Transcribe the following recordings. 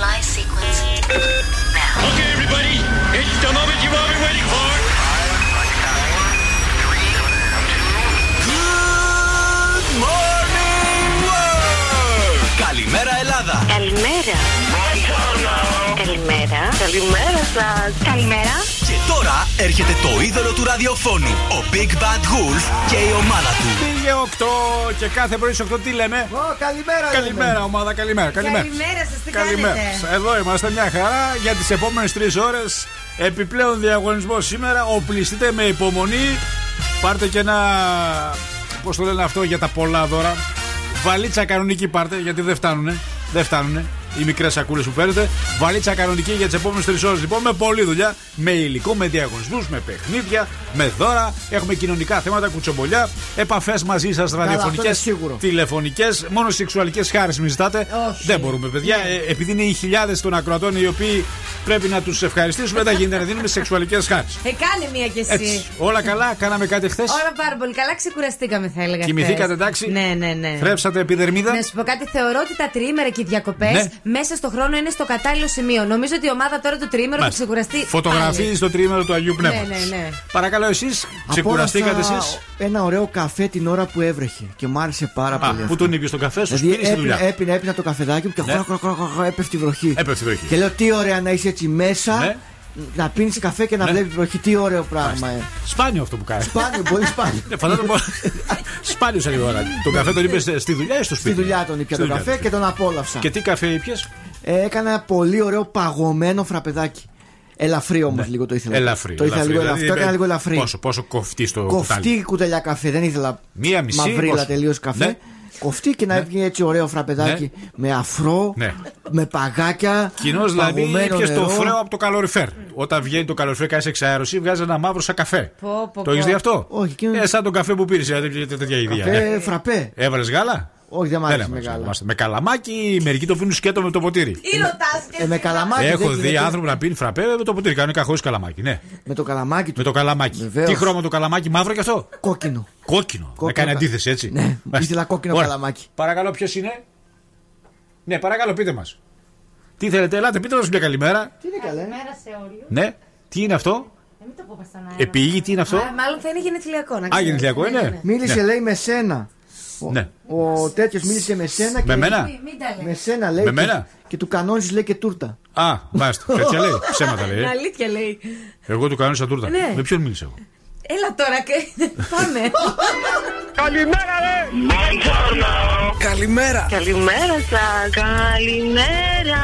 fly sequence now. Okay, everybody, it's the moment you've all been waiting for. Good morning, world! Καλημέρα, Ελλάδα! Καλημέρα. Καλημέρα. Καλημέρα σα. Καλημέρα. Και τώρα Έρχεται το είδωλο του ραδιοφώνου, ο Big Bad Wolf και η ομάδα του. Πήγε 8 και κάθε πρωί στι 8 τι λέμε; Ω, καλημέρα. Καλημέρα, ομάδα, καλημέρα. Καλημέρα. Καλημέρα σας, τι Καλημέρα. κάνετε. Εδώ είμαστε μια χαρά για τις επόμενες 3 ώρες. Επιπλέον διαγωνισμός σήμερα. Οπλιστείτε με υπομονή. Πάρτε και ένα. Πώς το λένε αυτό για τα πολλά δώρα. Βαλίτσα κανονική πάρτε γιατί δεν φτάνουνε. Δεν φτάνουνε οι μικρές σακούλες που παίρνετε. Βαλίτσα κανονική για τις επόμενες 3 ώρες. Λοιπόν, με πολλή δουλειά, με υλικό, με διαγωνισμούς, με παιχνίδια, με δώρα. Έχουμε κοινωνικά θέματα, κουτσομπολιά, επαφές μαζί σας, αυτό ραδιοφωνικές, είναι σίγουρο. τηλεφωνικές. Μόνο σεξουαλικές χάρες μην ζητάτε. Όχι. Δεν μπορούμε, παιδιά. Ε, επειδή είναι οι χιλιάδες των ακροατών οι οποίοι πρέπει να τους ευχαριστήσουμε, δεν γίνεται να δίνουμε σεξουαλικές χάρες. Ε, κάνε μία κι εσύ. Έτσι. Όλα καλά, κάναμε κάτι χθες; Όλα πάρα πολύ καλά, ξεκουραστήκαμε θα έλεγα. Κοιμηθήκατε, χθες. εντάξει; Ναι, ναι, ναι. Θρέψατε επιδερμίδα; Να σου πω κάτι, θεωρώ ότι τα τριήμερα και οι διακοπές Ναι. Μέσα στο χρόνο είναι στο κατάλληλο σημείο. Νομίζω ότι η ομάδα τώρα το τριήμερο θα Μάλιστα. ξεκουραστεί. Φωτογραφίζεις πάλι. το τρίμερο του Αγίου Πνεύματος. Ναι, ναι, ναι. Παρακαλώ, εσείς ξεκουραστήκατε Απόλαυσα εσείς; Ένα ωραίο καφέ την ώρα που έβρεχε και μου άρεσε πάρα Α, πολύ. πού αυτό. τον ήπιο τον καφέ, σου Δηλαδή σπίτι στη έπινα, δουλειά. έπινα, έπινα το καφεδάκι μου και Ναι. χωρα, χωρα, χωρα, χωρα, έπεφτε η βροχή. Έπεφτε η βροχή. Και λέω τι ωραία να είσαι έτσι μέσα, Ναι. Να πίνεις καφέ και να Ναι. βλέπεις βροχή. Τι ωραίο πράγμα. Ε. Σπάνιο αυτό που κάνει. Σπάνιο, πολύ σπάνιο. Ναι, φαντάζομαι. Σπάνιο σε λίγο ώρα. Τον καφέ τον είπες στη δουλειά ή στο Στη σπίτι. δουλειά τον ήπια Στη το δουλειά καφέ τον. και τον απόλαυσα. Και τι καφέ ήπιες; Ε, έκανα ένα πολύ ωραίο παγωμένο φραπεδάκι. Ελαφρύ όμως λίγο το ήθελα. Ναι. Ελαφρύ. Το ήθελα λίγο Δηλαδή, ελαφρύ. Το έκανα λίγο ελαφρύ. Πόσο, πόσο κοφτή στο κουτάλι. Κοφτή κουταλιά καφέ. Δεν ήθελα Μία μισή, μαυρίλα πόσο; τελείως καφέ. Ναι. Κοφτή και να έβγαινε έτσι ωραίο φραπεδάκι με αφρό, Ναι. με παγάκια. Κοινώ δηλαδή παγωμένο ήπιε το νερό. φρέο από το καλοριφέρ. Όταν βγαίνει το καλοριφέρ, κάνεις εξαέρωση, βγάζεις ένα μαύρο σαν καφέ. Πω, πω, Το έχεις πω. δει αυτό; Όχι, εκείνο- Ε, σαν τον καφέ που πήρες, τέτοια τέτοια ιδέα. Καφέ φραπέ. Έβαλες γάλα; Όχι, δεν μ' Δεν άρεσε έβαλες, μεγάλα. μάλιστα. Με καλαμάκι, μερικοί το πίνουν σκέτο με το ποτήρι. Τι ρωτάς και Ε, με εσύ, καλαμάκι. Έχω δεν δει γίνεται. άνθρωπο να πίνει φραπέ με το ποτήρι. Κανονικά χωρίς καλαμάκι, ναι. Με το καλαμάκι Με του. το καλαμάκι. Βεβαίως. Τι χρώμα το καλαμάκι, μαύρο κι αυτό; Κόκκινο. Κόκκινο. Με Κόκκινο κάνει κα- αντίθεση, έτσι. Ναι, Μάλιστα. ήθελα κόκκινο Ωραία. καλαμάκι. Παρακαλώ, ποιος είναι; Ναι, παρακαλώ, πείτε μας. Τι θέλετε, ελάτε, πείτε μας μια καλημέρα. Τι είναι καλέ; Καλημέρα σε όλους. Ναι, τι είναι αυτό; Ε, Μην το πούμε στον αέρα. Επίγει, τι είναι αυτό; Α, Μάλλον θα είναι γενεθλιακό. να Α, ξέρεις. γενεθλιακό Ναι, είναι. ναι, ναι. Μίλησε, Ναι. λέει, με σένα. Ο, Ναι. ο τέτοιος μίλησε με σένα και. Με μένα. Μην μην τα Με λέτε. σένα λέει. Με και- μένα; Και του κανόνισε λέει και τούρτα. Α, μάλιστα. Τέτοια λέει. Ψέματα λέει. ε. Αλήθεια λέει. Εγώ του κανόνισα τούρτα. Ναι. Με ποιον μίλησα εγώ; Έλα τώρα και πάμε. Καλημέρα! Καλημέρα σα. Καλημέρα.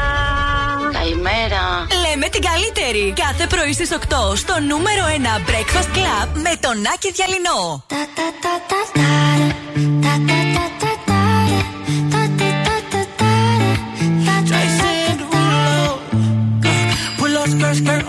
Καλημέρα. Λέμε την καλύτερη. Κάθε πρωί στις 8 στο νούμερο 1 Breakfast Club με τον Άκη Διαλυνό.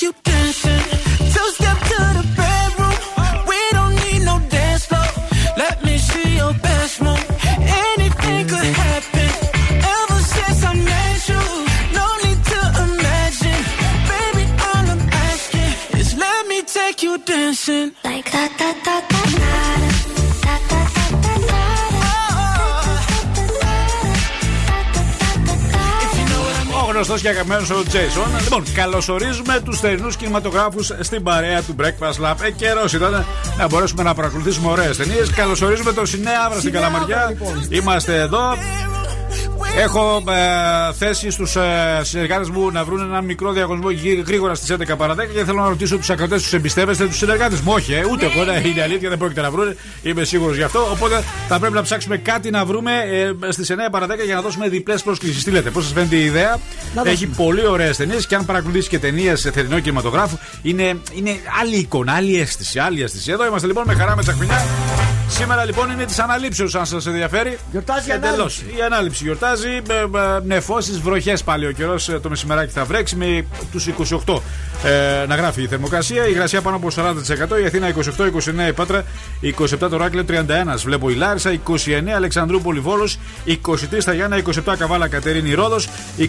you dancing. Γνωστός και αγαπημένος ο Τζέισον. Λοιπόν, καλωσορίζουμε τους θερινούς κινηματογράφους στην παρέα του Breakfast Lab. Ε, καιρός ήταν να μπορέσουμε να παρακολουθήσουμε ωραίες ταινίες. Καλωσορίζουμε τον Σινέα στην Καλαμαριά. λοιπόν. Είμαστε εδώ. Έχω ε, θέσει στους ε, συνεργάτες μου να βρουν έναν μικρό διαγωνισμό γύρω- γρήγορα στις 11 παρα 10 και θέλω να ρωτήσω τους ακροτές τους εμπιστεύεστε τους συνεργάτες μου. Όχι, ε, ούτε εγώ, ναι, είναι αλήθεια, δεν πρόκειται να βρουν. Είμαι σίγουρος γι' αυτό. Οπότε θα πρέπει να ψάξουμε κάτι να βρούμε ε, στις 9 παρα 10 για να δώσουμε διπλές πρόσκλησεις. Τι λέτε, πώς σας φαίνεται η ιδέα; Να Έχει δώσουμε. πολύ ωραίες ταινίες και αν παρακολουθήσει και ταινίες σε θερινό κινηματογράφο, είναι, είναι άλλη εικόνα, άλλη αίσθηση. Άλλη αίσθηση. Εδώ είμαστε λοιπόν με χαρά με τσακμινιά. Σήμερα λοιπόν είναι της αναλήψεως, αν σας ενδιαφέρει. Γιορτάζει η Εντελώς. ανάληψη. Η ανάληψη γιορτάζει. Νεφώσεις, βροχές πάλι ο καιρός. Το μεσημεράκι θα βρέξει με τους 28 ε, να γράφει η θερμοκρασία. Η υγρασία πάνω από 40%. Η Αθήνα 28, 29 η Πάτρα, 27 το Ράκλειο, 31 βλέπω η Λάρισα, 29 Αλεξανδρούπολη Βόλος, 23 στα Γιάννα, 27 Καβάλα Κατερίνη Ρόδος, 29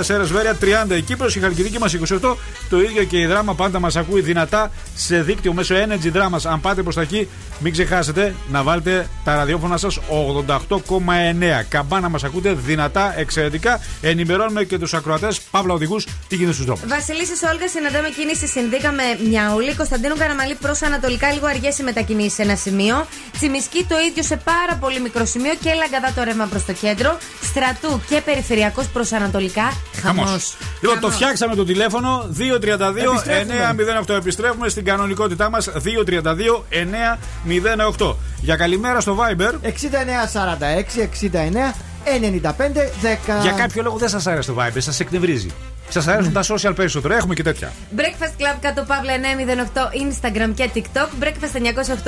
Σέρας Βέρεια, 30 η Κύπρος, η Χαλκιδική μας 28. Το ίδιο και η δράμα πάντα μας ακούει δυνατά σε δίκτυο μέσω Energy Dramas. Αν πάτε προς τα εκεί, μην ξεχάσετε να βάλετε τα ραδιόφωνα σας 88,9. Καμπάνα μας ακούτε δυνατά, εξαιρετικά. Ενημερώνουμε και τους ακροατές, παύλα οδηγούς, τι γίνεται στους δρόμους. Βασιλίση Όλγας, συναντάμε κίνηση συνδίκα με Μιαούλη. Κωνσταντίνου Καραμαλή προς Ανατολικά, λίγο αργές οι μετακινήσεις σε ένα σημείο. Τσιμισκή το ίδιο σε πάρα πολύ μικρό σημείο και Λαγκαδά το ρεύμα προς το κέντρο. Στρατού και περιφερειακός προς Ανατολικά. Χαμός. Λοιπόν, το φτιάξαμε το τηλέφωνο 232-908. Επιστρέφουμε στην κανονικότητά μας 232-908. Για καλημέρα στο Viber. 69 46 69 95 10. Για κάποιο λόγο δεν σας άρεσε το Viber, σας εκνευρίζει. Σας αρέσουν τα social περισσότερο. Έχουμε και τέτοια. Breakfast Club κάτω παύλα 908 Instagram και TikTok. Breakfast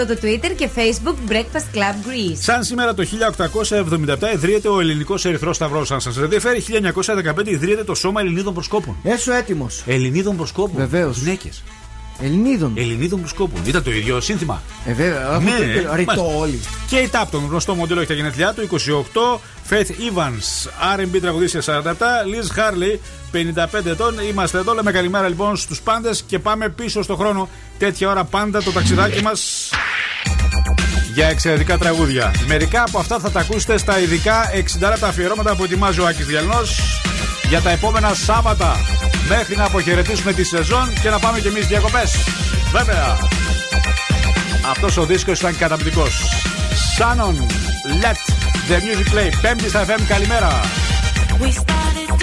908 το Twitter και Facebook Breakfast Club Greece. Σαν σήμερα το 1877 ιδρύεται ο Ελληνικός Ερυθρός Σταυρός. Αν σας ενδιαφέρει, 1915 ιδρύεται το Σώμα Ελληνίδων Προσκόπων. Έσω έτοιμος. Ελληνίδων Προσκόπων. Βεβαίως. Γυναίκες. Ελληνίδων. Ελληνίδων Προσκόπων. Ήταν το ίδιο σύνθημα. Ε, βέβαια. έχουμε Ναι, και- Ρητό μάλιστα. όλοι. Και η Τάπτον, γνωστό μοντέλο, έχει τα γενέθλιά του. 28. Faith Evans, RB τραγουδίστρια 47. Liz Harley, 55 ετών. Είμαστε εδώ. Λέμε καλημέρα λοιπόν στους πάντες και πάμε πίσω στο χρόνο. Τέτοια ώρα πάντα το ταξιδάκι μας για εξαιρετικά τραγούδια. Μερικά από αυτά θα τα ακούσετε στα ειδικά 60 λεπτά αφιερώματα που ετοιμάζει ο Άκης Διαλνός για τα επόμενα Σάββατα μέχρι να αποχαιρετήσουμε τη σεζόν και να πάμε κι εμείς διακοπές. Βέβαια. Αυτός ο δίσκος ήταν καταπληκτικός. Shannon, let the music play. Πέμπτη στα FM, καλημέρα. We started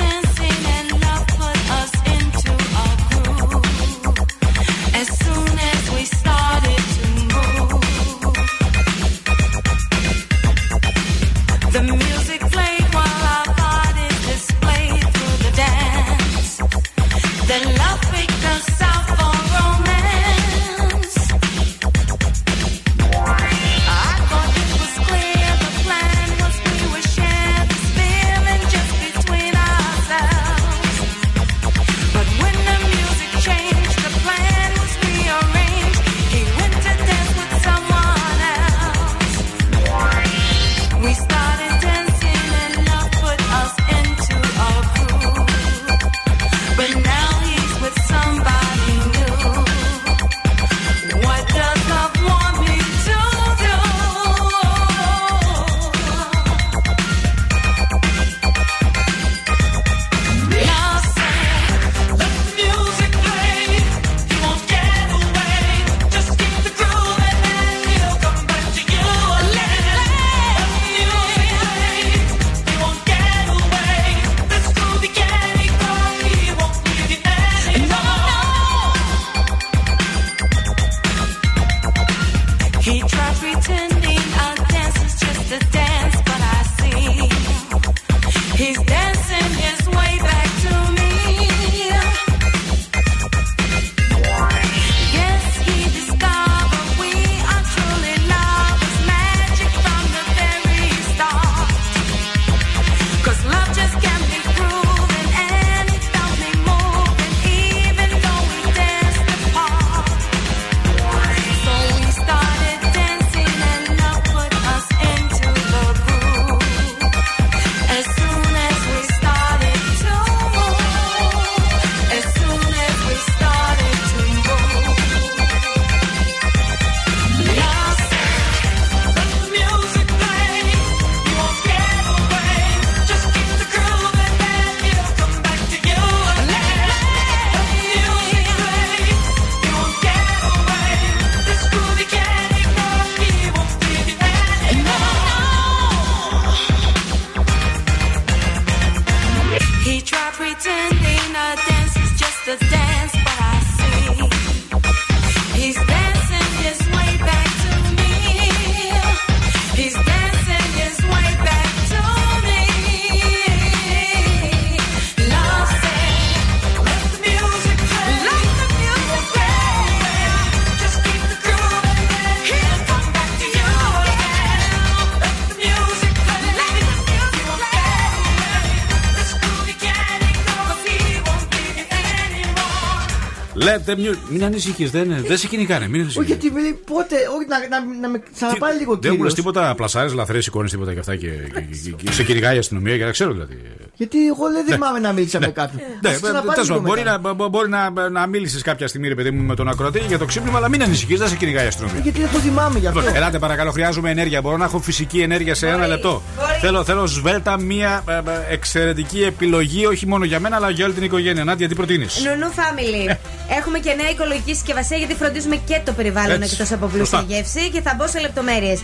Μην ανησυχείς, δεν, δεν σε κυνηγάνε. Μην Όχι, ανησυχείς. γιατί λέει, πότε. Όχι, να, να, να με ξαναπάει λίγο Δεν μου λε κύριος. τίποτα, πλασάρε, λαθρέ εικόνες, τίποτα και αυτά και, και, και, και σε κυνηγάει η αστυνομία για να ξέρω δηλαδή. Γιατί εγώ δεν θυμάμαι να μίλησα με κάποιον. Ναι, Ας ξαναπάει τέλος λίγο πάντων, μπορεί, μετά. να, μπο- μπορεί να, να μίλησε κάποια στιγμή, ρε παιδί μου, με τον ακροατή για το ξύπνημα, αλλά μην ανησυχείς, δεν σε κυνηγάει η αστυνομία. Γιατί δεν το θυμάμαι γι' αυτό. Λοιπόν, ελάτε παρακαλώ, χρειάζομαι ενέργεια. Μπορώ να έχω φυσική ενέργεια σε ένα λεπτό; Θέλω, θέλω σβέλτα μία ε, ε, εξαιρετική επιλογή, όχι μόνο για μένα, αλλά για όλη την οικογένεια. Νάντια, τι προτείνεις; Νουνού Family. Έχουμε και νέα οικολογική συσκευασία γιατί φροντίζουμε και το περιβάλλον Έτσι. εκτός από πλούσια Σωστά. γεύση. Και θα μπω σε λεπτομέρειες.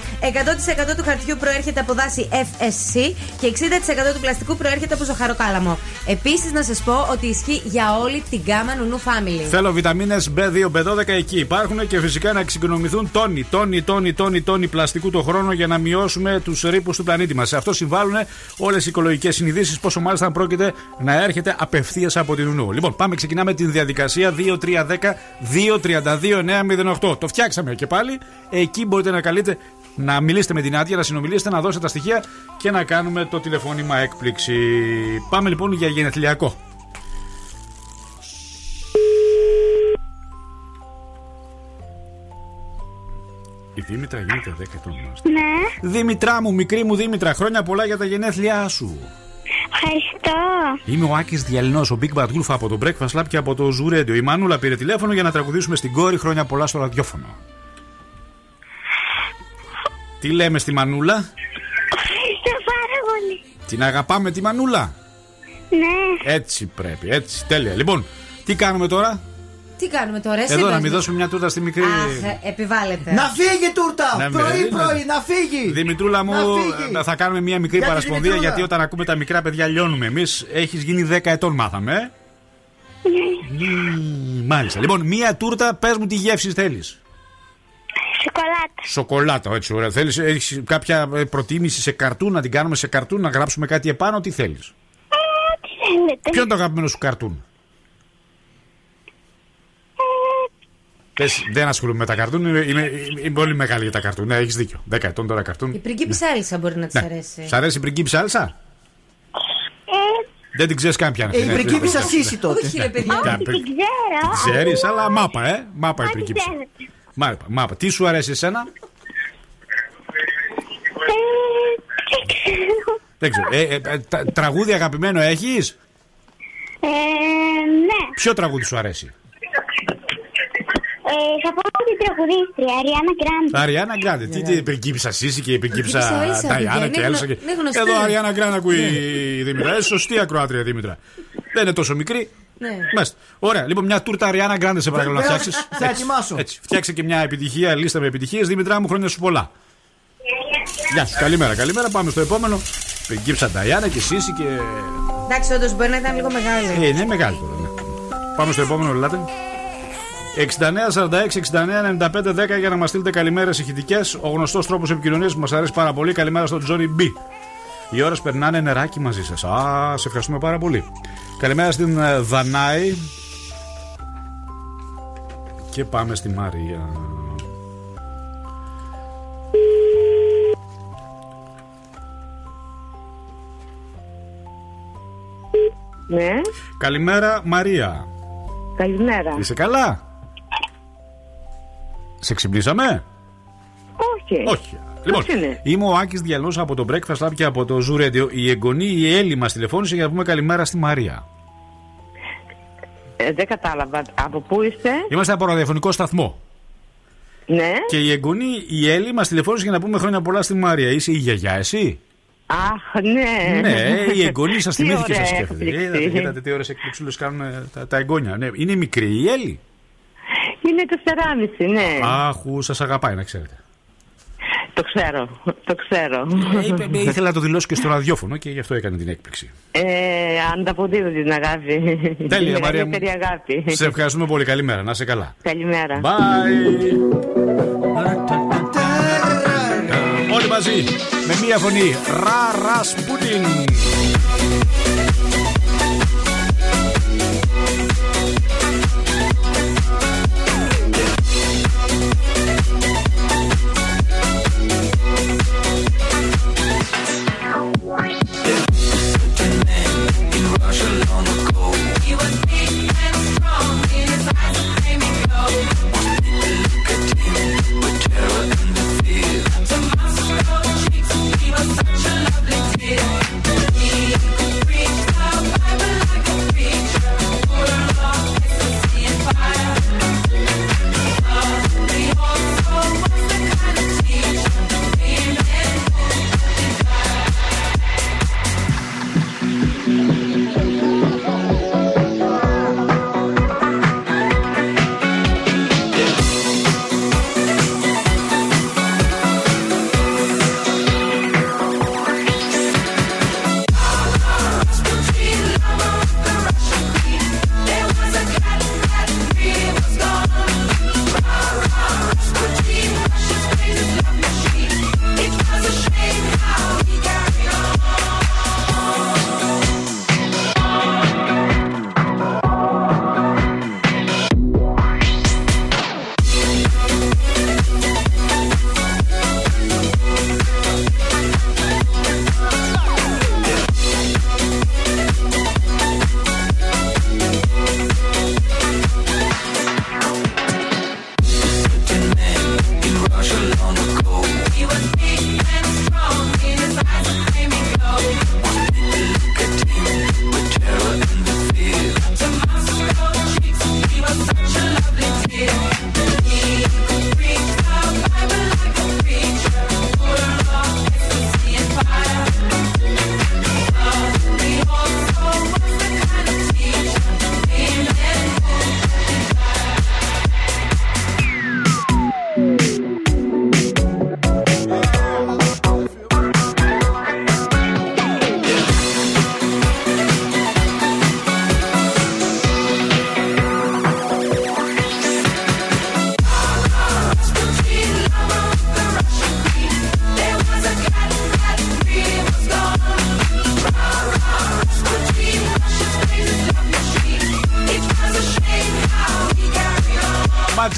100% του χαρτιού προέρχεται από δάση FSC και 60% του πλαστικού προέρχεται από ζαχαροκάλαμο. Επίσης, να σας πω ότι ισχύει για όλη την γκάμα Νουνού Family. Θέλω βιταμίνες B2, B12 εκεί υπάρχουν και φυσικά να εξοικονομηθούν τόνοι, τόνοι, τόνοι, τόνοι, τόνοι πλαστικού το χρόνο για να μειώσουμε τους ρήπους του πλανήτη μας. Σε αυτό συμβάλλουν όλες οι οικολογικές συνειδήσεις, πόσο μάλιστα αν πρόκειται να έρχεται απευθείας από την Ουνού. Λοιπόν, πάμε, ξεκινάμε την διαδικασία 2-3-10-2-32-9-08. Το φτιάξαμε και πάλι. Εκεί μπορείτε να καλείτε να μιλήσετε με την άδεια, να συνομιλήσετε, να δώσετε τα στοιχεία και να κάνουμε το τηλεφώνημα έκπληξη. Πάμε λοιπόν για γενεθλιακό. Η Δήμητρα γίνεται 10 ετών. μάλιστα. Ναι, Δήμητρά μου, μικρή μου Δήμητρα, χρόνια πολλά για τα γενέθλιά σου. ευχαριστώ. Είμαι ο Άκης Διαλυνός, ο Big Bad Wolf από το Breakfast Lab και από το Zoo Radio. Η Μανούλα πήρε τηλέφωνο για να τραγουδήσουμε στην κόρη χρόνια πολλά στο ραδιόφωνο. Τι λέμε στη Μανούλα, Ευχαριστώ πάρα πολύ. την αγαπάμε τη Μανούλα; Ναι, Έτσι πρέπει, έτσι, τέλεια. Λοιπόν, τι κάνουμε τώρα, Τι κάνουμε τώρα, εσύ εδώ πες να μου. μην δώσουμε μια τούτα στη μικρή. Αχ, ε, επιβάλλεται. Να φύγει τούρτα! Ναι, πρωί ναι. πρωί, να φύγει! Δημητρούλα μου, Να φύγει. ε, θα κάνουμε μια μικρή Για τη παρασπονδία Δημητρούλα. γιατί όταν ακούμε τα μικρά παιδιά λιώνουμε. Εμείς έχεις γίνει 10 ετών, μάθαμε. ε. Μμμ, Μάλιστα. Λοιπόν, μία τούρτα, πες μου τι γεύση θέλεις. σοκολάτα. Σοκολάτα, έτσι ωραία. Θέλεις, έχεις κάποια ε, προτίμηση σε καρτούν, να την κάνουμε σε καρτούν, να γράψουμε κάτι επάνω, τι θέλεις; Ε, τι θέλετε. Ποιο είναι το αγαπημένο σου καρτούν; Πες, δεν ασχολούμαι με τα καρτούν, είμαι, είμαι, είμαι πολύ μεγάλη για τα καρτούν. Ναι, έχεις δίκιο. 10 ετών τώρα καρτούν. Η πριγκίπισσα Έλισσα μπορεί να της Ναι. αρέσει. Σ' αρέσει η πριγκίπισσα Άλσα; Ε, Δεν την ξέρεις καν πια. Ε, η πριγκίπισσα Σύση τότε. Όχι, ρε παιδιά. Κα- την ξέρω. Ξέρεις, αλλά μάπα, ε. Μάπα η Ό,τι πριγκίπισσα. θέλετε. Μάπα, μάπα. Τι σου αρέσει εσένα, Ε, δεν ξέρω. δεν ξέρω. Ε, ε, ε, τα- τραγούδι αγαπημένο έχεις; Ε, ναι. Ποιο τραγούδι σου αρέσει, Ε, θα πω την τραγουδίστρια, Αριάννα Γκράντι. Αριάννα Γκράντε. Τι, τι, η πριγκίπισσα Σύση και η πριγκίπισσα Πριγκίπισσα Έλσα, Ταϊάννα παιδιά, και είναι Έλσα. γνω- και- είναι γνωστή. Εδώ Αριάννα Γκράντε ακούει η Δήμητρα. Ε, σωστή ακροάτρια Δήμητρα. Δεν είναι τόσο μικρή. Ναι. Μάλιστα. Ωραία, λοιπόν, μια τούρτα Αριάννα Γκράντε σε παρακαλώ να Βέβαια, φτιάξεις. θα ετοιμάσω. Έτσι, φτιάξε και μια επιτυχία, λίστα με επιτυχίες. Δημητρά μου, χρόνια σου πολλά. Γεια σου, καλημέρα, καλημέρα. Πάμε στο επόμενο. Πριγκίψα Νταϊάννα και Σύση και. Εντάξει, όντως μπορεί να ήταν λίγο μεγάλη. Ε, είναι μεγάλη τώρα. Ναι. Πάμε στο επόμενο, ελάτε. 69 46 69 95 10 για να μας στείλετε καλημέρες ηχητικές. Ο γνωστός τρόπος επικοινωνίας που μας αρέσει πάρα πολύ. Καλημέρα στον Τζόνι B. Οι ώρες περνάνε νεράκι μαζί σας. Α, σε ευχαριστούμε πάρα πολύ. Καλημέρα στην ε, Δανάη. Και πάμε στη Μαρία. Ναι, Καλημέρα, Μαρία. καλημέρα. Είσαι καλά; Σε ξυπνήσαμε; Όχι. Όχι. Λοιπόν, Πώς είναι; είμαι ο Άκης Διαλό από το Breakfast Lab και από το Zoo Radio. Η εγγονή η Έλλη μας τηλεφώνησε για να πούμε καλημέρα στη Μαρία. Ε, δεν κατάλαβα. Από πού είστε; Είμαστε από ραδιοφωνικό σταθμό. Ναι. Και η εγγονή η Έλλη μας τηλεφώνησε για να πούμε χρόνια πολλά στη Μαρία. Είσαι η γιαγιά, εσύ; Αχ, ναι. ναι, η εγγονή σας Τι θυμήθηκε, σας ωραία σκέφτεται. έκπληξη. Είδατε, είδατε τι ωραίες εκπληξούλες κάνουν ε, τα, τα εγγόνια. Ναι, είναι μικρή η Έλλη; Είναι 4,5, ναι. Άχου, σας αγαπάει, να ξέρετε. Το ξέρω, το ξέρω. Ε, είπε, ε, ήθελα να το δηλώσει και στο ραδιόφωνο και γι' αυτό έκανε την έκπληξη. Ε, ανταποδίδω την αγάπη. Τέλεια, Την Μαρία μου. μεγαλύτερη αγάπη. Σε ευχαριστούμε πολύ. Καλημέρα. Να είσαι καλά. Καλημέρα. Bye. Όλοι μαζί με μία φωνή. Ρα and me.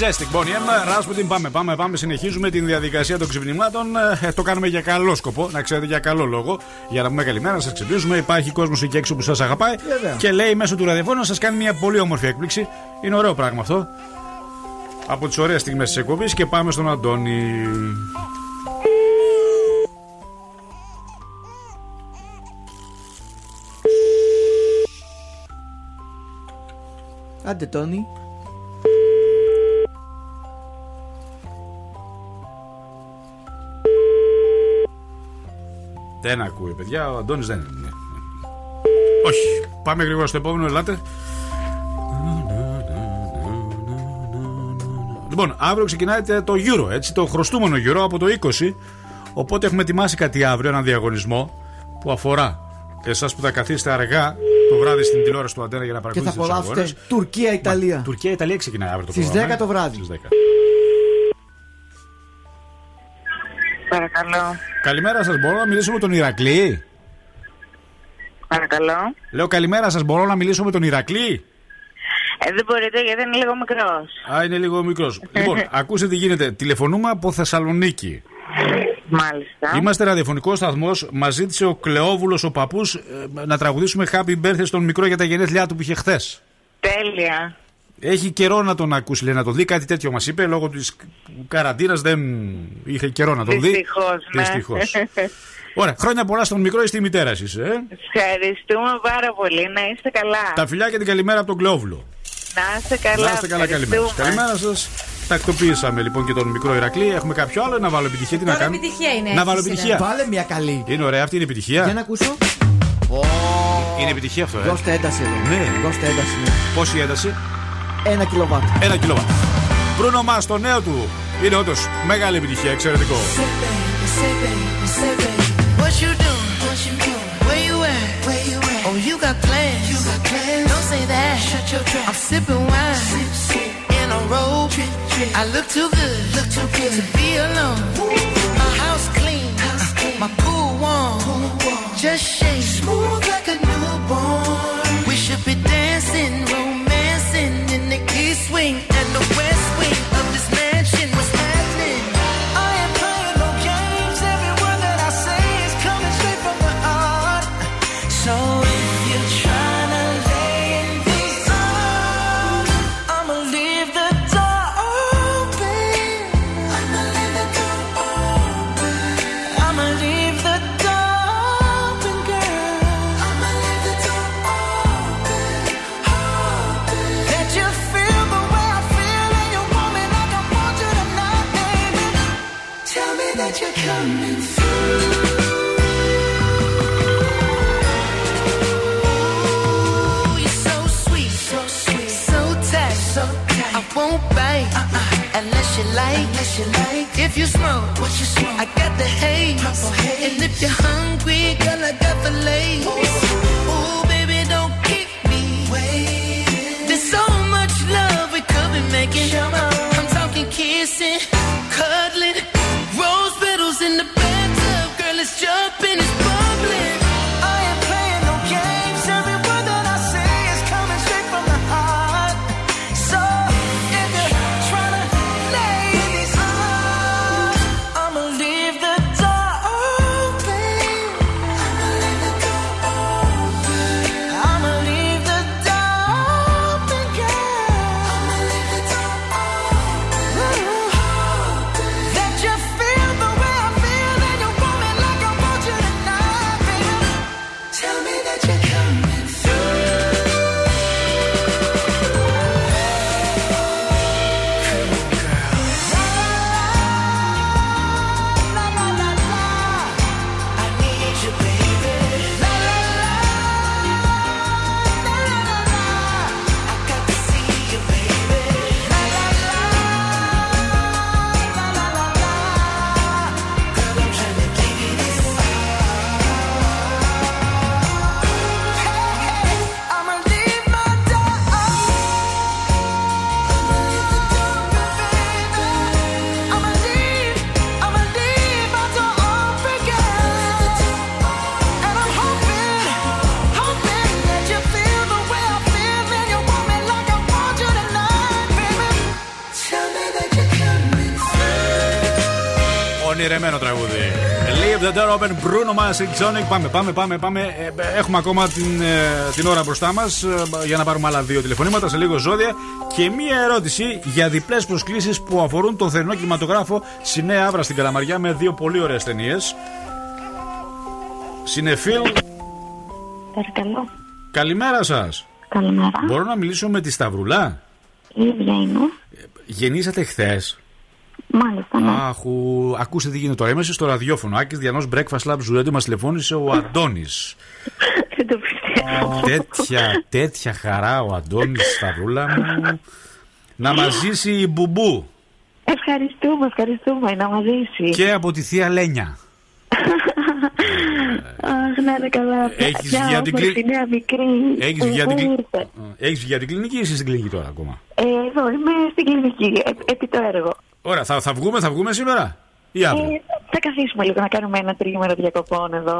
Majestic Bonnie M. Rasputin, πάμε, πάμε, πάμε. Συνεχίζουμε την διαδικασία των ξυπνημάτων. Ε, το κάνουμε για καλό σκοπό, να ξέρετε για καλό λόγο. Για να πούμε καλημέρα, να σας ξυπνήσουμε. Υπάρχει κόσμος εκεί έξω που σας αγαπάει Βέβαια. και λέει μέσω του ραδιοφώνου να σας κάνει μια πολύ όμορφη έκπληξη. Είναι ωραίο πράγμα αυτό. Από τις ωραίες στιγμές της εκπομπής και πάμε στον Αντώνη. Άντε, Τόνι. Δεν ακούει, παιδιά. Ο Αντώνης δεν είναι. Όχι. Πάμε γρήγορα στο επόμενο, ελάτε. Λοιπόν, αύριο ξεκινάει το Euro, έτσι, το χρωστούμενο Euro από το 20. Οπότε έχουμε ετοιμάσει κάτι αύριο, έναν διαγωνισμό που αφορά εσάς που θα καθίσετε αργά το βράδυ στην τηλεόραση του Αντένα για να Και θα παρακολουθήσετε τους απολαύσετε αγώνες. Τουρκία-Ιταλία. Τουρκία-Ιταλία ξεκινάει αύριο το Στις πρόγραμμα. 10 το βράδυ. Στις 10. Παρακαλώ. Καλημέρα σας, μπορώ να μιλήσω με τον Ηρακλή; Παρακαλώ. Λέω καλημέρα σας, μπορώ να μιλήσω με τον Ηρακλή; Ε, δεν μπορείτε γιατί είναι λίγο μικρός. Α, είναι λίγο μικρός. λοιπόν, ακούστε τι γίνεται. Τηλεφωνούμε από Θεσσαλονίκη. Μάλιστα. Είμαστε ραδιοφωνικός σταθμός. Μας ζήτησε ο Κλεόβουλος, ο παππούς, να τραγουδήσουμε Happy Birthday στον μικρό για τα γενέθλιά του που είχε χθες. Τέλεια. Έχει καιρό να τον ακούσει, λέει, να το δει. Κάτι τέτοιο μας είπε. Λόγω της καραντίνας δεν είχε καιρό να τον δει. Δυστυχώς, ναι. Δυστυχώς. Ωραία. Χρόνια πολλά στον μικρό ή στη μητέρα εσείς. Ε; Ευχαριστούμε πάρα πολύ. Να είστε καλά. Τα φιλιά και την καλημέρα από τον Κλεόβουλο. Να είστε καλά. Να είστε καλά, καλημέρα. Ευχαριστούμε. Καλημέρα σας. Τακτοποίησαμε λοιπόν και τον μικρό Ηρακλή. Έχουμε κάποιο άλλο να βάλω επιτυχία. Τι να Τώρα κάνω. επιτυχία είναι. Να βάλω έτσι, επιτυχία. Βάλε μια καλή. Είναι ωραία, αυτή είναι η επιτυχία. Για να ακούσω. Είναι επιτυχία αυτό, ε. Δώστε ένταση εδώ. Ναι. Δώστε ένταση. ναι. Πόση ένταση; ένα κιλοβάτ. Ένα κιλοβάτ. Μπρούνο Μάς, το νέο του είναι όντως μεγάλη επιτυχία, εξαιρετικό. You like. If you smoke, what you smoke? I got the haze. And if you're hungry, girl, I got the lace. Ooh, baby, don't keep me waiting. There's so much love we could be making. I'm talking kissing, cuddling, rose petals in the bathtub. Girl, it's jumping, it's Ονειρεμένο τραγούδι. Leave the door open, Bruno Mars, Sonic. Πάμε, πάμε, πάμε. πάμε. Ε, έχουμε ακόμα την, ε, την ώρα μπροστά μας για να πάρουμε άλλα δύο τηλεφωνήματα σε λίγο ζώδια. Και μία ερώτηση για διπλές προσκλήσεις που αφορούν τον θερινό κινηματογράφο στη Νέα Άβρα στην Καλαμαριά με δύο πολύ ωραίες ταινίες. Συνεφίλ, Παρακαλώ. καλημέρα σας. Καλημέρα. Μπορώ να μιλήσω με τη Σταυρουλά. Η ίδια είμαι. Γεννήσατε χθες. Μάλιστα, ναι. Αχ, ου, ακούστε τι γίνεται τώρα. Είμαστε στο ραδιόφωνο. Άκης Διανός Breakfast Lab Ζουρέντο μας τηλεφώνησε ο Αντώνης. Δεν το πιστεύω. τέτοια, τέτοια χαρά ο Αντώνης Σταυρούλα μου. Να μας ζήσει η μπουμπού. Ευχαριστούμε, ευχαριστούμε. Να μας ζήσει. Και από τη θεία Λένια. Αχ, να είναι καλά. Έχεις Μια βγει από την όμορφη κλι- νέα μικρή. Έχεις βγει από την που κλι- ήρθε. Έχεις βγει από την κλινική ή είσαι στην κλινική τώρα ακόμα; Ε, εδώ είμαι στην κλινική, ε, επί το έργο. Ωραία, θα, θα βγούμε, θα βγούμε σήμερα ή αύριο; Ε, θα καθίσουμε λίγο να κάνουμε ένα τρίμερο διακοπών εδώ.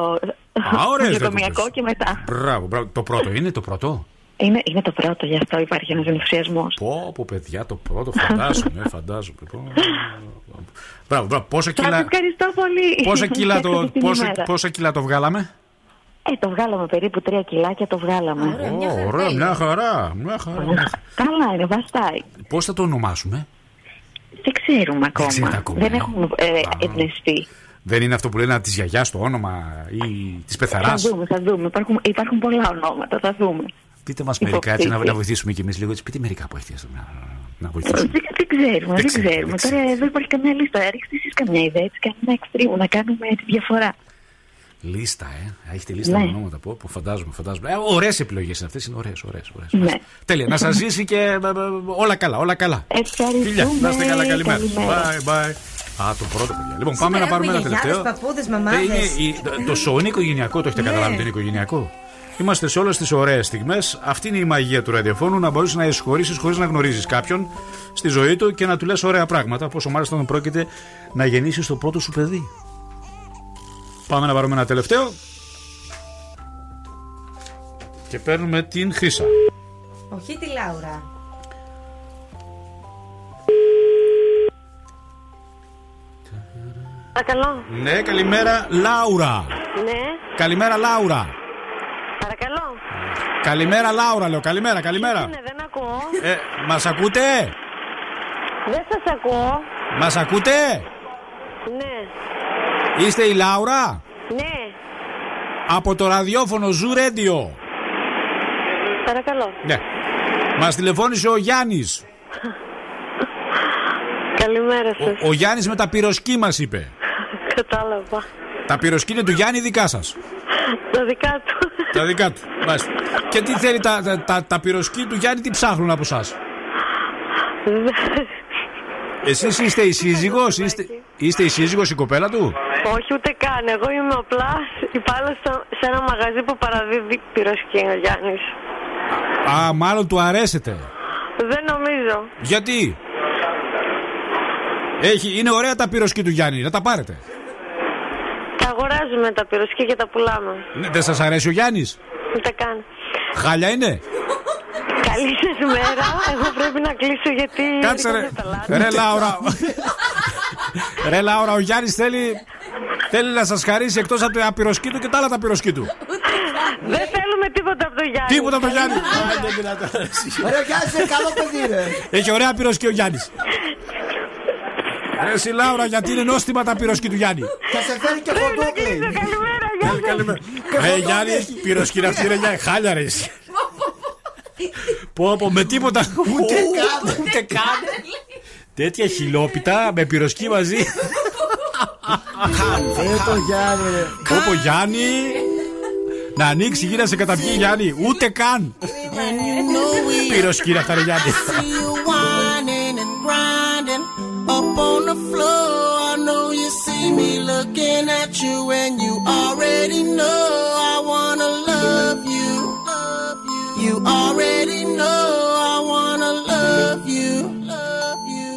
Α, ωραίες στο διακοπές. νοσοκομιακό και μετά. Μπράβο, μπράβο. Το πρώτο είναι το πρώτο; Είναι, είναι το πρώτο, γι' αυτό υπάρχει ένας ενθουσιασμός. Πω, πω, παιδιά, το πρώτο φαντάζομαι, φαντάζομαι. Πω. Μπράβο, μπράβο. Πόσα Σας κιλά, ευχαριστώ πολύ. πόσα κιλά, το, Εύχομαι την πόσα, ημέρα. πόσα κιλά το βγάλαμε; Ε, το βγάλαμε περίπου τρία κιλάκια, το βγάλαμε. Ω, ωραία, μια χαρά. Μια χαρά. μια χαρά. Καλά είναι, βαστάει. Πώς θα το ονομάσουμε, Δεν ξέρουμε ακόμα. ξέρετε ακόμα, Δεν ε. έχουμε ε, εμπνευστεί. Δεν είναι αυτό που λένε της γιαγιάς το όνομα ή της πεθαρά. Θα δούμε, θα δούμε. Υπάρχουν, υπάρχουν πολλά ονόματα, θα δούμε. Πείτε μας μερικά έτσι να, Υποθήκη. να βοηθήσουμε κι εμείς λίγο. Έτσι, πείτε μερικά που έχετε να, να Ε, βοηθήσουμε. Δεν, δεν ξέρουμε, Δεν δεν, ξέρετε, ξέρουμε. δεν Τώρα εδώ υπάρχει καμιά λίστα. Ρίξτε εσείς καμιά ιδέα, έτσι κάνουμε extreme, να κάνουμε τη διαφορά. Λίστα, ε. Έχετε λίστα Ναι. με ονόματα. Πω, πω, φαντάζομαι, φαντάζομαι. Ε, ωραίες επιλογές είναι αυτές. Είναι ωραίες, ωραίες. Ναι. Τέλεια. Να σας ζήσει και ε, ε, όλα καλά, όλα καλά. Ευχαριστούμε. Φιλιά, να είστε καλά, καλημέρα. Καλημέρα. Bye, bye. Α, το πρώτο παιδιά. Λοιπόν, πάμε να πάρουμε ένα τελευταίο. Παππούδες, Ε, μαμάδες. είναι η- το- το show είναι οικογενειακό, το έχετε Ναι. καταλάβει ότι είναι οικογενειακό; Είμαστε σε όλες τις ωραίες στιγμές. Αυτή είναι η μαγεία του ραδιοφώνου, να μπορείς να εισχωρήσεις χωρίς να γνωρίζεις κάποιον στη ζωή του και να του λες ωραία πράγματα. Πόσο μάλιστα όταν πρόκειται να γεννήσεις το πρώτο σου παιδί. Πάμε να πάρουμε ένα τελευταίο. Και παίρνουμε την Χρύσα. Όχι τη Λάουρα. Παρακαλώ. Ναι, καλημέρα, Λάουρα. Ναι. Καλημέρα, Λάουρα. Παρακαλώ. Καλημέρα, Λάουρα, λέω. Καλημέρα, καλημέρα. Ναι, δεν ακούω. Ε, μας ακούτε; Δεν σας ακούω. Μας ακούτε; Ναι. Είστε η Λάουρα; Ναι. Από το ραδιόφωνο Zoo Radio. Παρακαλώ. Ναι. Μας τηλεφώνησε ο Γιάννης. Καλημέρα σας. Ο, ο Γιάννης με τα πυροσκή μας είπε. Κατάλαβα. Τα πυροσκή είναι του Γιάννη δικά σας. Τα δικά του. Τα δικά του. Μάλιστα. Και τι θέλει τα, τα, τα, τα πυροσκή του Γιάννη, τι ψάχνουν από εσάς; Εσείς είστε η σύζυγος, είστε, είστε η σύζυγος η κοπέλα του; Όχι ούτε καν. Εγώ είμαι απλά υπάλληλος σε ένα μαγαζί που παραδίδει πυροσκή ο Γιάννης. Α, μάλλον του αρέσετε. Δεν νομίζω. Γιατί; Έχει, είναι ωραία τα πυροσκή του Γιάννη, να τα πάρετε. Τα αγοράζουμε τα πυροσκή και τα πουλάμε. Ναι, δεν σας αρέσει ο Γιάννης; Ούτε καν. Χάλια είναι; Καλή σας μέρα. Εγώ πρέπει να κλείσω γιατί. Κάτσε ρε. έρχονται τα λάθη. Ρε Λάουρα. ρε Λάουρα, ο Γιάννης θέλει, θέλει να σας χαρίσει εκτός από τα πυροσκή του και τα άλλα τα πυροσκή του. Δεν θέλουμε τίποτα από το Γιάννη. Τίποτα από το Γιάννη. Ρε, κάτσε, καλό παιδί, ρε. Έχει ωραία πυροσκή ο Γιάννης. Ρε εσύ Λάουρα, γιατί είναι νόστιμα τα πυροσκή του Γιάννη. Θα σε φέρει και κοντόκλι. Καλημέρα, Ρε Γιάννη, πυροσκή να αυτή είναι για χάλια ρε εσύ. Πω πω με τίποτα. Ούτε καν. Ούτε καν. Τέτοια χιλόπιτα με πυροσκή μαζί. Ε, το Γιάννη, ρε. Όπω Γιάννη. Να ανοίξει γύρω σε καταπιεί Γιάννη. Ούτε καν. Πυροσκή είναι αυτά ρε Γιάννη at you, already know I wanna love you. You already know I wanna love you.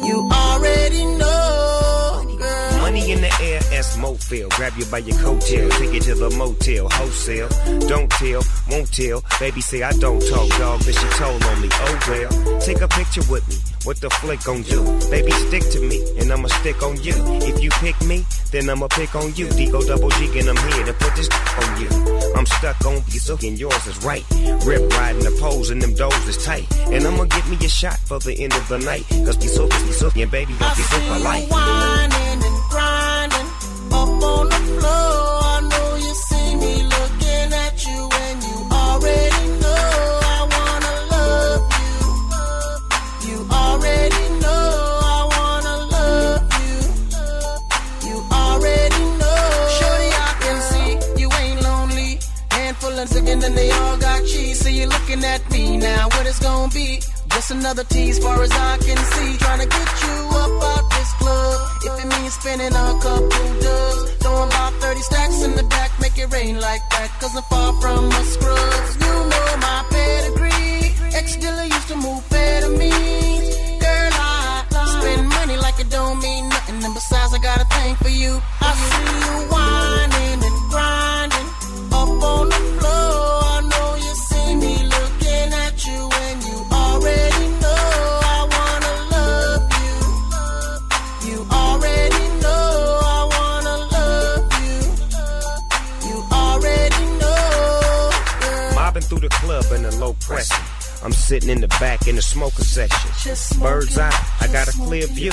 You already know, girl. Money in the air, S Mofil. Grab you by your coattail, take you to the motel, wholesale. Don't tell, won't tell. Baby say I don't talk, dog, but she told on me. Oh well, take a picture with me. What the flick gon' do? Baby, stick to me, and I'ma stick on you. If you pick me, then I'ma pick on you. Digo double G, and I'm here to put this on you. I'm stuck on you, so and yours is right. Rip riding the poles, and them doors is tight. And I'ma get me a shot for the end of the night. Cause be so, and baby, don't be so polite. whining and grinding up on the floor. And they all got cheese. So you're looking at me now. What it's gonna be? Just another tease, far as I can see. Trying to get you up out this club. If it means spending a couple dubs. Throwing about 30 stacks in the back, make it rain like that. Cause I'm far from a scrub. You know my pedigree. Ex dealer used to move me. Girl, I spend money like it don't mean nothing. And besides, I got a thing for you. I see you whining and grinding up on the low pressure. I'm sitting in the back in the smoker section. Bird's eye, I got a clear view.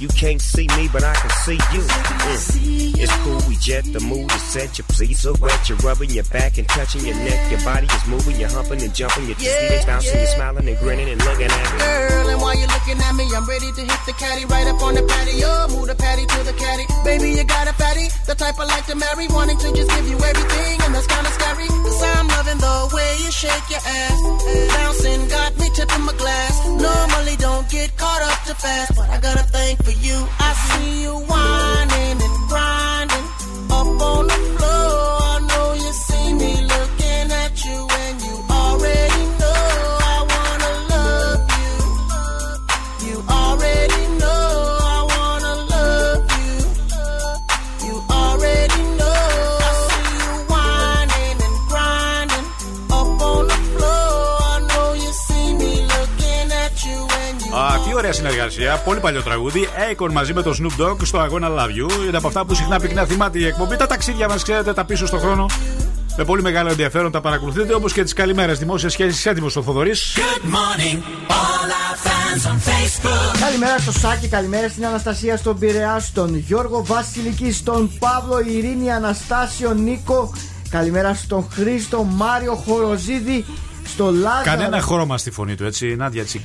You can't see me, but I can see you. Mm. It's cool, we jet, the mood is set. Your pleats are wet, you're rubbing your back and touching your neck. Your body is moving, you're humping and jumping. You're yeah, bouncing, you're smiling and grinning and looking at me. Girl, and while you're looking at me, I'm ready to hit the caddy right up on the patio. Move the patty to the caddy. Baby, you got a fatty, the type I like to marry. Wanting to just give you everything, and that's kinda scary. Cause I'm loving the way you shake your ass. Bouncing got me tipping my glass. Normally don't get caught up too fast, but I got a thing for you. I see you whining and grinding up on the floor. Ωραία συνεργασία. Πολύ παλιό τραγούδι. Akon μαζί με το Snoop Dogg στο αγώνα Love You. Είναι από αυτά που συχνά πυκνά θυμάται η εκπομπή. Τα ταξίδια μας, ξέρετε, τα πίσω στο χρόνο. Με πολύ μεγάλο ενδιαφέρον τα παρακολουθείτε όπως και τις καλημέρες δημόσια σχέσεις. Έτοιμος ο Θοδωρής. Good morning, all our fans on Facebook. Καλημέρα στο Σάκη, καλημέρα στην Αναστασία, στον Πειραιά, στον Γιώργο Βασιλική, στον Παύλο Ειρήνη, Αναστάσιο, Νίκο. Καλημέρα στον Χρήστο, Μάριο Χοροζίδη, στο Λάζαρο. Κανένα χρώμα στη φωνή του, έτσι, Νάντια. Έτσι.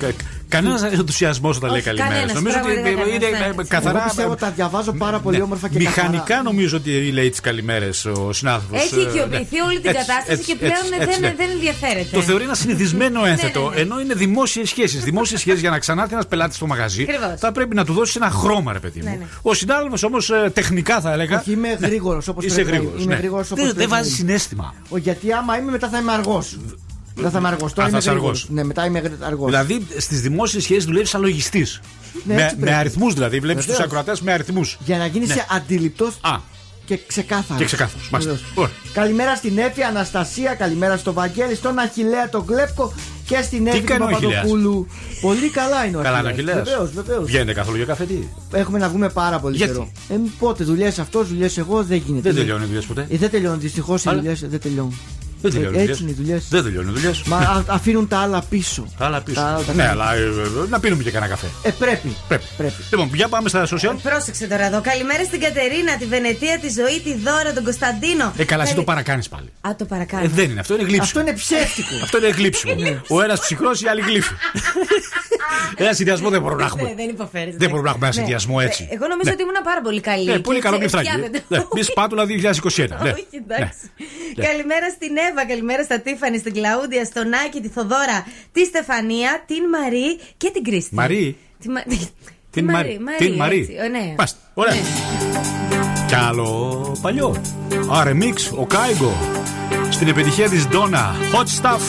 Κανένας ενθουσιασμός όταν λέει καλημέρα. κανένας, Νομίζω ότι πραγματικά είναι κανένας, ε, ναι. καθαρά. Εγώ πιστεύω τα διαβάζω πάρα πολύ Ναι. όμορφα και Μηχανικά καθαρά. νομίζω ότι λέει τις καλημέρες ο συνάδελφος. Έχει οικειοποιηθεί όλη την κατάσταση και πλέον δεν, δεν ενδιαφέρεται. Το θεωρεί ένα συνηθισμένο ένθετο, Ναι, ναι, ναι. ενώ είναι δημόσιες σχέσεις. Δημόσιες σχέσεις για να ξανάρθει ένας πελάτης στο μαγαζί, Ακριβώς. θα πρέπει να του δώσεις ένα χρώμα, ρε παιδί μου. Ναι, ναι. Ο συνάδελφος όμως τεχνικά θα έλεγα. Όχι, είμαι γρήγορος όπως Είσαι πρέπει. να γρήγορος, Είμαι ναι. γρήγορος όπως Δεν- πρέπει Δεν να βάζεις είμαι. συνέστημα. Ο, γιατί άμα είμαι μετά θα είμαι αργός. Δεν θα είμαι αργός. Τώρα Α, θα είμαι είσαι γρήγορος. αργός. Ναι, μετά είμαι αργός. Δηλαδή στις δημόσιες σχέσεις δουλεύεις σαν λογιστής. Ναι, με έτσι με πρέπει. αριθμούς δηλαδή. Βλέπεις τους Βεβαίως. ακροατές με αριθμούς. Για να γίνεις Ναι. αντιληπτός Α, και ξεκάθαρος. και ξεκάθαρος. Μάλιστα. Βεβαίως. Ωραία. Καλημέρα στην Εύη Αναστασία, καλημέρα στο Βαγγέλη, στον Αχηλέα τον Κλέπκο και στην Εύη την κάνει ο Αχιλλέας; Παπαδοπούλου. Πολύ καλά είναι ο Καλά είναι ο Αχιλλέας. Αχιλλέας. Βεβαίως, βεβαίως. Βγαίνετε καθόλου για καφέ, τι; Έχουμε να βγούμε πάρα πολύ Γιατί; καιρό. Ε, πότε δουλειές αυτός, δουλειές εγώ δεν γίνεται. Δεν τελειώνει οι δουλειές ποτέ. Ε, δεν τελειώνουν. Δυστυχώς οι Αλλά- δουλειές δεν τελειώνουν. Δεν τελειώνει Ε, οι Έτσι είναι οι δουλειές. δουλειέ. Δεν τελειώνει οι δουλειές. Μα α- αφήνουν τα άλλα πίσω. Άλλα πίσω. Τα άλλα τα Ναι, κάνουν. αλλά ε, ε, να πίνουμε και κανένα καφέ. Ε, πρέπει. Πρέπει. πρέπει. Λοιπόν, για πάμε στα social. Πρόσεξε τώρα εδώ. Καλημέρα στην Κατερίνα, τη Βενετία, τη Ζωή, τη Δώρα, τον Κωνσταντίνο. Ε, καλά, εσύ Καλη- το παρακάνεις πάλι. Α, το παρακάνω. Ε, δεν είναι αυτό, είναι γλύψιμο. Αυτό είναι ψεύτικο. Αυτό είναι γλύψιμο. Ο ένας ψυχρός, η άλλη γλύφη. ένα συνδυασμό δεν μπορούμε να έχουμε. Ναι, δεν υποφέρεις. Δεν μπορούμε να έχουμε ένα Ναι. συνδυασμό έτσι. Ε, Εγώ νομίζω Ναι. ότι ήμουν πάρα πολύ καλή. Ναι, πολύ Και καλό έτσι γλυφτάκι. φτιάχνετε. Ναι, Μη σπάτουλα 2021. Ναι. Όχι, εντάξει. Ναι. Καλημέρα στην Εύα, καλημέρα στα Τίφανη, στην Κλαούντια, στον Άκη, τη Θοδώρα, τη Στεφανία, την Μαρή και την Κρίστη. Μαρή. Τη Μα- Την τη Μαρή. Την Μαρή. έτσι, ε, ναι. Μάλιστα. Ωραία. Κι άλλο παλιό. Α, remix, ο Κάιγκο. Στην επιτυχία της Ντόνα. Hot stuff.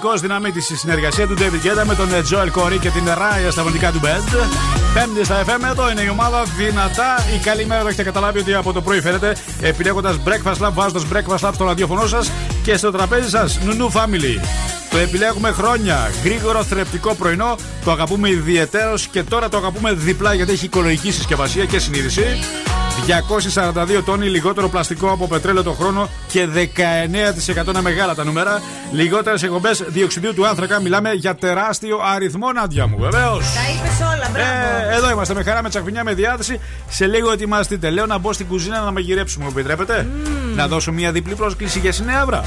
Πραγματικό δυναμίτη στη συνεργασία του David Guetta με τον Joel Corey και την Raya στα φωνικά του Band. Πέμπτη στα FM, εδώ είναι η ομάδα δυνατά. Η καλή μέρα το έχετε καταλάβει ότι από το πρωί φαίνεται επιλέγοντας Breakfast Lab, βάζοντας Breakfast Lab στο ραδιοφωνό σας και στο τραπέζι σας Νουνού Family. Το επιλέγουμε χρόνια. Γρήγορο θρεπτικό πρωινό. Το αγαπούμε ιδιαιτέρω και τώρα το αγαπούμε διπλά γιατί έχει οικολογική συσκευασία και συνείδηση. 242 τόνοι λιγότερο πλαστικό από πετρέλαιο το χρόνο και 19% είναι μεγάλα τα νούμερα. Λιγότερες εκπομπές διοξιδίου του άνθρακα. Μιλάμε για τεράστιο αριθμό, Νάντια μου, βεβαίως. Τα είπες όλα, μπράβο. Ε, εδώ είμαστε με χαρά, με τσακμινιά, με διάθεση. Σε λίγο ετοιμαστείτε. Λέω να μπω στην κουζίνα να μαγειρέψουμε, μου επιτρέπετε. Να δώσω μια διπλή πρόσκληση για συνέδρα.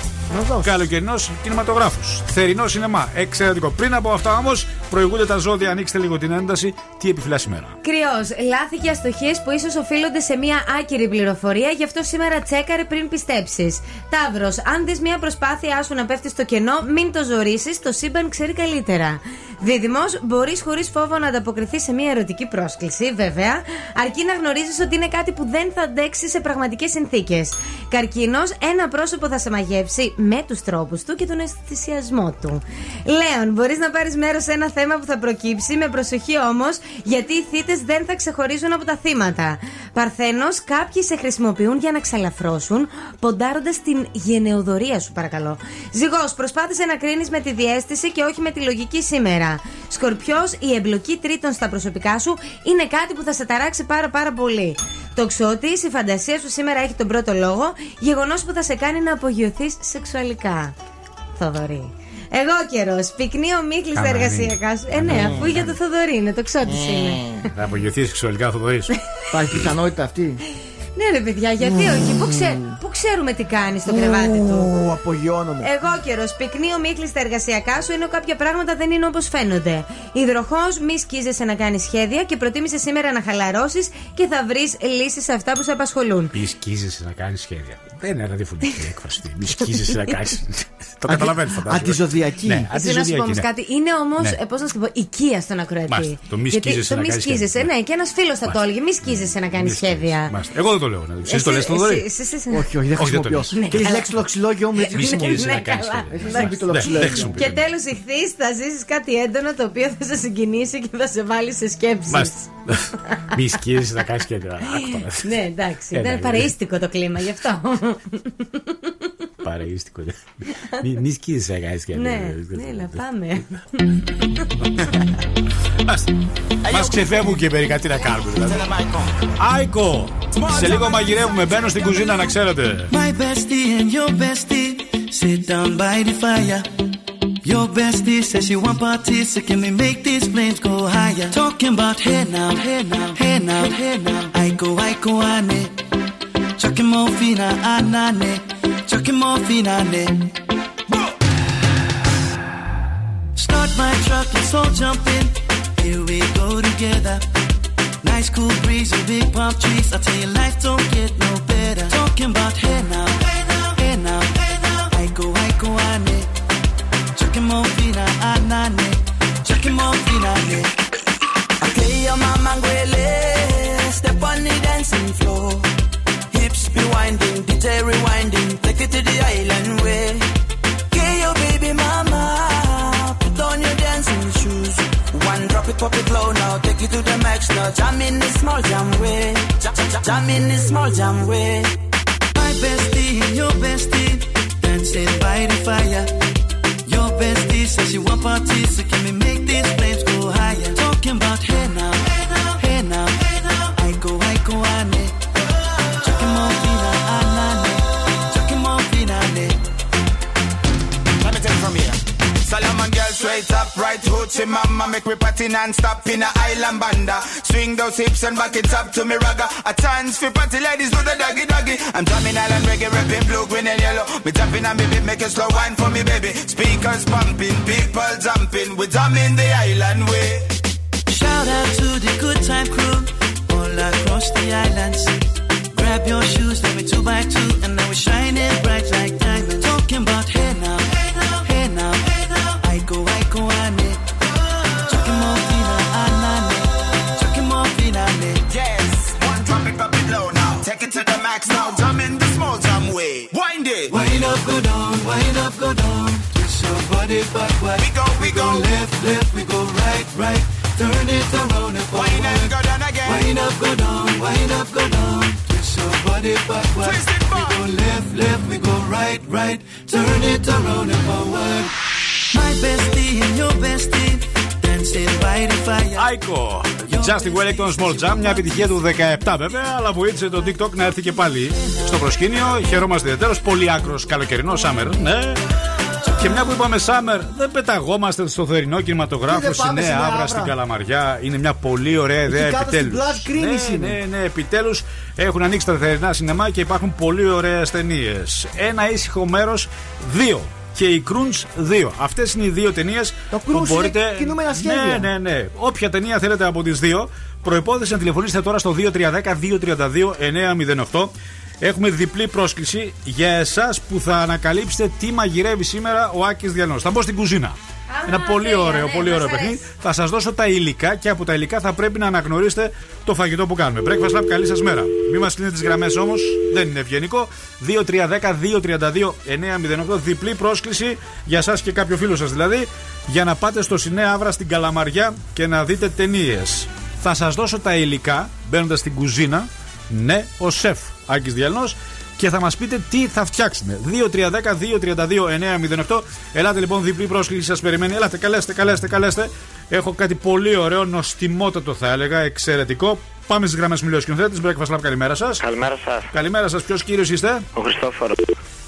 Καλοκαιρινός κινηματογράφος. Θερινό σινεμά. Εξαιρετικό. Πριν από αυτά όμως, προηγούνται τα ζώδια. Ανοίξτε λίγο την ένταση. Τι επιφυλά σήμερα. Κρυός. Λάθη και αστοχίες που ίσως οφείλονται σε μια άκυρη πληροφορία, γι' αυτό σήμερα τσέκαρε πριν πιστέψεις. Ταύρος. Αν δεις μια προσπάθειά σου να πέφτεις στο κενό, μην το ζωρίσεις, το σύμπαν ξέρει καλύτερα. Δίδυμος. Μπορείς χωρίς φόβο να ανταποκριθείς σε μια ερωτική πρόσκληση, βέβαια, αρκεί να γνωρίζεις ότι είναι κάτι που δεν θα αντέξεις σε πραγματικές συνθήκες. Καρκίνος. Ένα πρόσωπο θα σε μαγεύσει με τους τρόπους του και τον αισθησιασμό του. Λέων. Μπορείς να πάρεις μέρος σε ένα θέμα που θα προκύψει, με προσοχή όμως, γιατί οι θύτε δεν θα ξεχωρίζουν από τα θύματα. Παρθένος, κάποιοι σε χρησιμοποιούν για να ξαλαφρώσουν, ποντάροντας την γενεοδορία σου, παρακαλώ. Ζυγός, προσπάθησε να κρίνεις με τη διέστηση και όχι με τη λογική σήμερα. Σκορπιός, η εμπλοκή τρίτων στα προσωπικά σου είναι κάτι που θα σε ταράξει πάρα πάρα πολύ. Τοξότης, η φαντασία σου σήμερα έχει τον πρώτο λόγο, γεγονός που θα σε κάνει να απογειωθείς σεξουαλικά. Θοδωρή. Εγώ καιρός. Πυκνή ομίχλη στα Άμα είναι. εργασιακά σου. Ε, ναι, αφού για το Θοδωρή είναι, το ξότη είναι. Θα απογειωθείς σεξουαλικά, θα το δει. Υπάρχει πιθανότητα αυτή. Ναι, ρε παιδιά, γιατί όχι. Πού, ξέ- πού ξέρουμε τι κάνει στο κρεβάτι του. Ου, απογειώνομαι. Εγώ καιρός. Πυκνή ομίχλη στα εργασιακά σου ενώ κάποια πράγματα δεν είναι όπως φαίνονται. Υδροχός, μη σκίζεσαι να κάνεις σχέδια και προτίμησε σήμερα να χαλαρώσεις και θα βρεις λύσεις σε αυτά που σε απασχολούν. Μη σκίζεσαι να κάνεις σχέδια. Δεν είναι ραδιοφωνική έκφραση. Μη σκίζεσαι να κάνεις. Το καταλαβαίνεις, φαντάζομαι. αντιζωδιακή. Ναι, Θέλω να σου πω αντιζωδιακή. όμως ναι. κάτι. Είναι όμως, Ναι. ε, πώς να σου το πω, οικία στον ακροατή. Μάλιστα. Το μη Γιατί σκίζεσαι το να μη κάνεις σκίζεσαι, σχέδια. ναι, και ένας φίλος θα το έλεγε. Μη σκίζεσαι να κάνεις σχέδια. Μάλιστα. Εγώ δεν το λέω. Εσύ το Εσύ- λες, το δωρή. εσύ- εσύ- εσύ- Όχι, όχι, δεν Όχι, δεν το χρησιμοποιώ. λες. Ναι, Και η καλά. λέξη λοξιλόγιο μου έτσι. Μη σκίζεσαι Ναι, να κάνεις καλά. σχέδια. Εσύ πει το Ναι, λοξιλόγιο. δεν χρησιμοποιώ. Και τέλος ηχθεί, θα ζήσει κάτι έντονο το οποίο θα σε συγκινήσει και θα σε βάλει σε σκέψεις. Μάλιστα. Μη σκίζεσαι να κάνεις σχέδια. Άκου τώρα. Ναι, εντάξει. Ε, Δεν ναι, είναι παρεΐστικο το κλίμα, γι' αυτό. παραγίστικο. Μη σκίζει, αγάπη και Ναι, ναι, έλα, πάμε. Μα ξεφεύγουν και μερικά, τι να κάνουμε δηλαδή. Άικο! Σε λίγο μαγειρεύουμε, μπαίνω στην κουζίνα να ξέρετε. My bestie and your bestie sit down by the fire. Your bestie says she want parties, so can we make these flames go higher? Talking about hey now, hey now, hey now, hey now. I go, I go, ane. Chucking morphine, anane. Chucking morphine, ane. Start my truck, let's all jump in. Here we go together. Nice cool breeze and big palm trees. I tell you, life don't get no better. Talking about hey now, hey now, hey now, hey now. I go, I go, ane. Chucking morphine, anane. Chucking morphine, ane. I play your mama step on the dancing floor. Hips be winding, DJ rewinding, the. Jam in the small jam way, jam in the small jam way. My bestie your bestie, dancing by the fire. Your bestie says she want parties, so can we make these flames go higher? Talking about hoochie mama Make me party non-stop in a island banda. Swing those hips and back it up to me ragga. A chance for party ladies do the doggy doggy. I'm drumming island reggae, rapping blue, green and yellow. Me tapping on me beat, make a slow wine for me baby. Speakers pumping, people jumping. We drumming the island way. Shout out to the good time crew all across the islands. Grab your shoes, let me two by two, and now we're shining bright like diamonds. Talking about hey now, it to the max now, drumming the small jam way Wind it Wind up, go down, wind up, go down. Twist your body backward. We go, we go. left, left, we go right, right. Turn it around and forward. Wind up, go down again Wind up, go down, wind up, go down. Twist your body backward. Twist it back. We go left, left, we go right, right. Turn it around and forward. My bestie and your bestie dancing by the fire. Άικο. Justin Wellington Small Jam, μια επιτυχία του 17 βέβαια, αλλά βοήθησε το TikTok να έρθει και πάλι στο προσκήνιο. Χαιρόμαστε ιδιαίτερως. Πολύ άκρος καλοκαιρινό Summer. Ναι. Και μια που είπαμε Summer, δεν πεταγόμαστε στο θερινό Τι κινηματογράφο δεν στη πάμε Νέα στην Άβρα Άβρα. στην Καλαμαριά. Είναι μια πολύ ωραία ιδέα κάτω στην επιτέλους. Blood Κρίνης ναι, είναι. ναι, ναι, επιτέλους έχουν ανοίξει τα θερινά σινεμά και υπάρχουν πολύ ωραίες ταινίες. Ένα ήσυχο μέρος, δύο. Και η Crunch 2. Αυτές είναι οι δύο ταινίες που Crunch μπορείτε. είναι κινούμενα σχέδια. Ναι, ναι, ναι. Όποια ταινία θέλετε από τις δύο, προπόθεση να τηλεφωνήσετε τώρα στο 2310-232-908. Έχουμε διπλή πρόσκληση για εσάς που θα ανακαλύψετε τι μαγειρεύει σήμερα ο Άκης Διανός. Θα μπω στην κουζίνα. Ένα πολύ τέλεια, ωραίο, ναι, πολύ μας ωραίο αρέσει. παιχνίδι. Θα σας δώσω τα υλικά και από τα υλικά θα πρέπει να αναγνωρίσετε το φαγητό που κάνουμε. Breakfast Lab, καλή σας μέρα. Μην μας κλείνετε τις γραμμές όμως, δεν είναι ευγενικό. 2310-232-908. Διπλή πρόσκληση για εσά και κάποιο φίλο σας δηλαδή, για να πάτε στο Σινέα Άβρα στην Καλαμαριά και να δείτε ταινίες. Θα σας δώσω τα υλικά μπαίνοντας στην κουζίνα. Ναι, ο σεφ Άκης Διαλνός και θα μας πείτε τι θα φτιάξουμε. 2-3-10-2-32-908. Ελάτε λοιπόν, διπλή πρόσκληση σας περιμένει. Ελάτε, καλέστε, καλέστε, καλέστε. Έχω κάτι πολύ ωραίο, νοστιμότατο θα έλεγα, εξαιρετικό. Πάμε στις γραμμές μιλιοσκηνοθέτη. Breakfast Lab, καλημέρα σας. Καλημέρα σας. Καλημέρα σας, ποιος κύριος είστε; Ο Χριστόφορο.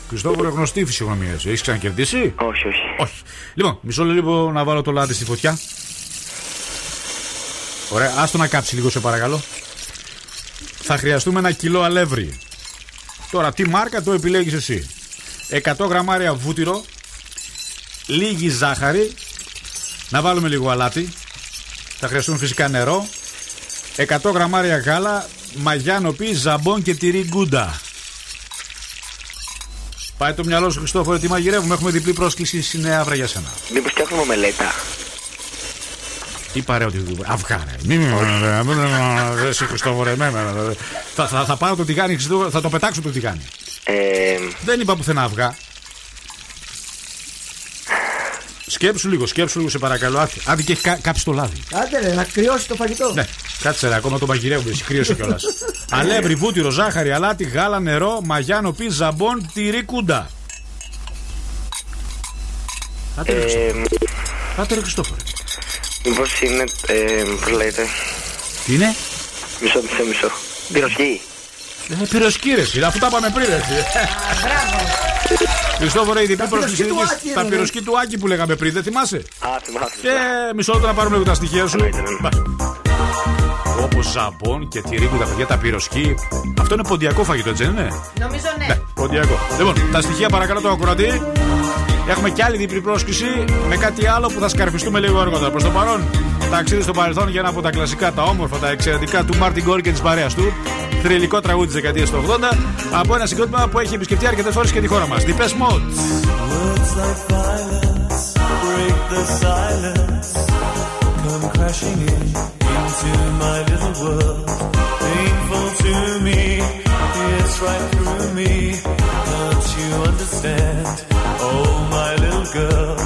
Χριστόφορο, γνωστή φυσιογνωμίας. Έχεις ξανακερδίσει; Όχι, όχι. Όχι. Λοιπόν, μισό λεπτό να βάλω το λάδι στη φωτιά. Ωραία, άστο να κάψει λίγο σε παρακαλώ. Θα χρειαστούμε ένα κιλό αλεύρι. Τώρα, τι μάρκα το επιλέγεις εσύ; 100 γραμμάρια βούτυρο, λίγη ζάχαρη, να βάλουμε λίγο αλάτι. Θα χρειαστούμε φυσικά νερό. 100 γραμμάρια γάλα, μαγιάνο πι, ζαμπόν και τυρί γκούντα. Πάει το μυαλό σου, Χριστόφορο, τι μαγειρεύουμε. Έχουμε διπλή πρόσκληση στη Νέα Αύρα για σένα. Μήπως φτιάχνουμε μελέτα; Είπα ρε ότι. Αυγά, ρε. Μην με. Εσύ, Χριστόφορε, με, με, με. Θα, θα, θα πάρω το τηγάνι, Χριστόφορε, θα το πετάξω το τηγάνι. Ε, Δεν είπα πουθενά αυγά. Σκέψου λίγο, σκέψου λίγο, σε παρακαλώ. Άντε, άντε και έχει κα- κάψει το λάδι. Άντε ρε, να κρυώσει το φαγητό. Ναι, κάτσε ρε, ακόμα το μαγειρεύουμε, εσύ κρύωσε κιόλας. Αλεύρι, βούτυρο, ζάχαρη, αλάτι, γάλα, νερό, μαγιάνο πι, ζαμπόν, τυρί κούντα. Άντε, ρε Ε, Χριστόφορε. Άντε, ρε Χριστόφορε. Μήπως είναι, ε, πώς λέγεται, Τι είναι; μισό, μισό, μισό. Πυροσχή. Ε, πυροσκύρες είναι, αφού τα πάμε πριν, έτσι. Χριστόφορε, η διπλή πρόσκληση πυροσκή του είναι Άκη, τα ρε, πυροσκή του Άκη που λέγαμε πριν, δεν θυμάσαι; Α, θυμάσαι. Και μισό λεπτό να πάρουμε λίγο τα στοιχεία σου. Όπως ζαμπόν και τυρί τα παιδιά, τα πυροσκή. Αυτό είναι ποντιακό φαγητό, έτσι δεν είναι; Νομίζω ναι. Ποντιακό. Λοιπόν, τα στοιχεία παρακαλώ το ακροατή. Έχουμε και άλλη διπλή πρόσκληση με κάτι άλλο που θα σκαρφιστούμε λίγο αργότερα. Προς το παρόν, ταξίδι στο παρελθόν για ένα από τα κλασικά, τα όμορφα, τα εξαιρετικά του Μάρτιν Γκόρ και της παρέας του. Θρηλυκό τραγούδι της δεκαετίας του 80 από ένα συγκρότημα που έχει επισκεφτεί αρκετές φορές και τη χώρα μας. Deepest Mode. Come crashing in into my little world. Painful to me, it's right through me. Don't you understand? Oh, my little girl.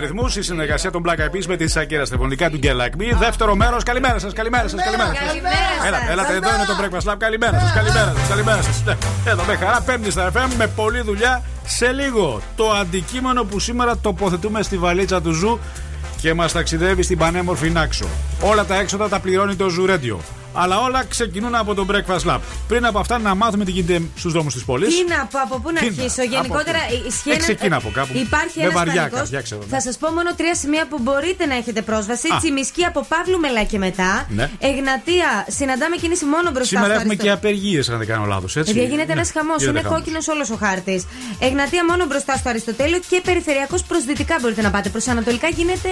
Ρυθμούς, η συνεργασία των Black Eyed Peas με τη Σακίρα στα φωνητικά του Girl Like Me. Δεύτερο μέρος, καλημέρα σας, καλημέρα σας, καλημέρα σας. Έλα, έλατε, εδώ είναι το Breakfast Club. Καλημέρα σας, καλημέρα σας, καλημέρα σας. Εδώ με χαρά, πέμπτη στα FM με πολλή δουλειά. Σε λίγο το αντικείμενο που σήμερα τοποθετούμε στη βαλίτσα του Zoo και μας ταξιδεύει στην πανέμορφη Νάξο. Όλα τα έξοδα τα πληρώνει το Zoo Radio. Αλλά όλα ξεκινούν από το Breakfast Club. Πριν από αυτά, να μάθουμε τι γίνεται στους δρόμους της πόλης. Τι να πω, από πού να Τι να- αρχίσω; από Γενικότερα πού. ισχύει Ε, ένα- ξεκίνα από κάπου. Υπάρχει Με ένας βαριά πανικός. καρδιά, ξέρω, ναι. Θα σας πω μόνο τρία σημεία που μπορείτε να έχετε πρόσβαση. Α. Τσιμισκή από Παύλου Μελά και μετά. Ναι. Εγνατία, συναντάμε κίνηση μόνο μπροστά Σήμερα στο έχουμε και αριστερό. απεργίες, αν δεν κάνω λάθος. Παιδιά, γίνεται ένας χαμός. Είναι κόκκινος όλος ο χάρτης. Εγνατία μόνο μπροστά στο Αριστοτέλειο και περιφερειακός προ δυτικά μπορείτε να πάτε. Προς Ανατολικά γίνεται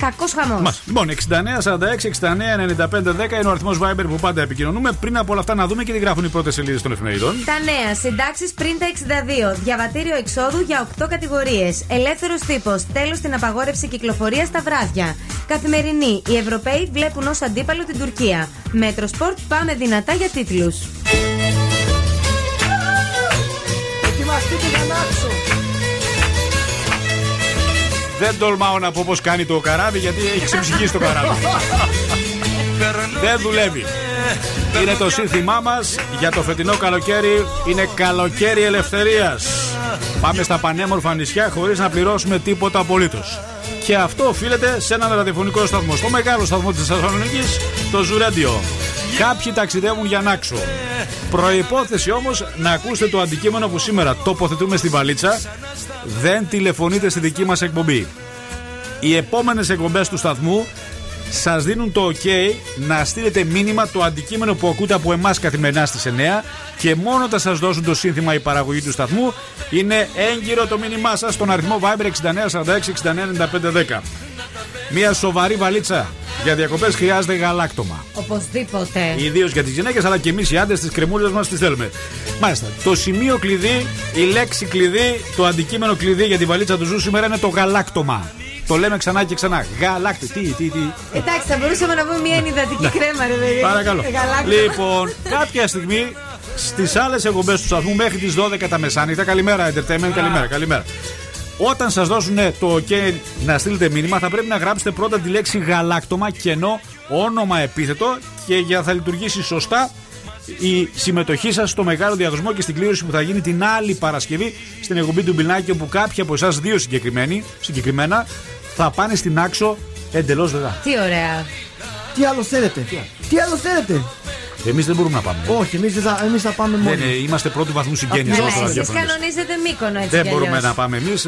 κακός χαμός. Μας. Λοιπόν, 69, 46, 69, 95, 10 είναι ο αριθμός Viber που πάντα επικοινωνούμε. Πριν από όλα αυτά, να δούμε και τι γράφουν οι πρώτες σελίδες των εφημερίδων. Τα νέα, συντάξεις πριν τα 62. Διαβατήριο εξόδου για 8 κατηγορίες. Ελεύθερος τύπος. Τέλος στην απαγόρευση κυκλοφορίας στα βράδια. Καθημερινή. Οι Ευρωπαίοι βλέπουν ως αντίπαλο την Τουρκία. Μέτρο σπορτ. Πάμε δυνατά για τίτλους. Ετοιμαστείτε για Νάξο. Δεν τολμάω να πω πώς κάνει το καράβι, γιατί έχει ξεψυχήσει το καράβι. Δεν δουλεύει. Είναι το σύνθημά μας για το φετινό καλοκαίρι. Είναι καλοκαίρι ελευθερίας. Πάμε στα πανέμορφα νησιά χωρίς να πληρώσουμε τίποτα απολύτως. Και αυτό οφείλεται σε έναν ραδιοφωνικό σταθμό. Στο μεγάλο σταθμό της Θεσσαλονίκης, το Ζουρέντιο. Κάποιοι ταξιδεύουν για να άξω. Προπόθεση όμως να ακούσετε το αντικείμενο που σήμερα τοποθετούμε στη βαλίτσα. Δεν τηλεφωνείτε στη δική μας εκπομπή. Οι επόμενες εκπομπές του σταθμού σας δίνουν το OK να στείλετε μήνυμα το αντικείμενο που ακούτε από εμάς καθημερινά στις 9 και μόνο θα σας δώσουν το σύνθημα η παραγωγή του σταθμού. Είναι έγκυρο το μήνυμά σας στον αριθμό Viber 6946 699510. Μια σοβαρή βαλίτσα για διακοπές χρειάζεται γαλάκτομα. Οπωσδήποτε. Ιδίως για τις γυναίκες, αλλά και εμείς οι άντρες, τις κρεμούλες μας τις θέλουμε. Μάλιστα. Το σημείο κλειδί, η λέξη κλειδί, το αντικείμενο κλειδί για τη βαλίτσα του ζου σήμερα είναι το γαλάκτομα. Το λέμε ξανά και ξανά. Γαλάκτη. Τι, τι, τι. Εντάξει, θα μπορούσαμε να πούμε μια ενυδατική κρέμα, ρε παιδί. Ναι. Παρακαλώ. Γαλάκτημα. Λοιπόν, κάποια στιγμή στις άλλες εκπομπές του σταθμού μέχρι τις 12 τα μεσάνυχτα. Καλημέρα, entertainment. Καλημέρα, καλημέρα. Όταν σας δώσουν το OK να στείλετε μήνυμα, θα πρέπει να γράψετε πρώτα τη λέξη γαλάκτομα, κενό, όνομα επίθετο και για να θα λειτουργήσει σωστά η συμμετοχή σας στο μεγάλο διαγωνισμό και στην κλήρωση που θα γίνει την άλλη Παρασκευή στην εκπομπή του Μπιλνάκη, όπου κάποιοι από εσάς, δύο συγκεκριμένοι, συγκεκριμένα, θα πάνε στην άξο εντελώς δεδά. Τι ωραία. Τι άλλο θέλετε; Τι άλλο θέλετε; Εμείς δεν μπορούμε να πάμε. Όχι, εμείς θα, εμείς θα πάμε Δεν, μόνοι. ε, είμαστε πρώτου βαθμού συγγένεια Ναι, στο Εσείς ραδιόφωνο. κανονίζετε μήκονο έτσι. Δεν κι μπορούμε αλλιώς. να πάμε εμείς,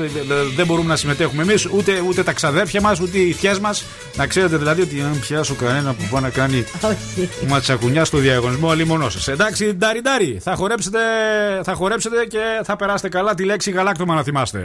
δεν μπορούμε να συμμετέχουμε εμείς, ούτε, ούτε τα ξαδέρφια μας, ούτε οι θειέ μας. Να ξέρετε δηλαδή ότι αν πιάσω κανένα που πάει να κάνει Όχι. ματσακουνιά στο διαγωνισμό, αλλήμονό σας. Εντάξει, ντάρι ντάρι, θα χορέψετε, θα χορέψετε και θα περάσετε καλά τη λέξη γαλάκτομα να θυμάστε.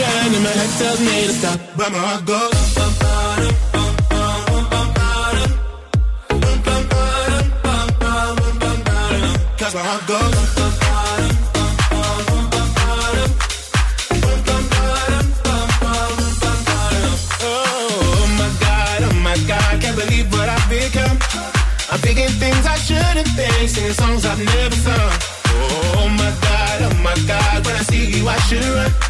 in and my head tells me to stop, but my heart goes. Cause my heart goes. Oh my god, oh my god, can't believe what I've become. I'm thinking things I shouldn't think, singing songs I've never sung. Oh my god, oh my god, when I see you I should run.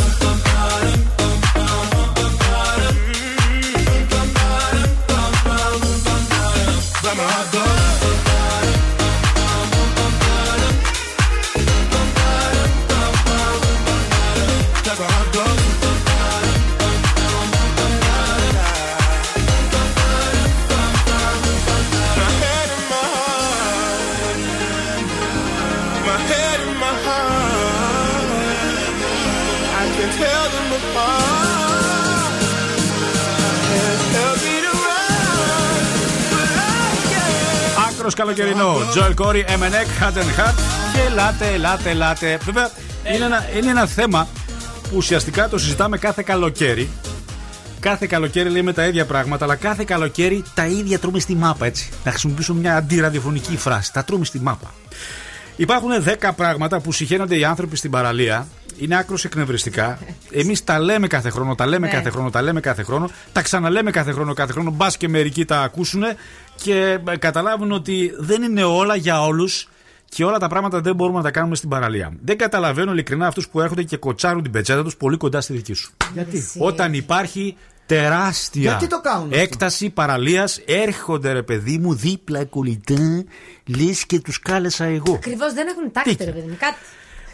Καλοκαιρινό. Joel Corey, MNEC, Hat and Hat. Και ελάτε, ελάτε, ελάτε. Βέβαια, είναι ένα, είναι ένα θέμα που ουσιαστικά το συζητάμε κάθε καλοκαίρι. Κάθε καλοκαίρι λέμε τα ίδια πράγματα, αλλά κάθε καλοκαίρι τα ίδια τρώμε στη μάπα, έτσι. Να χρησιμοποιήσω μια αντιραδιοφωνική φράση. Τα τρώμε στη μάπα. Υπάρχουν 10 πράγματα που συχαίνονται οι άνθρωποι στην παραλία. Είναι άκρο εκνευριστικά. Εμείς τα λέμε κάθε χρόνο, τα λέμε Ναι. κάθε χρόνο, τα λέμε κάθε χρόνο. Τα ξαναλέμε κάθε χρόνο, κάθε χρόνο. Μπας και μερικοί τα ακούσουν και ε, καταλάβουν ότι δεν είναι όλα για όλους και όλα τα πράγματα δεν μπορούμε να τα κάνουμε στην παραλία. Δεν καταλαβαίνω ειλικρινά αυτούς που έρχονται και κοτσάρουν την πετσέτα τους πολύ κοντά στη δική σου. Γιατί; Όταν υπάρχει τεράστια Γιατί το κάνουν αυτό; έκταση παραλίας, έρχονται ρε παιδί μου δίπλα κολλητά, λες και τους κάλεσα εγώ. Ακριβώς δεν έχουν τακτ, ρε παιδί μου. Κάτι.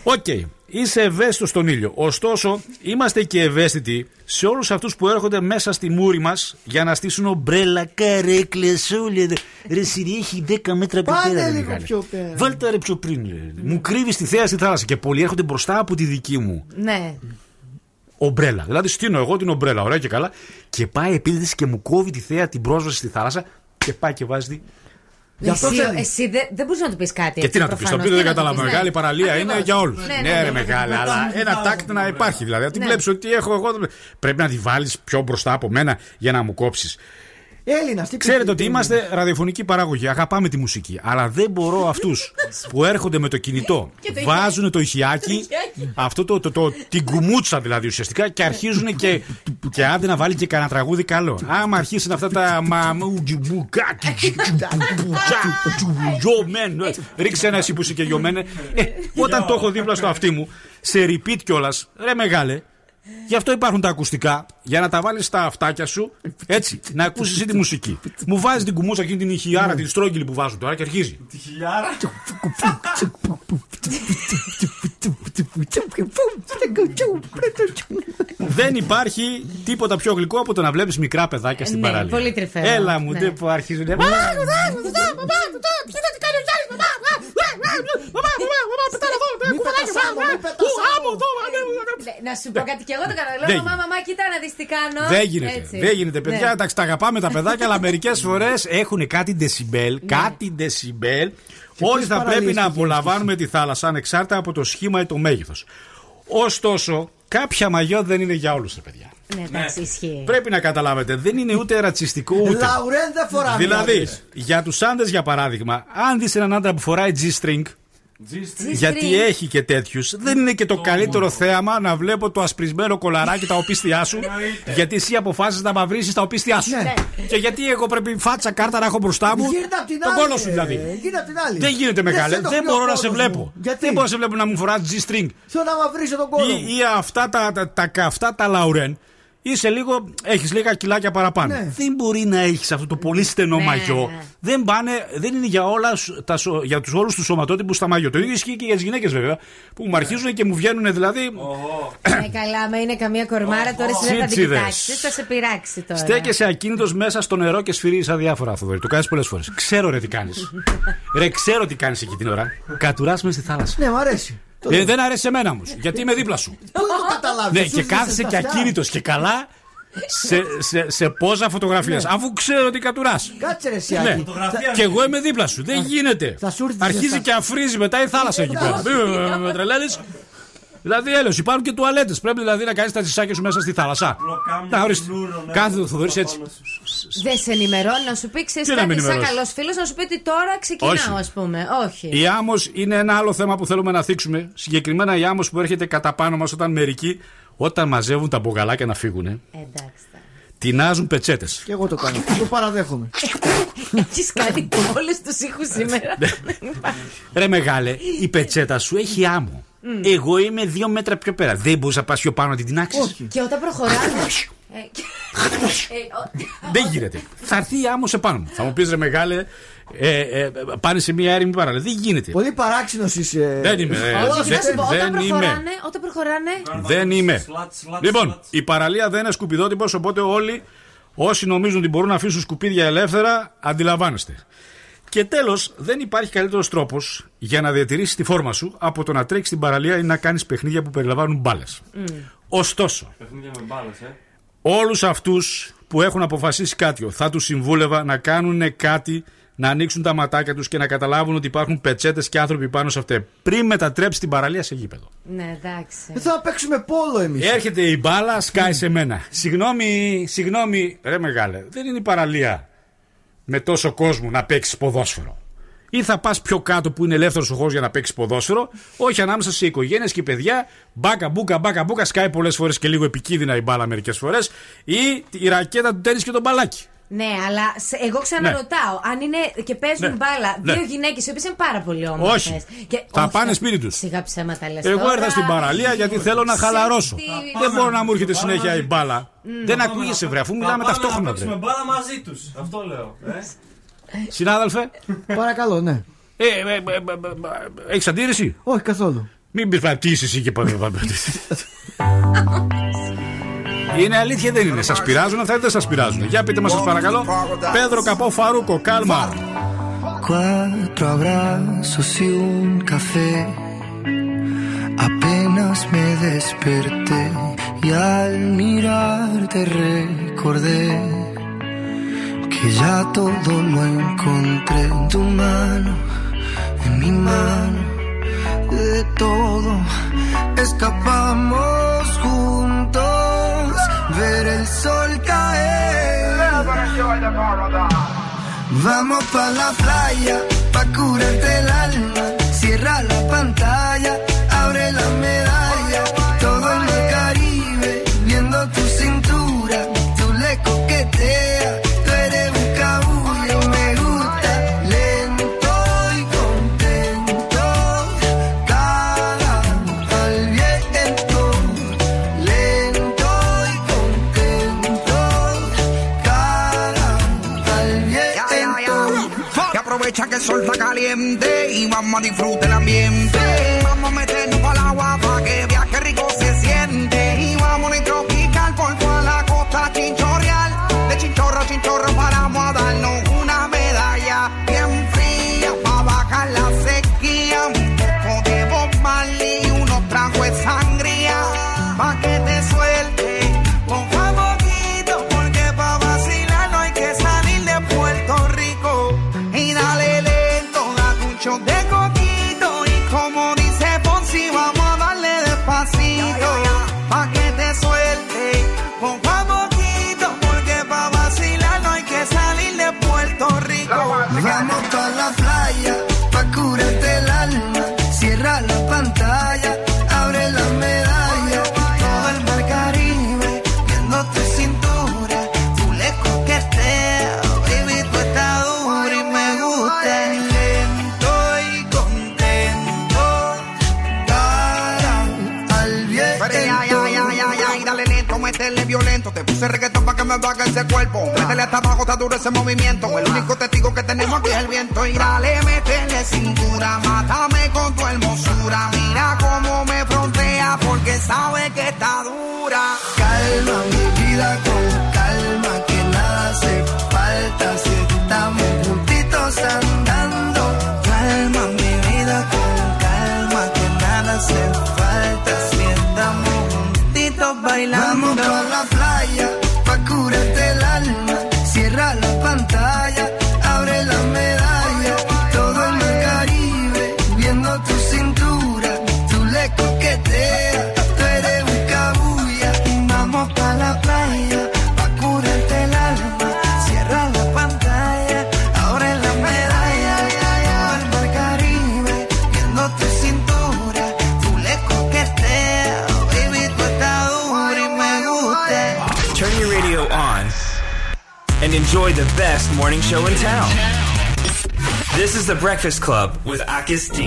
Οκ. Είσαι ευαίσθητος στον ήλιο. Ωστόσο, είμαστε και ευαίσθητοι σε όλους αυτούς που έρχονται μέσα στη μούρη μας για να στήσουν ομπρέλα, καρέκλες, όλοι. Ρε Σιρή, έχει 10 μέτρα πιο Πάνε πέρα. ρε λίγο μεγάλε. πιο πέρα. Βάλτε ρε πιο πριν. ρε. Μου κρύβεις τη θέα στη θάλασσα και πολλοί έρχονται μπροστά από τη δική μου Ναι. Ομπρέλα. Δηλαδή, στείνω εγώ την ομπρέλα, ωραία και καλά. Και πάει επίθεση και μου κόβει τη θέα την πρόσβαση στη θάλασσα και πάει και βάζει. τη- Γι' αυτό εσύ θέλει. εσύ δεν δεν μπορείς να του πεις κάτι. Και τι να του πεις, το οποίο δεν κατάλαβα. Μεγάλη παραλία Ακριβώς. είναι για όλους. Ναι, Ναι, ναι, ναι, ρε ναι. μεγάλη, αλλά ένα τάκτ να υπάρχει. Δηλαδή, αν τη Ναι. βλέπεις ότι έχω εγώ. Πρέπει να τη βάλεις πιο μπροστά από μένα για να μου κόψεις. Έλληνα, τι Ξέρετε ότι είμαστε ραδιοφωνική παραγωγή. Αγαπάμε τη μουσική. Αλλά δεν μπορώ αυτού που έρχονται με το κινητό, Και το βάζουν το ηχιάκι, αυτό το, το, το, την κουμούτσα δηλαδή ουσιαστικά και αρχίζουν και, και άντε να βάλει και κανένα τραγούδι καλό. Άμα αρχίσουν αυτά τα μαμούγιμπουκάκι, γιωμέν, ε, ρίξε ένα εσύ που είσαι και γιωμένε. Ε, όταν το έχω δίπλα στο αυτί μου, σε repeat κιόλα, ρε μεγάλε, Γι' αυτό υπάρχουν τα ακουστικά, για να τα βάλει στα αυτάκια σου, έτσι, να ακούσει εσύ τη μουσική. Μου βάζει την κουμούσα εκείνη την ηχιάρα, την στρόγγυλη που βάζουν τώρα και αρχίζει. Τη χιλιάρα. Δεν υπάρχει τίποτα πιο γλυκό από το να βλέπει μικρά παιδάκια στην Ναι, παραλία. πολύ τρυφερό. Έλα μου, Ναι. δεν που αρχίζουν. Ναι, Να σου πω κάτι και εγώ το κάνω. Δεν Λέω, μαμά, μαμά, κοίτα να δει τι κάνω. Δεν γίνεται. Έτσι. Δεν γίνεται, παιδιά. Ναι. Εντάξει, τα αγαπάμε τα παιδάκια, αλλά μερικέ φορέ έχουν κάτι δεσιμπέλ. Κάτι δεσιμπέλ. Όλοι ποιες θα πρέπει παραλίες να πηγαίνεις απολαμβάνουμε τη θάλασσα ανεξάρτητα από το σχήμα ή το μέγεθο. Ωστόσο, κάποια μαγιό δεν είναι για όλου, παιδιά. Ναι, εντάξει, ισχύει. Πρέπει να καταλάβετε, δεν είναι ούτε ρατσιστικό ούτε. Λαουρέν δεν φοράμε. Δηλαδή, για τους άντρες, για παράδειγμα, αν δεις έναν άντρα που φοράει G-string, γιατί έχει και τέτοιους, δεν είναι και το καλύτερο θέαμα να βλέπω το ασπρισμένο κολαράκι τα οπίστια σου, γιατί εσύ αποφάσισες να μαυρίσει τα οπίστια σου. Ναι. Και γιατί εγώ πρέπει φάτσα κάρτα να έχω μπροστά μου. Γίνεται απ' την Τον άλλη, κόλο σου ε, δηλαδή. γίνεται απ' την άλλη. Δεν γίνεται μεγάλε. σε Δεν ενοχλεί μπορώ ο να σε κόλος βλέπω. μου. Γιατί; Δεν μπορώ να σε βλέπω να μου φοράς G-string. Θέλω να μαυρίσω τον Ή, κόλλο. μου. ή αυτά τα, τα, τα καυτά τα λαουρέν. Είσαι λίγο, έχεις λίγα κιλάκια παραπάνω. Ναι. Δεν μπορεί να έχεις αυτό το πολύ στενό Ναι. μαγιό. Δεν, πάνε, δεν είναι για, όλα, σου- τα, σω- για τους όλους τους σωματότυπους τα μαγιό. Το ίδιο ισχύει και για τις γυναίκες βέβαια. Που μου αρχίζουν και μου βγαίνουν δηλαδή. Ναι, καλά, με είναι καμία κορμάρα, τώρα εσύ δεν θα την Τσίτσιδες. κοιτάξει. Θα σε πειράξει τώρα. Στέκεσαι ακίνητος μέσα στο νερό και σφυρίζεις αδιάφορα, Θοδωρή. Το κάνεις πολλές φορές. Ξέρω ρε τι κάνεις. ρε, ξέρω τι κάνεις εκεί την ώρα. Κατουράς μες στη θάλασσα. Ναι, μου αρέσει. Το Ε, δεν αρέσει εμένα όμως. Γιατί είμαι δίπλα σου. Πού το καταλάβεις; Ναι, και κάθεσαι και ακίνητος και καλά σε, σε, σε πόζα φωτογραφίας. Αφού ξέρω ότι κατουράς. Κάτσε ρε Ναι. Σιάκη. Και εγώ είμαι δίπλα σου. Δεν γίνεται. θα σου έρθεις Αρχίζει ζεστά. και αφρίζει μετά η θάλασσα εκεί πέρα. Μην με τρελαίνεις. Δηλαδή, έλεος, υπάρχουν και τουαλέτες. Πρέπει δηλαδή να κάνεις τα τσισάκια σου μέσα στη θάλασσα. Να ορίστε. Κάθεται ο Θοδωρή έτσι. Δεν σε ενημερώνει να σου πει, ξέρεις Τι να με κάτι σαν ενημερώσεις; καλός φίλος, να σου πει ότι τώρα ξεκινάω, Όχι. ας πούμε. Όχι. Η άμμος είναι ένα άλλο θέμα που θέλουμε να θίξουμε. Συγκεκριμένα η άμμος που έρχεται κατά πάνω μας όταν μερικοί, όταν μαζεύουν τα μπογαλάκια να φύγουν, Εντάξει. τεινάζουν πετσέτες. Και εγώ το κάνω. Το παραδέχομαι. Έχεις κάνει όλου του ήχους σήμερα. Ναι. Ρε μεγάλε, η πετσέτα σου έχει άμμο. Εγώ είμαι δύο μέτρα πιο πέρα. Δεν μπορεί να πα πιο πάνω να την τεινάξει. Και όταν προχωράνε. ε, και- ε, ο- Δεν γίνεται. Θα έρθει η άμμος σε πάνω μου. Θα μου πεις ρε μεγάλε, ε, ε, πάνε σε μια έρημη παραλία. Δεν γίνεται. Πολύ παράξενος είσαι. Δεν είμαι. ε, Όχι, δεν- να σου πω, όταν δεν είμαι. προχωράνε, όταν προχωράνε. Δεν είμαι. Λοιπόν, η παραλία δεν είναι σκουπιδότυπος, οπότε όλοι όσοι νομίζουν ότι μπορούν να αφήσουν σκουπίδια ελεύθερα, αντιλαμβάνεστε. Και τέλος, δεν υπάρχει καλύτερος τρόπος για να διατηρήσεις τη φόρμα σου από το να τρέξεις στην παραλία ή να κάνεις παιχνίδια που περιλαμβάνουν μπάλες. Ωστόσο, Παιχνίδια με μπάλες, ε. όλους αυτούς που έχουν αποφασίσει κάτι θα τους συμβούλευα να κάνουν κάτι να ανοίξουν τα ματάκια τους και να καταλάβουν ότι υπάρχουν πετσέτες και άνθρωποι πάνω σε αυτές πριν μετατρέψεις την παραλία σε γήπεδο. Ναι, εντάξει. Δεν θα παίξουμε πόλο εμείς. Έρχεται η μπάλα, σκάει σε μένα. Συγγνώμη, συγγνώμη, ρε μεγάλε, δεν είναι η παραλία με τόσο κόσμο να παίξεις ποδόσφαιρο. Ή θα πας πιο κάτω που είναι ελεύθερος ο χώρος για να παίξεις ποδόσφαιρο, όχι ανάμεσα σε οικογένειες και παιδιά. Μπάκα μπούκα, μπάκα μπούκα, σκάει πολλές φορές και λίγο επικίνδυνα η μπάλα μερικές φορές. Ή η ρακέτα του τέννη και το μπαλάκι. Ναι, αλλά σε- εγώ ξαναρωτάω, αν είναι και παίζουν Ναι. μπάλα Ναι. δύο γυναίκες οι οποίες είναι πάρα πολύ όμορφες. Όχι. Θα πάνε σπίτι τους. Σιγά ψέματα λες. Εγώ ήρθα στην παραλία γιατί θέλω να χαλαρώσω. Δεν μπορώ να μου έρχεται συνέχεια η μπάλα. Δεν ακούγεσαι βρε, αφού μιλάμε ταυτόχρονα Να βρε. παίξουμε μπάλα μαζί τους. Αυτό λέω. Ε. Συνάδελφε, Παρακαλώ, ναι. ε, ε, ε, ε, ε, έχεις αντίρρηση; Όχι καθόλου. Μην πεις τι είσαι εσύ και πάμε. Είναι αλήθεια δεν είναι. Σα πειράζουν αυτά ή δεν σα πειράζουν. Για πείτε μα, σα παρακαλώ. Πέδρο Καπό Φαρούκο, κάλμα. Cuatro abrazos y un café. Apenas me desperté y al mirarte recordé que ya todo lo encontré en tu mano, en mi mano, de todo escapamos juntos, ver el sol caer. Vamos pa la playa, pa curarte el alma. Cierra la pantalla, врут Breakfast Club with Akis D.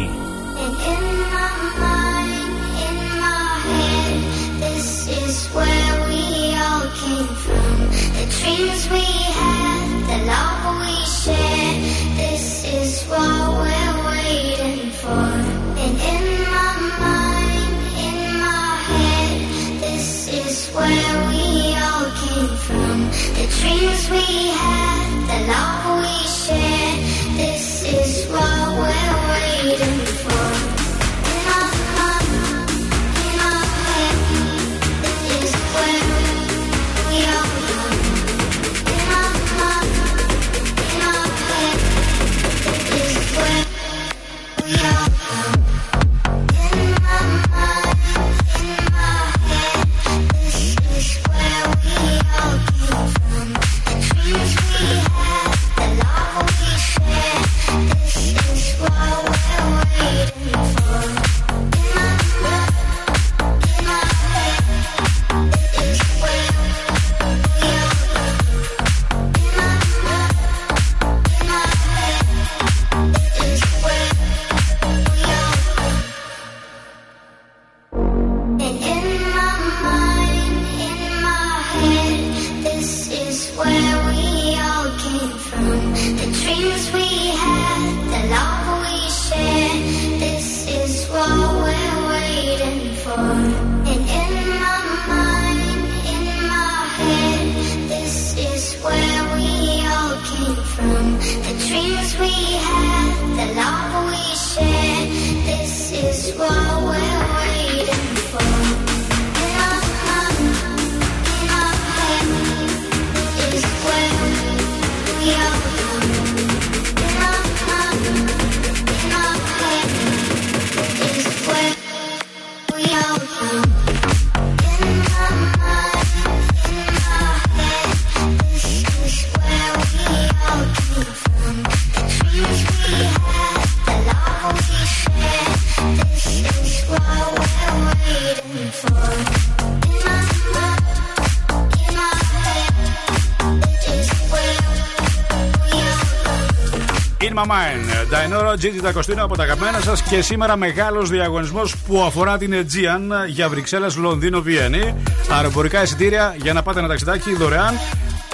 My Mind. Νταϊνόρο, Τζίτι από τα αγαπημένα σας και σήμερα μεγάλος διαγωνισμός που αφορά την Aegean για Βρυξέλλες, Λονδίνο, Βιέννη. Αεροπορικά εισιτήρια για να πάτε ένα ταξιδάκι δωρεάν.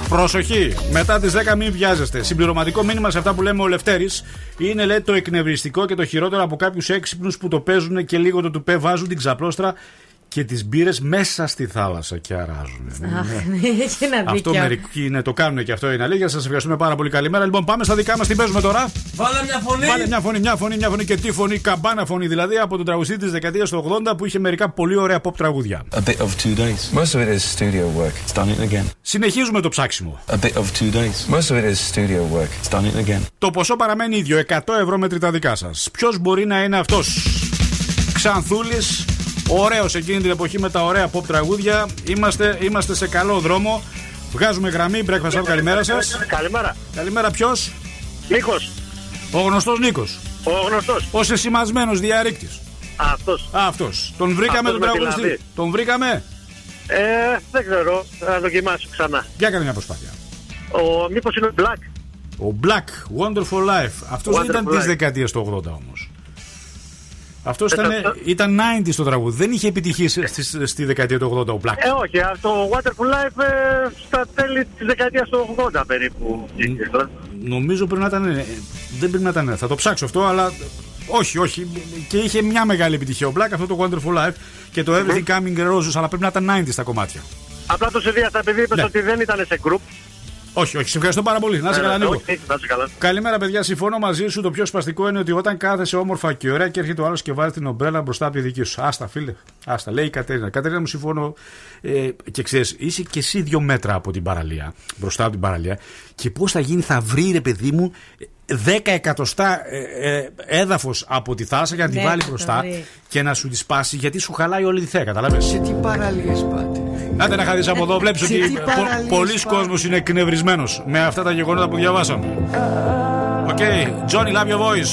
Προσοχή! Μετά τις 10 μην βιάζεστε. Συμπληρωματικό μήνυμα σε αυτά που λέμε ο Λευτέρης είναι λέει το εκνευριστικό και το χειρότερο από κάποιους έξυπνους που το παίζουν και λίγο το τουπέ βάζουν την ξαπλώστρα και τις μπύρες μέσα στη θάλασσα και αράζουν. Αχ, ναι, ναι να Αυτό μερικοί είναι, το κάνουν και αυτό είναι αλήθεια. Σας ευχαριστούμε πάρα πολύ. Καλημέρα. Λοιπόν, πάμε στα δικά μας. Τι παίζουμε τώρα; Βάλε μια φωνή. Βάλε μια φωνή, μια φωνή, μια φωνή και τι φωνή. Καμπάνα φωνή δηλαδή από τον τραγουδιστή της δεκαετίας του 80 που είχε μερικά πολύ ωραία pop τραγούδια. A bit of two days. Most of it is studio work. It's done it again. Συνεχίζουμε το ψάξιμο. A bit of two days. Most of it is studio work. It's done it again. Το ποσό παραμένει ίδιο. 100 ευρώ μετρητά δικά σας. Ποιος μπορεί να είναι αυτός; Ξανθούλης Ωραίος εκείνη την εποχή με τα ωραία pop τραγούδια. Είμαστε, είμαστε σε καλό δρόμο. Βγάζουμε γραμμή. Breakfast Club, καλημέρα σας. Καλημέρα. Καλημέρα, ποιος; Νίκος. Ο γνωστός Νίκος. Ο γνωστός. Ο εσημασμένο διαρρήκτης. Αυτός. Αυτός. Τον βρήκαμε Αυτός τον με τη τραγουδιστή. λαβή. Τον βρήκαμε; Ε, δεν ξέρω. Θα δοκιμάσω ξανά. Για κάνε μια προσπάθεια. Ο μήπως είναι ο Black. Ο Black, Wonderful Life. Αυτός δεν ήταν Wonderful της Life. δεκαετίας του 80 όμως. Αυτός Ε, ήταν, αυτό- ήταν 90 στο τραγούδι. Δεν είχε επιτυχεί στη, στη δεκαετία του 80 ο Black. Ε, όχι. α, Το Waterful Life ε, στα τέλη της δεκαετίας του 80 περίπου. βγήκε. Νομίζω πρέπει να ήταν. ε, Δεν πρέπει να ήταν. Θα το ψάξω αυτό, αλλά. Όχι, όχι. Και είχε μια μεγάλη επιτυχία ο Black, αυτό το Wonderful Life και το Everything Coming Roses, αλλά πρέπει να ήταν 90 τα κομμάτια. Απλά το συνδύασα επειδή είπες Ναι. ότι δεν ήταν σε group. Όχι, όχι, σε ευχαριστώ πάρα πολύ. Να σε Ε, καλά, Νίκο. όχι, Να σε καλά. Καλημέρα, παιδιά. Συμφωνώ μαζί σου. Το πιο σπαστικό είναι ότι όταν κάθεσαι όμορφα και ωραία και έρχεται ο άλλος και βάζει την ομπρέλα μπροστά από τη δική σου. Άστα, φίλε. Άστα, λέει η Κατερίνα. Κατερίνα μου συμφωνώ. Ε, και ξέρεις, είσαι και εσύ δύο μέτρα από την παραλία. Μπροστά από την παραλία. Και πώς θα γίνει, θα βρει ρε παιδί μου 10 εκατοστά ε, ε, έδαφος από τη θάλασσα για να τη Ναι, βάλει θα μπροστά βρει. και να σου τη σπάσει γιατί σου χαλάει όλη τη θέα. Κατάλαβες. Σε τι παραλίες πάτε. Άντε να χαθείς από εδώ, βλέπεις Σε ότι τι πο- παραλίες πολλοί πάτε. κόσμος είναι εκνευρισμένος με αυτά τα γεγονότα που διαβάσαμε. OK, Johnny, love your voice.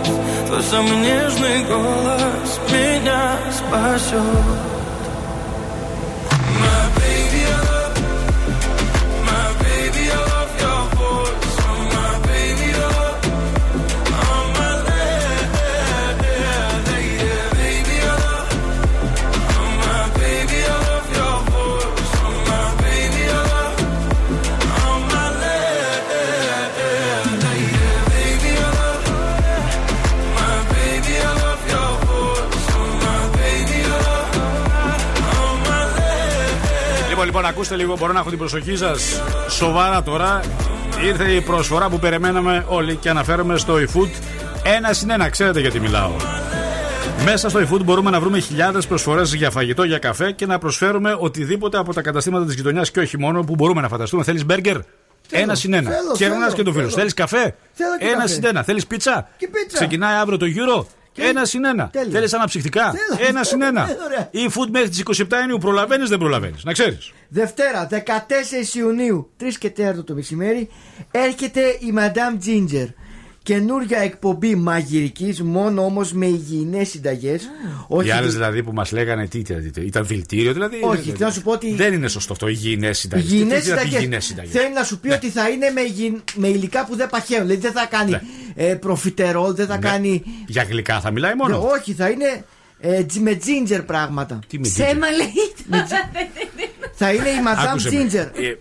Самый нежный голос Меня спасет ακούστε λίγο, μπορώ να έχω την προσοχή σας. Σοβαρά τώρα. Ήρθε η προσφορά που περιμέναμε όλοι και αναφέρομαι στο eFood. Ένα συν ένα, ξέρετε γιατί μιλάω. Μέσα στο eFood μπορούμε να βρούμε χιλιάδες προσφορές για φαγητό, για καφέ και να προσφέρουμε οτιδήποτε από τα καταστήματα της γειτονιάς και όχι μόνο που μπορούμε να φανταστούμε. Θέλεις μπέργκερ; Ένα συν ένα. θέλω, Και ένα θέλω, και το φίλο. θέλω. Θέλεις καφέ; Θέλω και Ένα καφέ. συν ένα. Θέλεις πίτσα; Και πίτσα. Ξεκινάει αύριο το γύρο; Ένα συν ένα. Τέλεια. Θέλεις αναψυκτικά; Θέλω. Ένα συν ένα. Ωραία. Η food μέχρι τις 27 Ιουνίου προλαβαίνεις, δεν προλαβαίνεις. Να ξέρεις. Δευτέρα, 14 Ιουνίου, 3 και 4 το μεσημέρι, έρχεται η Madame Ginger. Καινούρια εκπομπή μαγειρικής, μόνο όμως με υγιεινές συνταγές. Οι άλλες δηλαδή που μας λέγανε τι ήταν, τι- ήταν δηλητήριο, δηλαδή. Όχι, δηλαδή, θέλω να σου πω ότι- Δεν είναι σωστό αυτό, υγιεινές συνταγές. Υγιεινές Τι δηλαδή συνταγές. υγιεινές συνταγές; Θέλει να σου πει ότι θα είναι με, υγι... με υλικά που δεν παχαίνουν. Δηλαδή δεν θα κάνει Ναι. ε, προφιτερόλ, δεν θα κάνει. Για γλυκά θα μιλάει μόνο; Ναι, όχι, θα είναι ε, τζι- με ginger πράγματα. Τι με Ψέμα λέει. Θα είναι η Madame Άκουσε με. Ginger. Ε,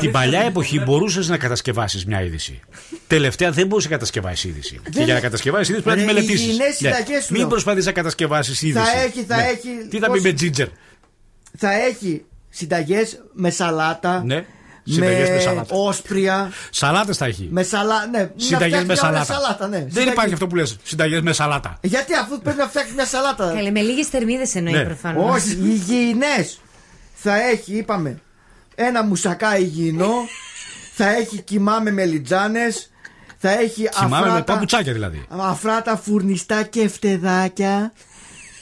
Την παλιά εποχή μπορούσες να κατασκευάσεις μια είδηση. Τελευταία δεν μπορούσες να κατασκευάσεις είδηση. Και για να κατασκευάσεις είδηση πρέπει να τη Ρε, μελετήσεις. υγιεινές συνταγές σου λέω. Μην προσπαθείς να κατασκευάσεις είδηση. Θα έχει, θα Ναι. έχει. Τι θα πει πώς- με τζίτζερ; Θα έχει συνταγές με σαλάτα. Ναι. Συνταγές με σαλάτα. όσπρια. Σαλάτες θα έχει. Με σαλά, ναι. να Συνταγές φτιάξει με μια ωραία σαλάτα. σαλάτα ναι. Δεν Συνταγές- υπάρχει αυτό που λες. Συνταγές με σαλάτα. Γιατί αφού πρέπει να φτιάξεις μια σαλάτα. Καλέ, με λίγες θερμίδες εννοεί Ναι. προφανώς. Όχι, υγιεινέ. Θα έχει, είπαμε, ένα μουσακά υγιεινό. θα έχει κοιμά με μελιτζάνε. Θα έχει Κοιμάμαι με αφράτα, παπουτσάκια δηλαδή. αφράτα φουρνιστά και φτεδάκια.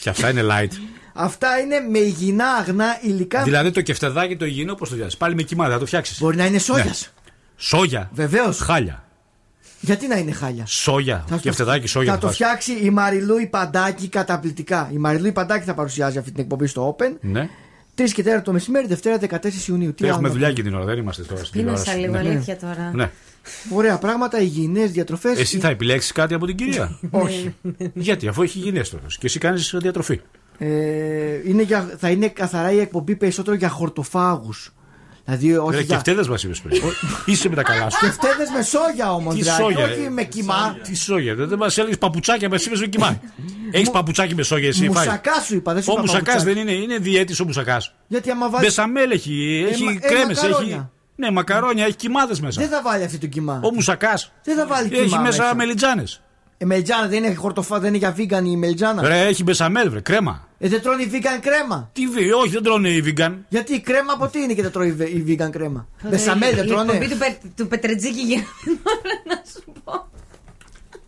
Και αυτά είναι light. Αυτά είναι με υγιεινά αγνά υλικά. Δηλαδή το κεφτεδάκι το υγιεινό, πώς το φτιάξει. Πάλι με κοιμάδα, θα το φτιάξεις. Μπορεί να είναι σόγιας. Σόγια. Βεβαίως. Χάλια. Γιατί να είναι χάλια; Σόγια. Θα το- Κεφτεδάκι σόγια. Θα το βάζει. φτιάξει η Μαριλού η Παντάκη καταπληκτικά. Η Μαριλού η Παντάκη θα παρουσιάζει αυτή την εκπομπή στο Open. Ναι. 3 και 4 το μεσημέρι, Δευτέρα 14 Ιουνίου. Τι Έχουμε άλλο; να δουλειά και την ώρα, δεν είμαστε τώρα στην Πίνασα τηλεόραση. λίγο, Ναι. αλήθεια τώρα. Ναι. Ωραία πράγματα, υγιεινές διατροφές. Εσύ θα επιλέξεις κάτι από την κυρία; Όχι. Γιατί, αφού έχει υγιεινές τώρα. Και εσύ κάνεις διατροφή. Ε, είναι για, θα είναι καθαρά η εκπομπή περισσότερο για χορτοφάγους. Δηλαδή, όχι Ρε, για. κεφτέδε μας είπες πριν. Είσαι με τα καλά σου. Κεφτέδε με σόγια όμως. Τι δηλαδή, σόγια, όχι ε. με κοιμά. Τι σόγια, δεν μας έλεγες παπουτσάκια, μας είπες με κοιμά. Έχεις παπουτσάκι με σόγια, εσύ φάει. Μουσακάς σου είπα, δεν σου Ο είπα μουσακάς παπουτσάκι. δεν είναι, είναι διαίτης ο μουσακάς. Γιατί άμα βάλει. Μπεσαμέλ έχει, Ε, έχει μα- ε, κρέμες, έχει. μακαρόνια. Ναι, μακαρόνια, έχει κιμάδες μέσα. Δεν θα βάλει αυτή το κιμά. Ο μουσακάς. Δεν θα βάλει Έχει κιμά. μέσα μελιτζάνες. Ε, μελιτζάνα δεν είναι χορτοφά, δεν είναι για vegan η μελιτζάνα. Ρε, έχει μπεσαμέλ, βρε, κρέμα. Ε, δεν τρώνε οι vegan κρέμα. Τι βι, όχι, δεν τρώνε οι vegan. Γιατί η κρέμα από τι είναι και δεν τρώει η βε- η vegan κρέμα; Ε, Μπεσαμέλ δεν Η τρώνε. εκπομπή του, Πε- του Πετρετζίκη για να σου πω.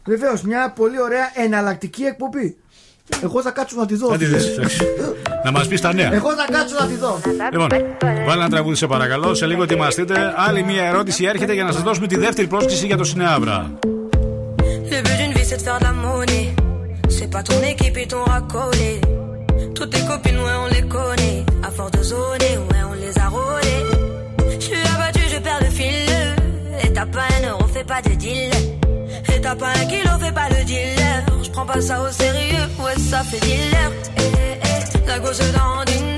Βεβαίως, μια πολύ ωραία εναλλακτική εκπομπή. Εγώ θα κάτσω να τη δω. Θα τη δεις, εντάξει. Να μας πεις τα νέα. Εγώ θα κάτσω να τη δω. Λοιπόν, βάλε ένα τραγούδι σε παρακαλώ. Σε λίγο ετοιμαστείτε. Άλλη μια ερώτηση έρχεται για να σας δώσουμε τη δεύτερη πρόσκληση για το Σινεάβρα. Le but d'une vie c'est de faire de la monnaie. C'est pas ton équipe et ton racolé. Toutes tes copines, ouais, on les connaît. À force de zoner, ouais, on les a rôlées. Je suis abattu, je perds le fil. Et t'as pas un euro, fais pas de deal. Et t'as pas un kilo, fais pas le dealer. Je prends pas ça au sérieux, ouais, ça fait dealer. Eh, eh, eh, la gosse dans une.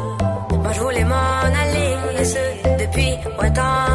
cuentan.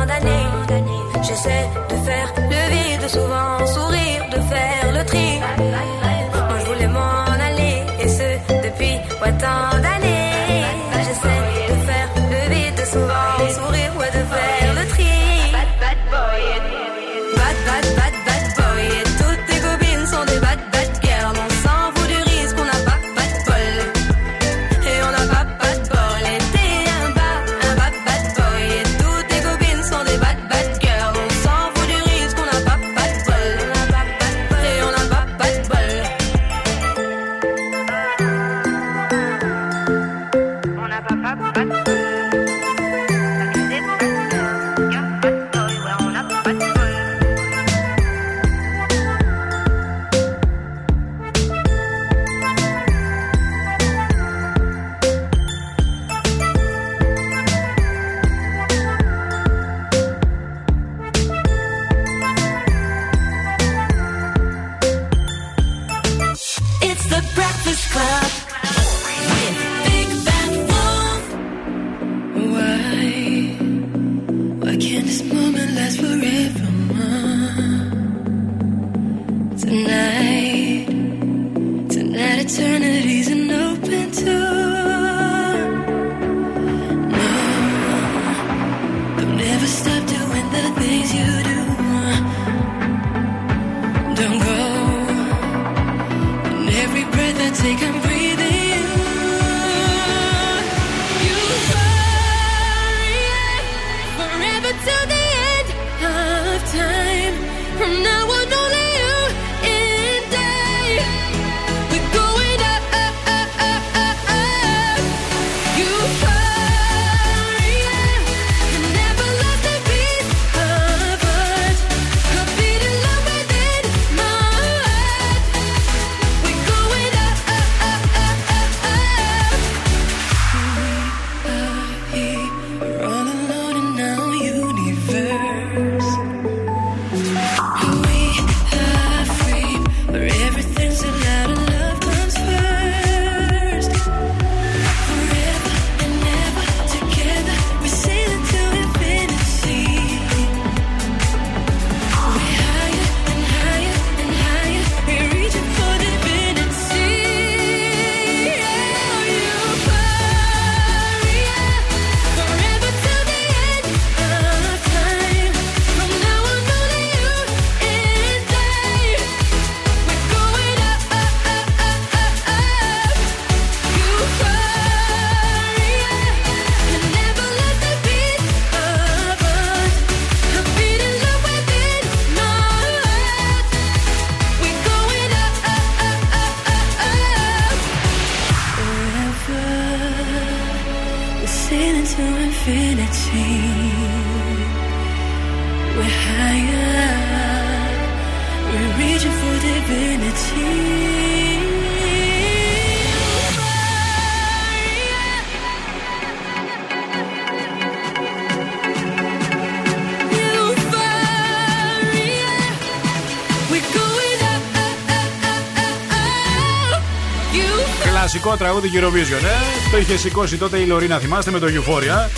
Euphoria. Κλασικό τραγούδι Eurovision, ε. Το είχε σηκώσει τότε η Λωρίνα, θυμάστε με το Euphoria.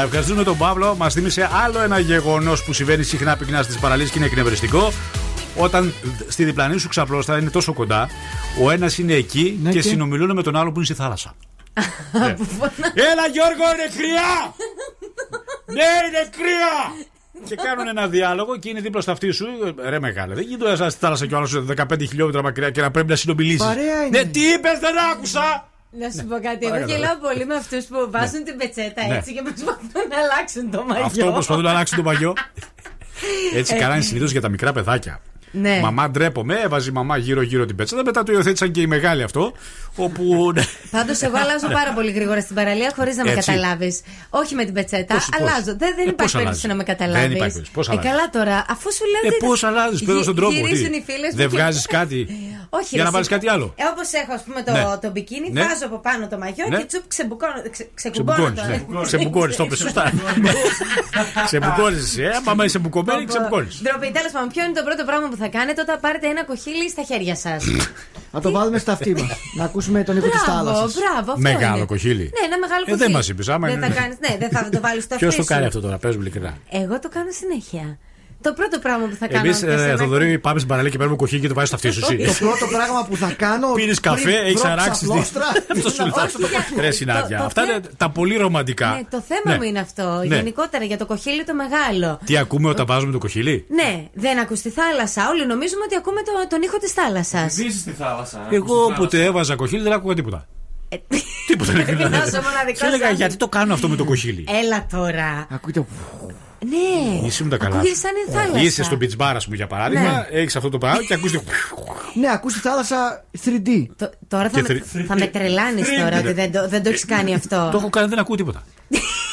Ε, ευχαριστούμε τον Παύλο. Μας θύμισε άλλο ένα γεγονός που συμβαίνει συχνά πυκνά στις παραλίες και είναι εκνευριστικό. Όταν στη διπλανή σου ξαπλώστα είναι τόσο κοντά, ο ένας είναι εκεί Ναι, και, και- συνομιλούν με τον άλλο που είναι στη θάλασσα. Ναι. Έλα Γιώργο, είναι κρύα! ναι, είναι κρύα! Και κάνουν ένα διάλογο και είναι δίπλα στο αυτί σου. ε, Ρε μεγάλε, δεν γίνεται να στη θάλασσα κι ο άλλο 15 χιλιόμετρα μακριά και να πρέπει να συνομιλήσεις. Παρέα είναι. Ναι, τι είπες, δεν άκουσα! Να σου πω κάτι. Εγώ παρακαλώ. γελάω πολύ με αυτούς που βάζουν την πετσέτα Ναι. έτσι και προσπαθούν να αλλάξουν το μαγιό. Αυτό προσπαθούν να αλλάξουν το μαγιό. Έτσι Ε, κάνανε συνήθως για τα μικρά παιδάκια. Ναι. Μαμά ντρέπομαι, έβαζε η μαμά γύρω-γύρω την πετσέτα. Μετά το υιοθέτησαν και οι μεγάλοι αυτό. Όπου. ναι. Πάντως, εγώ αλλάζω πάρα πολύ γρήγορα στην παραλία χωρίς να με Έτσι. καταλάβεις. Όχι με την πετσέτα. Πώς- πώς; αλλάζω. Δεν, δεν Ε, υπάρχει πώς περίπτωση αλλάζεις; να με Δεν καταλάβεις. υπάρχει περίπτωση. Πώς ε, αλλάζεις; καλά τώρα, αφού σου λέω. Ε, δεν- πώς αλλάζεις, παίρνω στον τρόπο. Γυρίζουν τι; οι φίλες μου Δεν και- βγάζεις κάτι. Όχι, Για να ρε, βάλεις εσύ. κάτι άλλο; Ε, Όπως έχω, ας πούμε, το, Ναι. το μπικίνι, Ναι. βάζω από πάνω το μαγιό Ναι. και τσουπ ξεμπουκώνω. Ξε, ξεκουμπώνω Ξεμπουκώνεις. το. Ναι. Ξεμπουκώνεις, το είπε σωστά. Ξεμπουκώνεις εσύ, ε. Μαμά είσαι μπουκωμένη, ξεμπουκώνεις. Ντροπή, τέλος πάντων, ποιο είναι το πρώτο πράγμα που θα κάνετε όταν πάρετε ένα κοχύλι στα χέρια σας. Να το βάλουμε στα αυτή μας. να ακούσουμε τον ήχο της Μπράβο, θάλασσας. μπράβο, αυτό Μεγάλο είναι. κοχύλι. Ναι, ένα μεγάλο Ε, κοχύλι. δεν μας είπες, άμα δεν είναι- θα κάνεις, ναι, δεν θα το βάλεις στο Ποιος αυτί το σου. κάνει αυτό τώρα, παίζουμε ειλικρινά. Εγώ το κάνω συνέχεια. Το πρώτο πράγμα που θα κάνω. Εμείς, αν θες ένα Θοδωρή, πάμε στην παραλία και παίρνουμε κοχύλι και το βάζεις στα αυτή σου. εσύ. Το πρώτο πράγμα που θα κάνω. Πίνεις καφέ, πριν έχεις βρω αράξει. ξαπλώστρα, Αυτό σου να λέω. βάζω το κοχύλι. Ρε συνάδια, Το- το αυτά θε- είναι τα πολύ ρομαντικά. Ναι, το θέμα Ναι. μου είναι αυτό. Ναι. Γενικότερα για το κοχύλι το μεγάλο. Τι ακούμε όταν βάζουμε το κοχύλι; Ναι, δεν ακούς τη θάλασσα. Όλοι νομίζουμε ότι ακούμε το- τον ήχο της θάλασσας. Ζήσει στη θάλασσα. Εγώ ποτέ έβαζα κοχύλι δεν άκουγα τίποτα. Τίποτα ειλικρινά. Να είσαι ο μοναδικός Και έλεγα άνθρωπος. γιατί το κάνω αυτό με το κοχύλι; Έλα τώρα. Ακούτε. Ναι. Είσαι με τα καλά. Ακούγεται σου. σαν η θάλασσα. Είσαι στο beach bar, ας πούμε, για παράδειγμα, Ναι. έχεις αυτό το πράγμα και ακούς. Ναι, ακούς τη θάλασσα 3D. Τώρα θα Και με, θρι- θα με τρελάνεις τώρα ότι δεν το, δεν το έχεις κάνει αυτό. Το έχω κάνει, δεν ακούω τίποτα.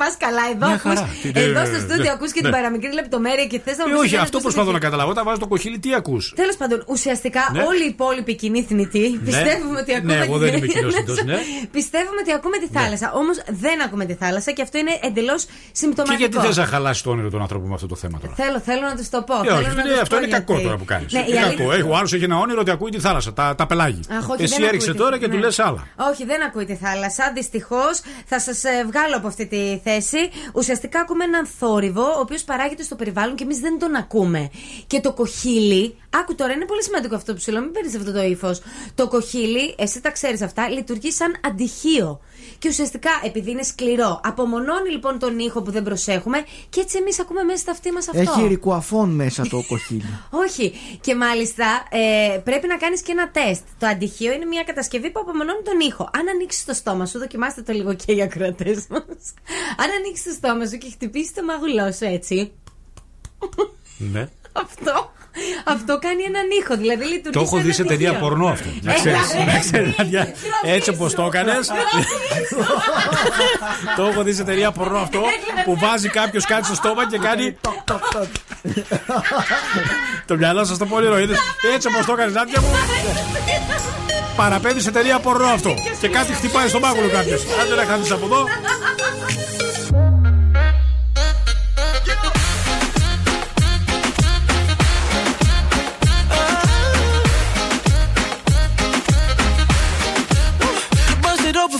Πας καλά εδώ. Μια Ακούς, χαρά. Τι- εδώ ναι, στο ναι, στούντιο ναι. ακούς και Ναι. την παραμικρή λεπτομέρεια και θες να Ε, μου όχι, πεις, αυτό «Δεν προσπαθώ να ακούς καταλάβω. Όταν βάζω το κοχύλι, τι ακούς; Τέλος πάντων, ουσιαστικά Ναι. όλοι οι υπόλοιποι κοινοί θνητοί πιστεύουμε ότι ακούμε. Ναι, εγώ δεν είμαι κοινός θνητός, ναι. Πιστεύουμε ότι ακούμε τη θάλασσα. Όμως δεν ακούμε τη θάλασσα και αυτό είναι εντελώς Και συμπτωματικό. γιατί θες να χαλάσεις το όνειρο των ανθρώπων με αυτό το θέμα τώρα; Θέλω, θέλω να τους το πω. Ε, θέλω όχι, να είναι- τους αυτό πω είναι γιατί. κακό τώρα που κάνεις. Ναι, η είναι αλήθεια- κακό. Έχει- Ο άλλος έχει ένα όνειρο ότι ακούει τη θάλασσα, τα, τα πελάγει. Αχ, όχι, Εσύ δεν έριξε ακούει τη- τώρα και του ναι. λες άλλα. Όχι, δεν ακούει τη θάλασσα. Δυστυχώς θα σας βγάλω από αυτή τη θέση. Ουσιαστικά ακούμε έναν θόρυβο, ο οποίος παράγεται στο περιβάλλον και εμείς δεν τον ακούμε. Και το κοχύλι. Άκου τώρα, είναι πολύ σημαντικό αυτό που σου λέω, μην παίρνεις αυτό το ύφος. Το κοχύλι, εσύ τα ξέρεις αυτά, λειτουργεί σαν αντιχείο. Και ουσιαστικά, επειδή είναι σκληρό, απομονώνει λοιπόν τον ήχο που δεν προσέχουμε και έτσι εμείς ακούμε μέσα στα αυτή μας αυτό. Έχει ρικουαφών μέσα το κοχύλι. Όχι. Και μάλιστα ε, πρέπει να κάνεις και ένα τεστ. Το αντιχείο είναι μια κατασκευή που απομονώνει τον ήχο. Αν ανοίξεις το στόμα σου, δοκιμάστε το λίγο και οι ακροατές μας. Αν ανοίξεις το στόμα σου και χτυπήσεις το μαγουλό σου έτσι. Ναι. Αυτό. Αυτό κάνει έναν ήχο. Δηλαδή λειτουργεί. Το έχω σαν δει σε ταινία αντιχείο. πορνό αυτό. Να ξέρει. Να ξέρεις, Νάντια. Έτσι όπω το έκανε. Το έχω δει σε ταινία πορνό αυτό που βάζει κάποιο κάτι στο στόμα και κάνει. Το μυαλό σα το πολύ ροή. Έτσι όπω το έκανε, Νάντια μου. Παραπέμπει σε ταινία πορνό αυτό. Και κάτι χτυπάει στο μάγουλο κάποιο. Αν δεν έχανε από εδώ.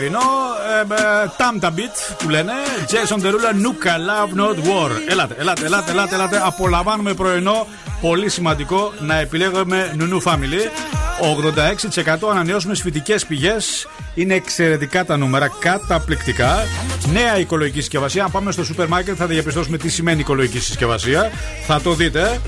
καλοκαιρινό. Ε, ε, Tamta beat που λένε. Jason Derulo, Nuka Love Not War. Ελάτε, ελάτε, ελάτε, ελάτε, ελάτε. Απολαμβάνουμε πρωινό. Πολύ σημαντικό να επιλέγουμε Nunu Family. 86% ανανεώσιμες φυτικέ πηγές. Είναι εξαιρετικά τα νούμερα, καταπληκτικά. Νέα οικολογική συσκευασία. Αν πάμε στο σούπερ μάρκετ θα διαπιστώσουμε τι σημαίνει οικολογική συσκευασία. Θα το δείτε.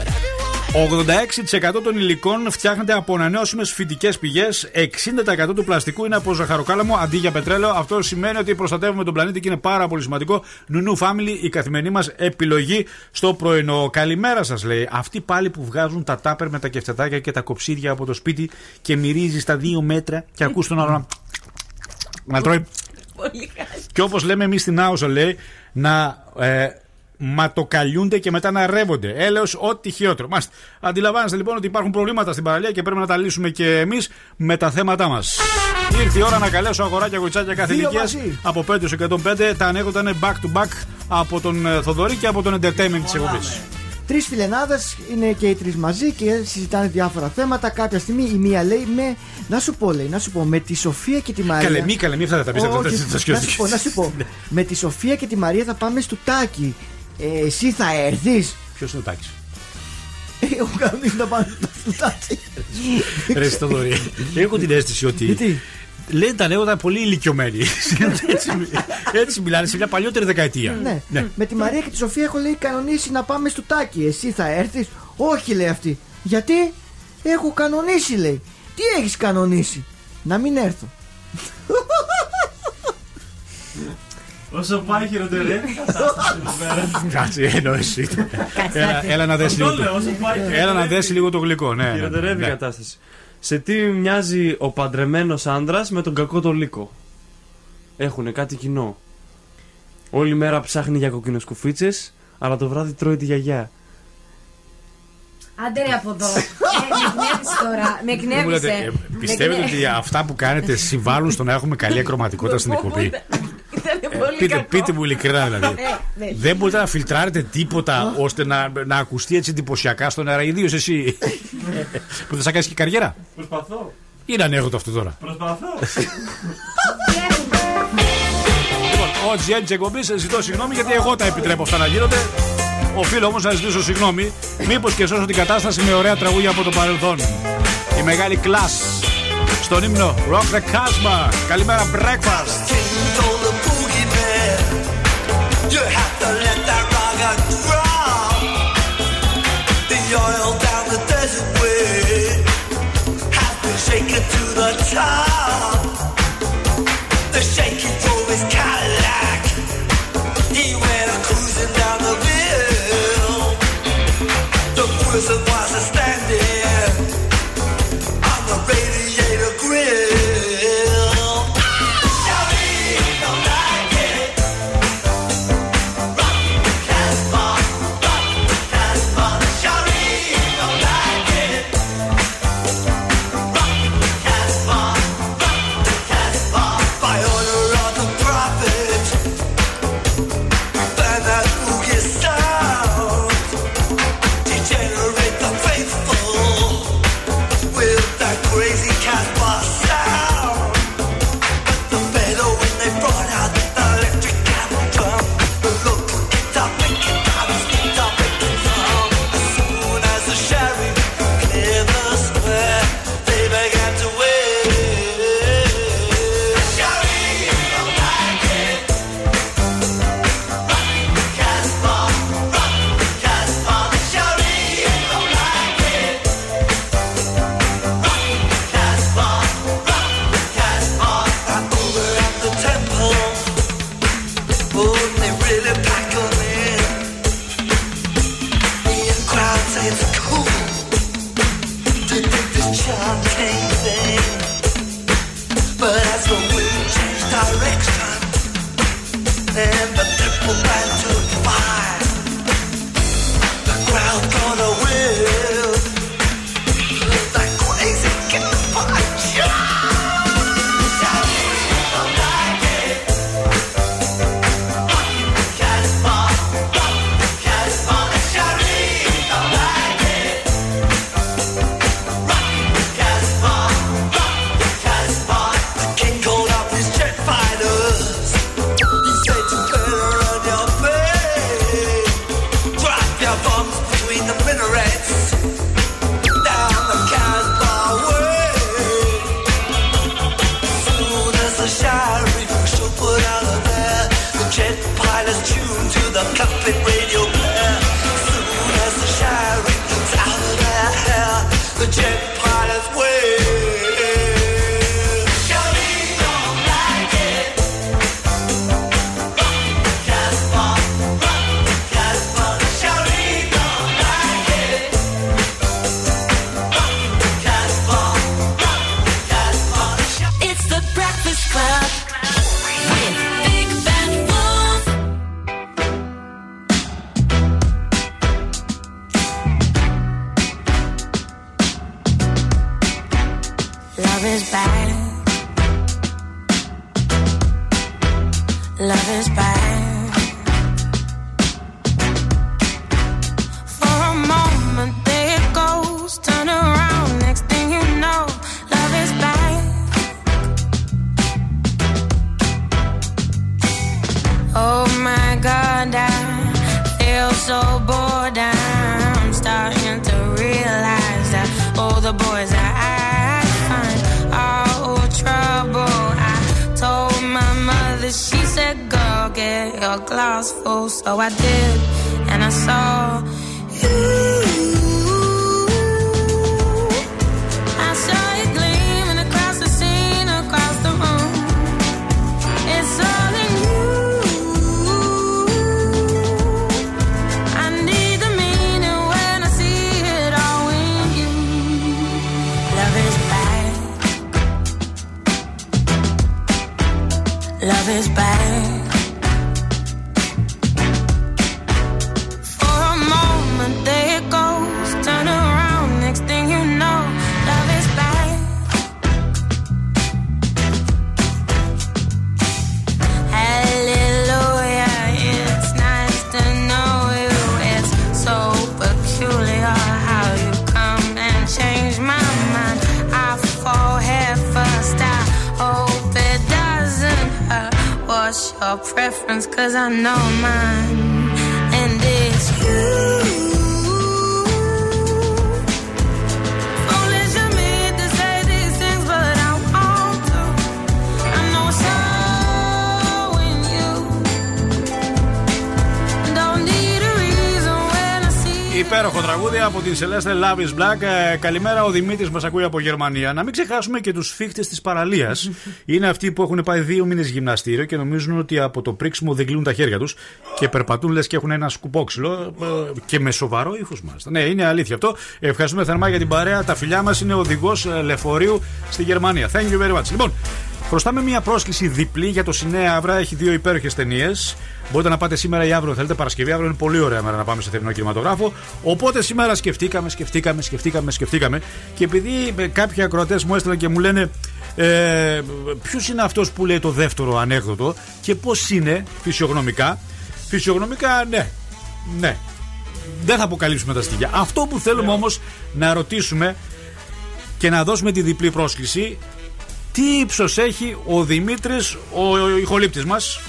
86% των υλικών φτιάχνεται από ανανεώσιμες φυτικές πηγές. 60% του πλαστικού είναι από ζαχαροκάλαμο αντί για πετρέλαιο. Αυτό σημαίνει ότι προστατεύουμε τον πλανήτη και είναι πάρα πολύ σημαντικό. Νουνού Family, η καθημερινή μας επιλογή στο πρωινό. Καλημέρα σας, λέει. Αυτοί πάλι που βγάζουν τα τάπερ με τα κεφτατάκια και τα κοψίδια από το σπίτι και μυρίζει στα δύο μέτρα και ακούς τον άλλο να. να τρώει. Πολύ χάρη. Και όπως λέμε εμείς στην Άουσα, λέει, να ε, ματοκαλιούνται και μετά να ρεύονται. Έλεω, ό,τι χειρότερο. Μάλιστα. Αντιλαμβάνεστε λοιπόν ότι υπάρχουν προβλήματα στην παραλία και πρέπει να τα λύσουμε και εμείς με τα θέματά μας. Ήρθε η ώρα να καλέσω αγοράκια γουτσάκια κάθε Δύο ηλικίας μαζί. από 5 έως 105. Τα ανέκοταν back to back από τον ε, Θοδωρή και από τον entertainment της εκπομπής. Τρεις φιλενάδες είναι και οι τρεις μαζί και συζητάνε διάφορα θέματα. Κάποια στιγμή η μία λέει με. Να σου πω, λέει, να σου πω, με τη Σοφία και τη Μαρία. Καλέ, μη καλέ, μη αυτά δεν τα πεις, Όχι, αυτά τα- τα να σκέφτηκες. σου πω, να σου πω. με τη Σοφία και τη Μαρία θα πάμε στο τάκι. Ε, εσύ θα έρθεις; Ποιος είναι ο Τάκης; Έχω κανονίσει να πάμε στο τάκι. Ρε Θοδωρή. Έχω την αίσθηση ότι. Γιατί; Λένε τα νέα πολύ ηλικιωμένοι. έτσι, έτσι μιλάνε σε μια παλιότερη δεκαετία. Ναι. Με τη Μαρία και τη Σοφία έχω λέει κανονίσει να πάμε στο τάκι. Εσύ θα έρθεις; Όχι, λέει αυτή. Γιατί; Έχω κανονίσει, λέει. Τι έχεις κανονίσει; Να μην έρθω. Όσο πάει χειροτερεύει η κατάσταση εδώ πέρα. Κάτσε, εννοώ εσύ. Έλα, έλα να δέσει Αυτό λίγο. λέω, όσο πάει Έλα να χειροτερεύει. δέσει λίγο το γλυκό. Ναι, ναι, Χειροτερεύει η ναι. κατάσταση. Σε τι μοιάζει ο παντρεμένο άντρα με τον κακό το λύκο. Έχουνε κάτι κοινό. Όλη μέρα ψάχνει για κοκκινοσκουφίτσε, αλλά το βράδυ τρώει τη γιαγιά. Άντε ρε από εδώ. Ε, με εκνεύρισε τώρα. Με Δεν μου λέτε, εκνεύρισε. ε, Με Πιστεύετε εκνε- ότι αυτά που κάνετε συμβάλλουν στο να έχουμε καλή ακροματικότητα στην εκπομπή. Ήταν Ε, πολύ Πείτε, κακό. πείτε μου ειλικρινά δηλαδή. Ε, ναι. Δεν μπορείτε να φιλτράρετε τίποτα ώστε να, να ακουστεί έτσι εντυπωσιακά στον αέρα, ιδίως εσύ που δεν θα κάνει και καριέρα. Προσπαθώ. Είναι ανέχωτο αυτό τώρα. Προσπαθώ. Λοιπόν, ο GM της εκπομπής ζητώ συγγνώμη γιατί εγώ τα επιτρέπω αυτά να γίνονται. Οφείλω όμως να ζητήσω συγγνώμη. Μήπως και σώσω την κατάσταση με ωραία τραγούδια από το παρελθόν. Η μεγάλη κλάσ στον ύμνο Rock the Casbah. Καλημέρα, breakfast. Shake it to the top. Από τη Celeste Love is Black. Ε, καλημέρα, ο Δημήτρης μας ακούει από Γερμανία. Να μην ξεχάσουμε και τους φίχτες της παραλίας. Είναι αυτοί που έχουν πάει δύο μήνες γυμναστήριο και νομίζουν ότι από το πρίξιμο δεν κλείνουν τα χέρια τους και περπατούν λες και έχουν ένα σκουπόξυλο ε, και με σοβαρό ύφο μάλιστα. Ναι, είναι αλήθεια αυτό. Ευχαριστούμε θερμά για την παρέα. Τα φιλιά μας είναι οδηγός λεωφορείου στη Γερμανία. Thank you very much. Λοιπόν, Χρωστάμε μια πρόσκληση διπλή για το Σινέα Αύρα. Έχει δύο υπέροχες ταινίες. Μπορείτε να πάτε σήμερα ή αύριο. Θέλετε Παρασκευή. Αύριο είναι πολύ ωραία μέρα να πάμε σε θερινό κινηματογράφο. Οπότε σήμερα σκεφτήκαμε, σκεφτήκαμε, σκεφτήκαμε, σκεφτήκαμε. Και επειδή ε, κάποιοι ακροατές μου έστειλαν και μου λένε ε, ποιος είναι αυτός που λέει το δεύτερο ανέκδοτο και πώς είναι φυσιογνωμικά. Φυσιογνωμικά, ναι. Ναι. Δεν θα αποκαλύψουμε τα στοιχεία. Αυτό που θέλουμε όμως να ρωτήσουμε και να δώσουμε τη διπλή πρόσκληση τι ύψος έχει ο Δημήτρης, ο, ο ηχολήπτης μας;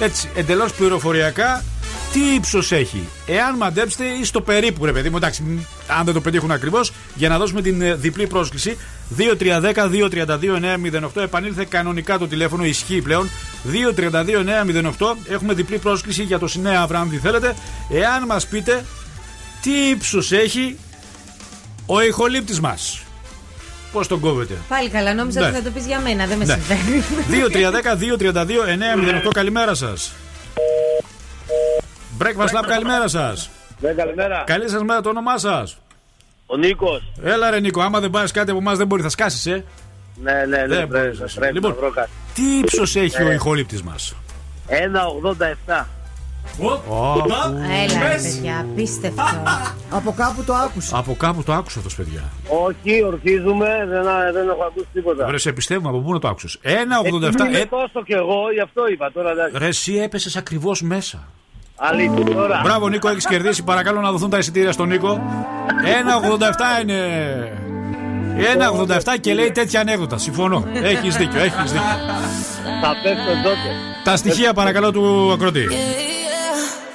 Έτσι, εντελώς πληροφοριακά, τι ύψος έχει; Εάν μαντέψετε ή στο περίπου, ρε παιδί μου, εντάξει, μ, αν δεν το πετύχουν ακριβώς, για να δώσουμε την ε, διπλή πρόσκληση. 2-3-10-2-32-908 επανήλθε κανονικά το τηλέφωνο, ισχύει πλέον. 2-32-908 έχουμε διπλή πρόσκληση για το Σινέα Αβραάμ, τι θέλετε. Εάν μας πείτε τι ύψος έχει ο ηχολήπτης μας; Πώς τον κόβετε; Πάλι καλά, νόμιζα Ναι. ότι θα το πεις για μένα, δεν με Ναι. συμφέρει. 2-3-10-2-32-908 καλημέρα σας. Breakfast Lab, καλημέρα σας. Ναι, καλημέρα. Καλή σας μέρα, το όνομά σας. Ο Νίκος. Έλα, ρε Νίκο, άμα δεν πάρεις κάτι από εμάς δεν μπορεί, θα σκάσεις, ε. Ναι, ναι, ναι. Δεν πρέπει, μπορείς. πρέπει Λοιπόν, να βρω κάτι. Τι ύψος έχει ο Ε. ηχολήπτης μας; 1,87. Έλα, ρε παιδιά, απίστευτο. Από κάπου το άκουσα. Από κάπου το άκουσα αυτός, παιδιά. Όχι, ορκίζουμε, δεν, δεν έχω ακούσει τίποτα. Ρε, σε πιστεύουμε από πού να το άκουσες. 1,87. Επειδή είμαι Ε, τόσο κι εγώ, γι' αυτό είπα τώρα. εντάξει. ρε, εσύ έπεσες ακριβώς μέσα. Αλήθεια τώρα. Μπράβο, Νίκο, έχεις κερδίσει. Παρακαλώ να δοθούν τα εισιτήρια στον Νίκο. 1,87 είναι. 1,87 και λέει τέτοια ανέκδοτα. Συμφωνώ. Έχεις δίκιο, έχεις δίκιο. Θα πέφτω τότε. Τα στοιχεία παρακαλώ του ακροτή.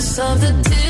surface of the deep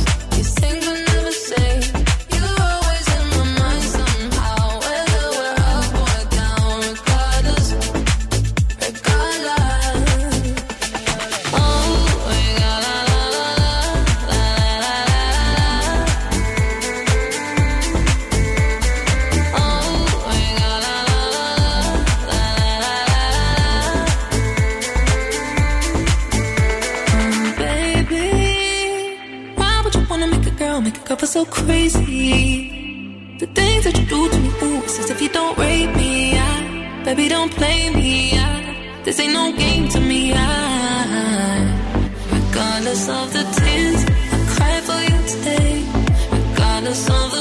The things that you do to me, ooh, it's as if you don't rate me. I, baby, don't play me. I, this ain't no game to me. I, regardless of the tears I cry for you today, regardless of the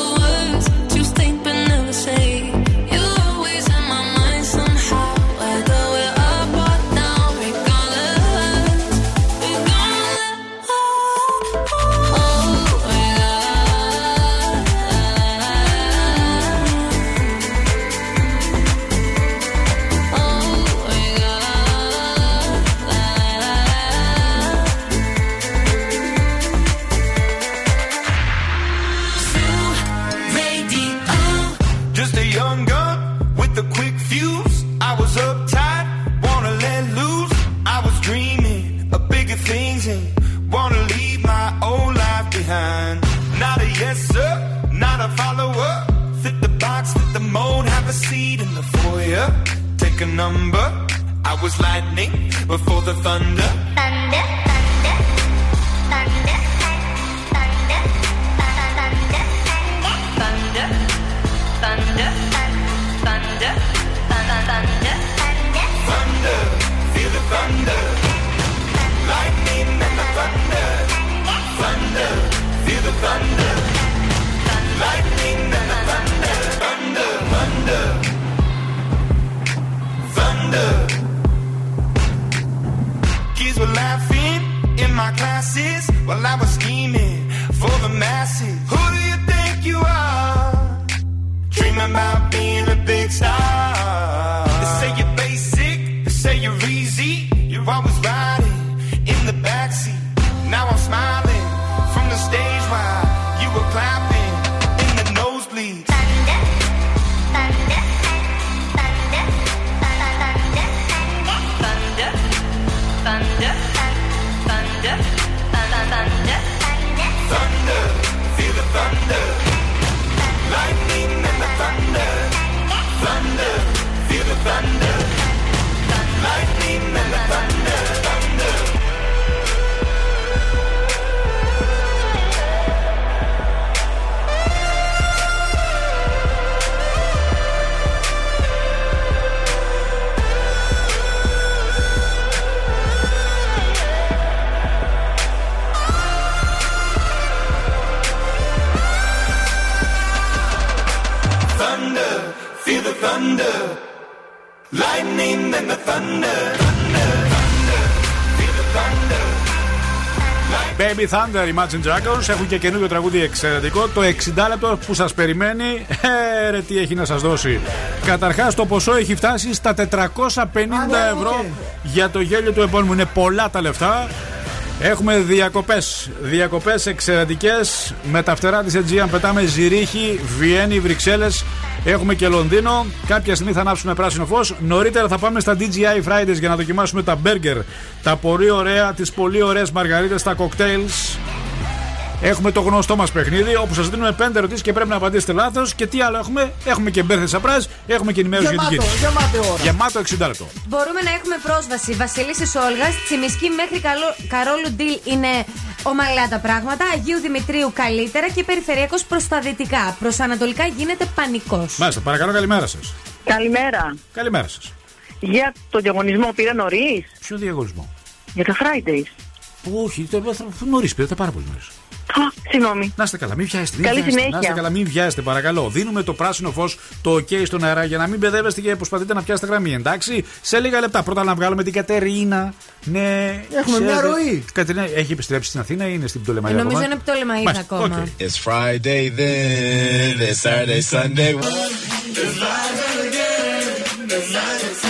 lightning before the thunder. climbing in the nosebleeds. Thunder, thunder, thunder, thunder, thunder, thunder, thunder, thunder. Thunder, lightning and the thunder, thunder, thunder. Feel the thunder. Baby Thunder, Imagine Dragons έχουν και καινούριο τραγούδι εξαιρετικό. Το 60 λεπτό που σας περιμένει. Ε, ρε, τι έχει να σας δώσει. Καταρχάς, το ποσό έχει φτάσει στα 450 ευρώ για το γέλιο του επώνυμου. Είναι πολλά τα λεφτά. Έχουμε διακοπές. Διακοπές εξαιρετικές. Με τα φτερά της Aegean πετάμε Ζηρίχη, Βιέννη, Βρυξέλλες. Έχουμε και Λονδίνο. Κάποια στιγμή θα ανάψουμε πράσινο φως. Νωρίτερα θα πάμε στα DJI Fridays για να δοκιμάσουμε τα burger. Τα πολύ ωραία, τις πολύ ωραίες μαργαρίτες, τα cocktails. Έχουμε το γνωστό μας παιχνίδι όπου σας δίνουμε πέντε ερωτήσεις και πρέπει να απαντήσετε λάθος. Και τι άλλο έχουμε, έχουμε και μπέρθε surprise, έχουμε και ενημέρωση για την Γεμάτο, κίνηση. γεμάτο ώρα. Γεμάτο 60 λεπτό. Μπορούμε να έχουμε πρόσβαση. Βασιλίση Όλγα, Τσιμισκή μέχρι Καλο- Καρόλου Ντίλ είναι ομαλά τα πράγματα. Αγίου Δημητρίου καλύτερα και περιφερειακός προς τα δυτικά. Προς ανατολικά γίνεται πανικός. Μάλιστα, παρακαλώ, καλημέρα σας. Καλημέρα. Καλημέρα σας. Για το διαγωνισμό πήρα νωρίς; Ποιο διαγωνισμό; Για τα Fridays. Όχι, το νωρίς πήρατε πάρα πολύ νωρίς. Α, συγγνώμη. Να είστε καλά, μην βιάζεστε. μην Καλή βιάζεστε. συνέχεια. Να είστε καλά, μην βιάζεστε, παρακαλώ. Δίνουμε το πράσινο φως, το OK στον αέρα για να μην μπεδεύεστε και προσπαθείτε να πιάσετε γραμμή. Εντάξει, σε λίγα λεπτά. Πρώτα να βγάλουμε την Κατερίνα. Ναι, Έχουμε μια ροή. Η Κατερίνα έχει επιστρέψει στην Αθήνα ή είναι στην Ε, Πτολεμαϊδα. νομίζω ακόμα; είναι Πτολεμαίδα Μάλιστα, ακόμα. οκ. It's Friday then, it's Saturday, Sunday. I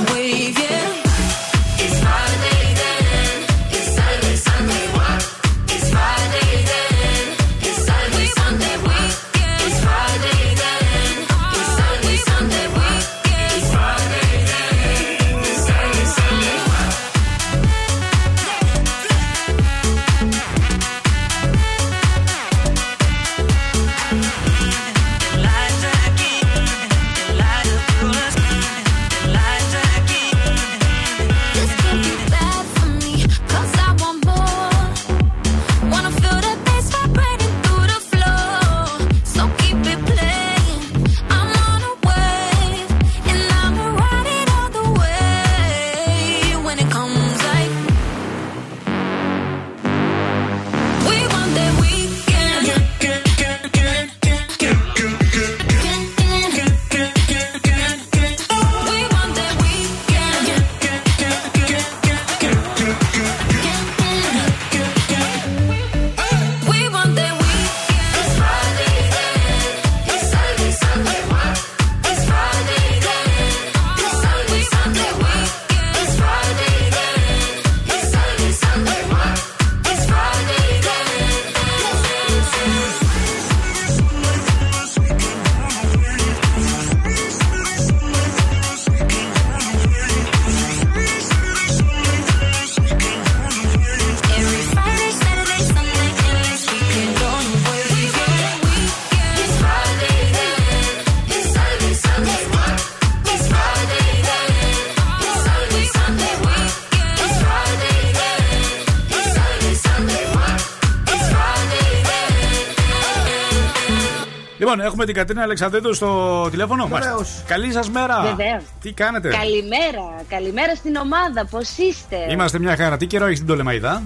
Λοιπόν, έχουμε την Κατερίνα Αλεξανδρέτου στο τηλέφωνο. Βεβαίως. Μάλιστα. Καλή σας μέρα. Βεβαίως. Τι κάνετε; Καλημέρα. Καλημέρα στην ομάδα. Πώς είστε; Είμαστε μια χαρά. Τι καιρό έχεις στην Πτολεμαϊδα.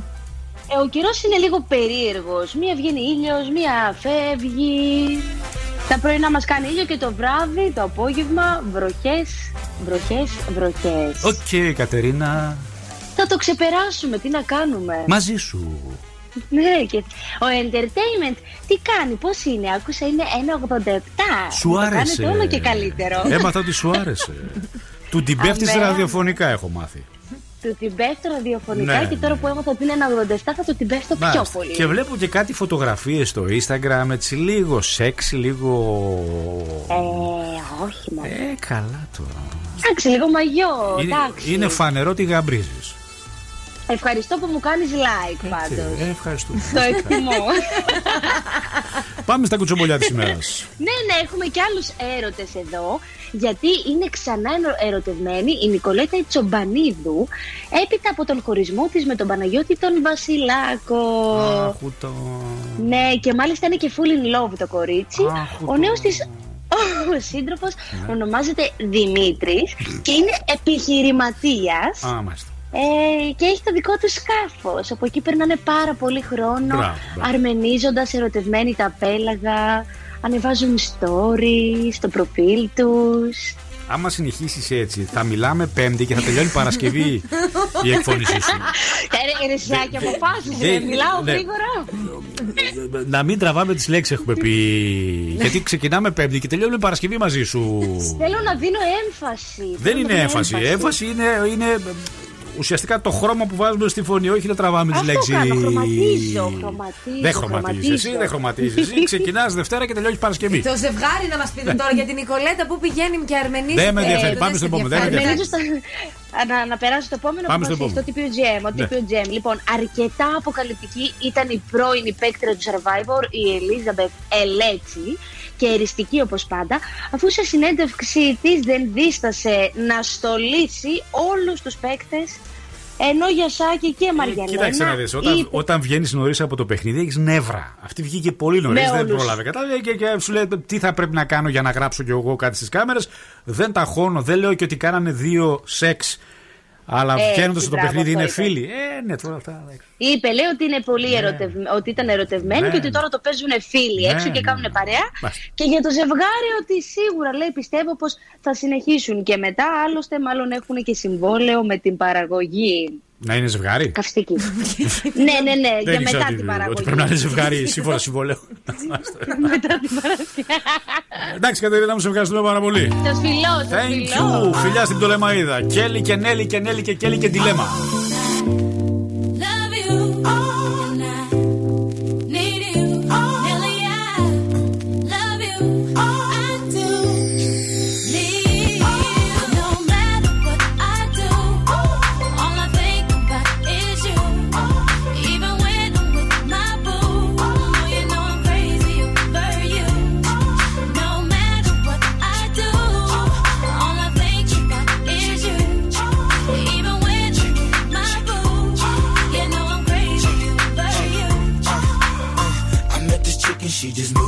Ε, ο καιρός είναι λίγο περίεργος. Μία βγαίνει ήλιος, μία φεύγει. Τα πρωινά μας κάνει ήλιο και το βράδυ, το απόγευμα, βροχές, βροχές, βροχές. Οκ, Κατερίνα. Θα το ξεπεράσουμε, τι να κάνουμε; Μαζί σου. Ναι, και ο entertainment τι κάνει, πώς είναι, άκουσα είναι 1,87. Σου Το άρεσε. Κάνετε όλο και καλύτερο. Έμαθα ότι σου άρεσε. Του την πέφτεις Αμέ. ραδιοφωνικά, έχω μάθει. Του την πέφτω ραδιοφωνικά Ναι, και τώρα που έμαθα ότι είναι 1,87 θα του την πέφτω πιο Μάλιστα. πολύ. Και βλέπω και κάτι φωτογραφίες στο Instagram, έτσι λίγο σεξ, λίγο. Ε, όχι μα. Ε, καλά τώρα. Εντάξει, λίγο μαγιό, Είναι, εντάξει. είναι φανερό ότι γαμπρίζεις. Ευχαριστώ που μου κάνεις like πάντως. Ε, ευχαριστούμε. Το εκτιμώ. Πάμε στα κουτσομπολιά της ημέρας. ναι, ναι, έχουμε και άλλους έρωτες εδώ, γιατί είναι ξανά ερω- ερωτευμένη η Νικολέτα Τσομπανίδου, έπειτα από τον χωρισμό της με τον Παναγιώτη τον Βασιλάκο. Αχούτο. Ναι, και μάλιστα είναι και full in love το κορίτσι. Αχ, Ο νέος της ο σύντροφος ονομάζεται Δημήτρης και είναι επιχειρηματίας. Α, μάλιστα. Ε, και έχει το δικό του σκάφος Από εκεί περνάνε πάρα πολύ χρόνο Μπράβο, μπράβο. Αρμενίζοντας ερωτευμένοι τα πέλαγα Ανεβάζουν stories στο προφίλ τους Άμα συνεχίσεις έτσι, θα μιλάμε Πέμπτη και θα τελειώνει Παρασκευή η εκφώνησή σου. Ε, ρε, ρε, Σάκη, αποφάσισε, Ε, μιλάω ναι. γρήγορα Να μην τραβάμε τις λέξεις, έχουμε πει. Γιατί ξεκινάμε Πέμπτη και τελειώνουμε Παρασκευή μαζί σου. Θέλω να δίνω έμφαση Δεν Θέλω είναι να δίνω έμφαση. Έμφαση είναι, είναι ε, ουσιαστικά το χρώμα που βάζουμε στη φωνή, όχι να τραβάμε τις Αυτό λέξεις. κάνω, χρωματίζω, χρωματίζω Δεν χρωματίζεις. Εσύ δεν χρωματίζεις. Εσύ ξεκινάς Δευτέρα και τελειώνεις Παρασκευή. Το ζευγάρι να μας πείτε τώρα για την Νικολέτα που πηγαίνει και αρμενίζεται. Δεν με ενδιαφέρει. Ε, Πάμε δεν στο σε επόμενο. Δεν με ενδιαφέρει. Αρμενίζω στα... να, να περάσω στο επόμενο Πάμε που στο μας έχει, το επόμενο. TPO Gem. Ο Ναι. TPO Gem. Λοιπόν, αρκετά αποκαλυπτική ήταν η πρώην παίκτρια του Survivor, η Elizabeth Ελέτσι, και εριστική όπως πάντα, αφού σε συνέντευξη της δεν δίστασε να στολίσει όλους τους παίκτες ενώ για Σάκη και Μαριανένα Κοίταξε να δεις, όταν, είπε- όταν βγαίνεις νωρίς από το παιχνίδι, έχεις νεύρα. Αυτή βγήκε πολύ νωρίς, Με δεν όλους. πρόλαβε. Κατάλαβε και, και σου λέει τι θα πρέπει να κάνω για να γράψω κι εγώ κάτι στις κάμερες. Δεν τα χώνω, δεν λέω και ότι κάνανε δύο σεξ. Αλλά Έτσι, βγαίνοντας στο μπράβο, παιχνίδι αυτό είναι είπε. φίλοι. Ε, ναι, τώρα αυτά. εντάξει. Είπε, λέει ότι, είναι πολύ ερωτευ- ότι ήταν ερωτευμένοι Ναι. και ότι τώρα το παίζουν φίλοι Ναι, έξω και ναι, κάνουν ναι. παρέα. Μάλιστα. Και για το ζευγάρι ότι σίγουρα λέει πιστεύω πως θα συνεχίσουν και μετά άλλωστε μάλλον έχουν και συμβόλαιο με την παραγωγή Να είναι ζευγάρι; καυστική. ναι, ναι, ναι, Δεν για ήξερα μετά ότι, την παραγωγή. ότι πρέπει να είναι ζευγάρι σύμφωνα συμβόλαιο. μετά την παραγωγή. Εντάξει, Κατερίνα μου, σε ευχαριστούμε πάρα πολύ. Το φιλό, το Thank φιλό. you. Φιλιά στην Πτολεμαίδα. Κέλλη και Νέλη και Νέλη και Κέλλη και Ντιλέμα.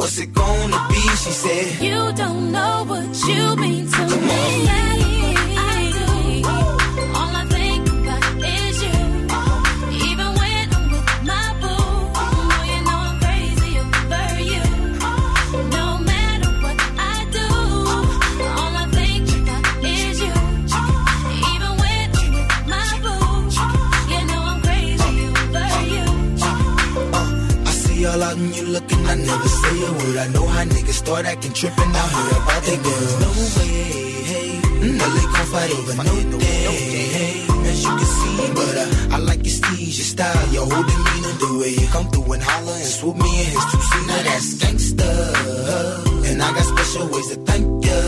what's it gonna be? She said, You don't know what you mean to me. I never say a word. I know how niggas start acting tripping. I heard about they girls. No way, hey. No, they gon' fight over no day, hey. As you can see, but uh, I like your steez, your style, your whole demeanor, the way you come through and holler and swoop me in his two seat. Now that's gangsta, and I got special ways to thank ya.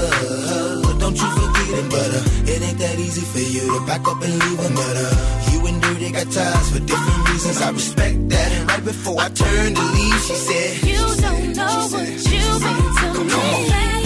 Don't you but uh, it ain't that easy for you to back up and leave. But uh, you and Dirty got ties for different reasons. I respect that. And right before I turned to leave, she said, You don't know what you mean to me.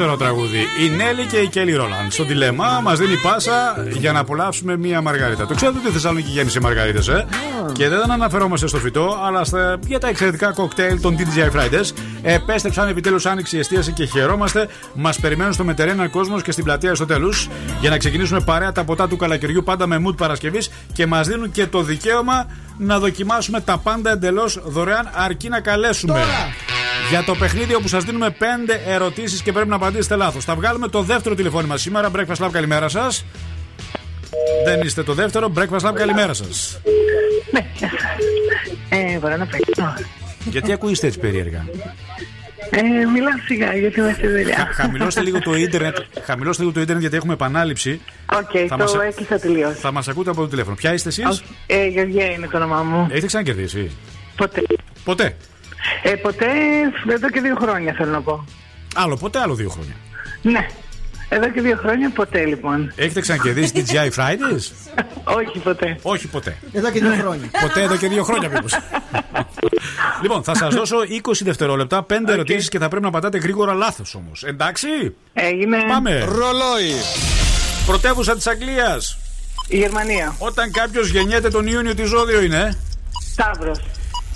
Ωραίο τραγούδι. Η Νέλη και η Κέλλη Ρόλαν. Στο τηλεμά μας δίνει πάσα για να απολαύσουμε μία μαργαρίτα. Το ξέρετε ότι η Θεσσαλονίκη γέννησε μαργαρίτες, ε; Και δεν αναφερόμαστε στο φυτό, αλλά στα, για τα εξαιρετικά κοκτέιλ των DJI Fridays. Επέστρεψαν επιτέλους άνοιξη η εστίαση και χαιρόμαστε. Μας περιμένουν στο Μετερένα κόσμος και στην πλατεία στο τέλου για να ξεκινήσουμε παρέα τα ποτά του καλακαιριού πάντα με mood Παρασκευής και μας δίνουν και το δικαίωμα να δοκιμάσουμε τα πάντα εντελώς δωρεάν αρκεί να καλέσουμε. Για το παιχνίδι όπου σας δίνουμε 5 ερωτήσεις και πρέπει να απαντήσετε λάθος. Θα βγάλουμε το δεύτερο τηλεφώνημα σήμερα. Breakfast Club, καλημέρα σας. Δεν είστε το δεύτερο. Breakfast Club, καλημέρα σας. Ε, μπορώ να παίξω. Γιατί ακούγεστε έτσι περίεργα; Ε, μιλάω σιγά γιατί είμαι στη δουλειά. Χα- χαμηλώστε λίγο το ίντερνετ. Χαμηλώστε λίγο το ίντερνετ γιατί έχουμε επανάληψη. Οκ, Θα το μας- έκλεισα τελείως. Θα μας ακούτε από το τηλέφωνο. Ποια είστε εσείς, Ε, Γεωργία είναι το όνομά μου. Έχετε ξανακερδίσει. Ποτέ. Ποτέ. Ε, ποτέ, εδώ και δύο χρόνια θέλω να πω. Άλλο ποτέ, άλλο δύο χρόνια. Ναι. Εδώ και δύο χρόνια ποτέ λοιπόν. Έχετε ξανακερδίσει DJI Fridays; Όχι ποτέ. Όχι ποτέ. Εδώ και δύο χρόνια. Ποτέ εδώ και δύο χρόνια μήπως. λοιπόν, θα σας δώσω 20 δευτερόλεπτα, 5 okay. ερωτήσεις και θα πρέπει να πατάτε γρήγορα λάθος όμως. Εντάξει; Έγινε. Πάμε. Ρολόι. Πρωτεύουσα της Αγγλίας. Η Γερμανία. Όταν κάποιος γεννιέται τον Ιούνιο, τι ζώδιο είναι; Σταύρος.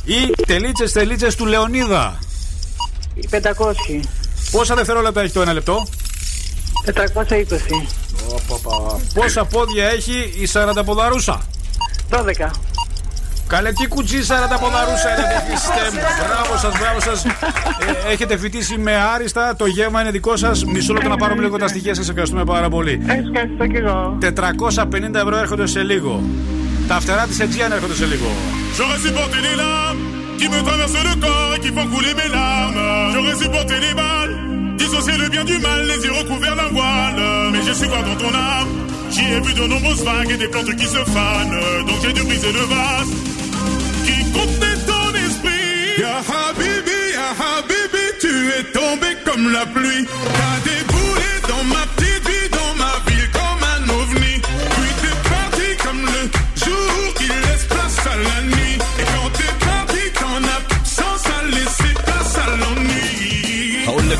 Ή τελίτσες τελίτσες του Λεωνίδα. 500. Πόσα δευτερόλεπτα έχει το ένα λεπτό; 420. Πόσα πόδια έχει η Σαρανταποδαρούσα; 12. Καλέ, τι κουτσί 40 ποδαρούσα είναι, δεν Χριστέ μου. Μπράβο σας, μπράβο σας. Ε, έχετε φοιτήσει με άριστα. Το γεύμα είναι δικό σας. Μισό λεπτό να πάρουμε λίγο τα στοιχεία σας. Ευχαριστούμε πάρα πολύ. Ευχαριστώ και εγώ. 450 ευρώ έρχονται σε λίγο. Τα φτερά τη Aegean έρχονται σε λίγο. J'aurais supporté les larmes qui me traversent le corps et qui font couler mes larmes. J'aurais supporté les balles, dissocier le bien du mal, les yeux recouverts d'un voile. Mais j'ai su voir dans ton âme, j'y ai vu de nombreuses vagues et des plantes qui se fanent. Donc j'ai dû briser le vase qui contenait ton esprit. Ya Habibi, Ya Habibi, tu es tombé comme la pluie. T'as déboulé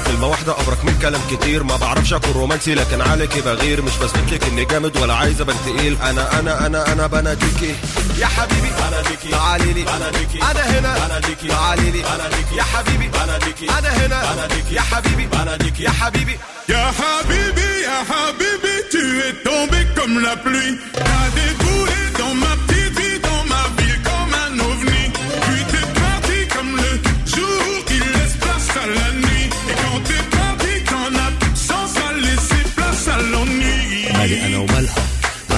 كلمة واحدة أبرك من كلام كتير. ما بعرفش أكون رومانسي لكن عليكي بغير. مش بثبت لك إني جامد ولا عايز أبان تقيل. أنا أنا أنا أنا بناديكي يا حبيبي بناديكي تعالي لي بناديكي أنا هنا. بناديكي تعالي لي بناديكي يا حبيبي. بناديكي أنا هنا. بناديكي يا حبيبي. بناديكي يا حبيبي. Ya Habibi, Ya Habibi, tu es tombé comme la pluie. T'as déboulé dans ma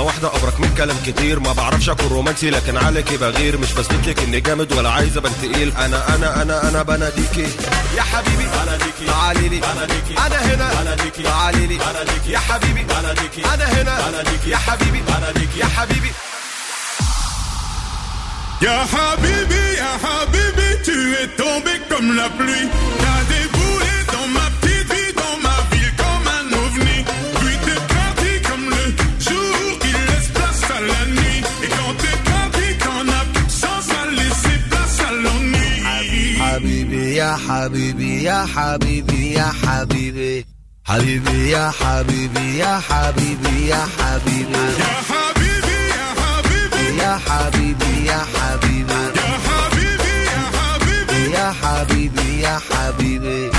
كلمة واحدة أبرك من كلام كتير. ما بعرفش أكون رومانسي لكن عليكي بغير. مش بثبت لك إني جامد ولا عايز أبان تقيل. أنا أنا أنا أنا بناديكي. يا حبيبي بناديكي. تعالي لي. بناديكي. أنا هنا. بناديكي. تعالي لي. بناديكي. يا حبيبي. بناديكي. أنا هنا. بناديكي. يا حبيبي. بناديكي. يا حبيبي. Ya Habibi, Ya Habibi, tu es tombé comme la pluie. T'as déboulé يا حبيبي يا حبيبي يا حبيبي حبيبي يا حبيبي يا حبيبي يا حبيبي Ya Habibi, Ya Habibi, يا حبيبي يا حبيبي Ya Habibi, Ya Habibi. يا حبيبي يا حبيبي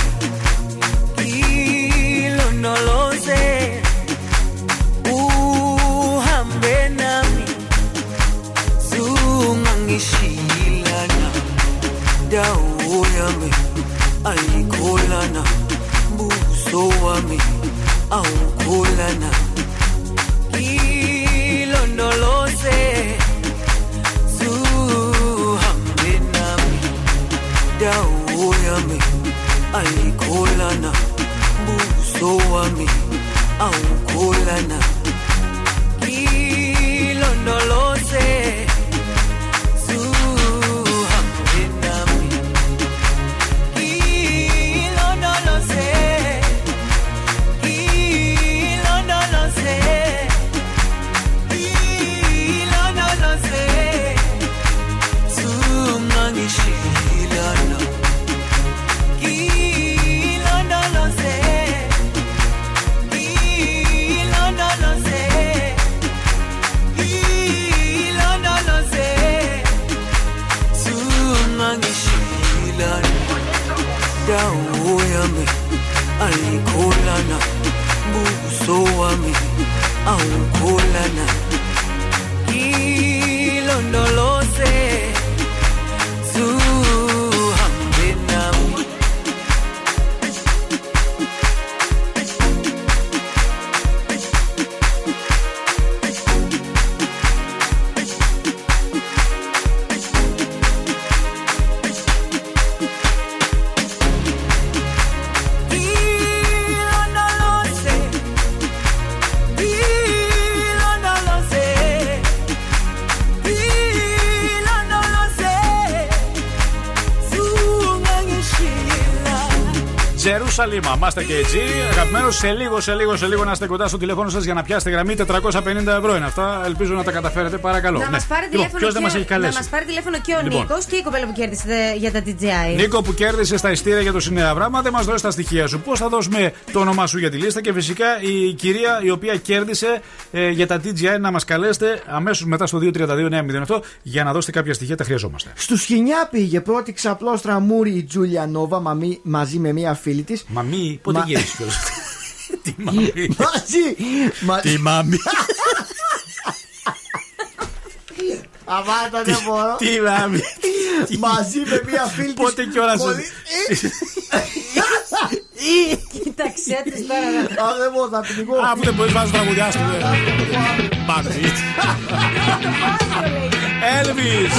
dawo yami ayikholana buso wami awukholana. Ilondoloze zuhambe nami. Dawo yami ayikholana buso wami awukholana. Ilondoloze Master KG. Αγαπημένος, σε λίγο, σε λίγο, σε λίγο να είστε κοντά στο τηλέφωνο σας για να πιάσετε γραμμή. 450 ευρώ είναι αυτά. Ελπίζω να τα καταφέρετε, παρακαλώ. Να Ναι. μας πάρει Λοιπόν, τηλέφωνο, ποιος δεν και- μας έχει καλέσει; να μας πάρει τηλέφωνο και ο Λοιπόν. Νίκος και η κοπέλα που κέρδισε για τα DJI. Νίκο που κέρδισε στα ειστήρια για το Σινεαβράμα, δεν μας δώσει τα στοιχεία σου. Πώς θα δώσουμε το όνομά σου για τη λίστα και φυσικά η κυρία η οποία κέρδισε ε, για τα DJI να μας καλέσετε αμέσως μετά στο 232-908 για να δώσετε κάποια στοιχεία, τα χρειαζόμαστε. Στους Χινιά πήγε πρώτη ξαπλώστρα μούρη η Τζούλια Νόβα μαμί- μαζί με μία φίλη της. Μαμί, πότε Μα- γύρισε κιόλας. Τι μαμί. Μαζί. Μα... Τι μαμί. Αβάτα δεν μπορώ. Τι μαμί. Μαζί με μία φίλη της Πότε κιόλας. πολύ- Κοίταξε της τώρα. Α, δεν μπορώ να πνιγώ. Α, που δεν μπορείς να τραγουδιά σου. Μαζί. Elvis.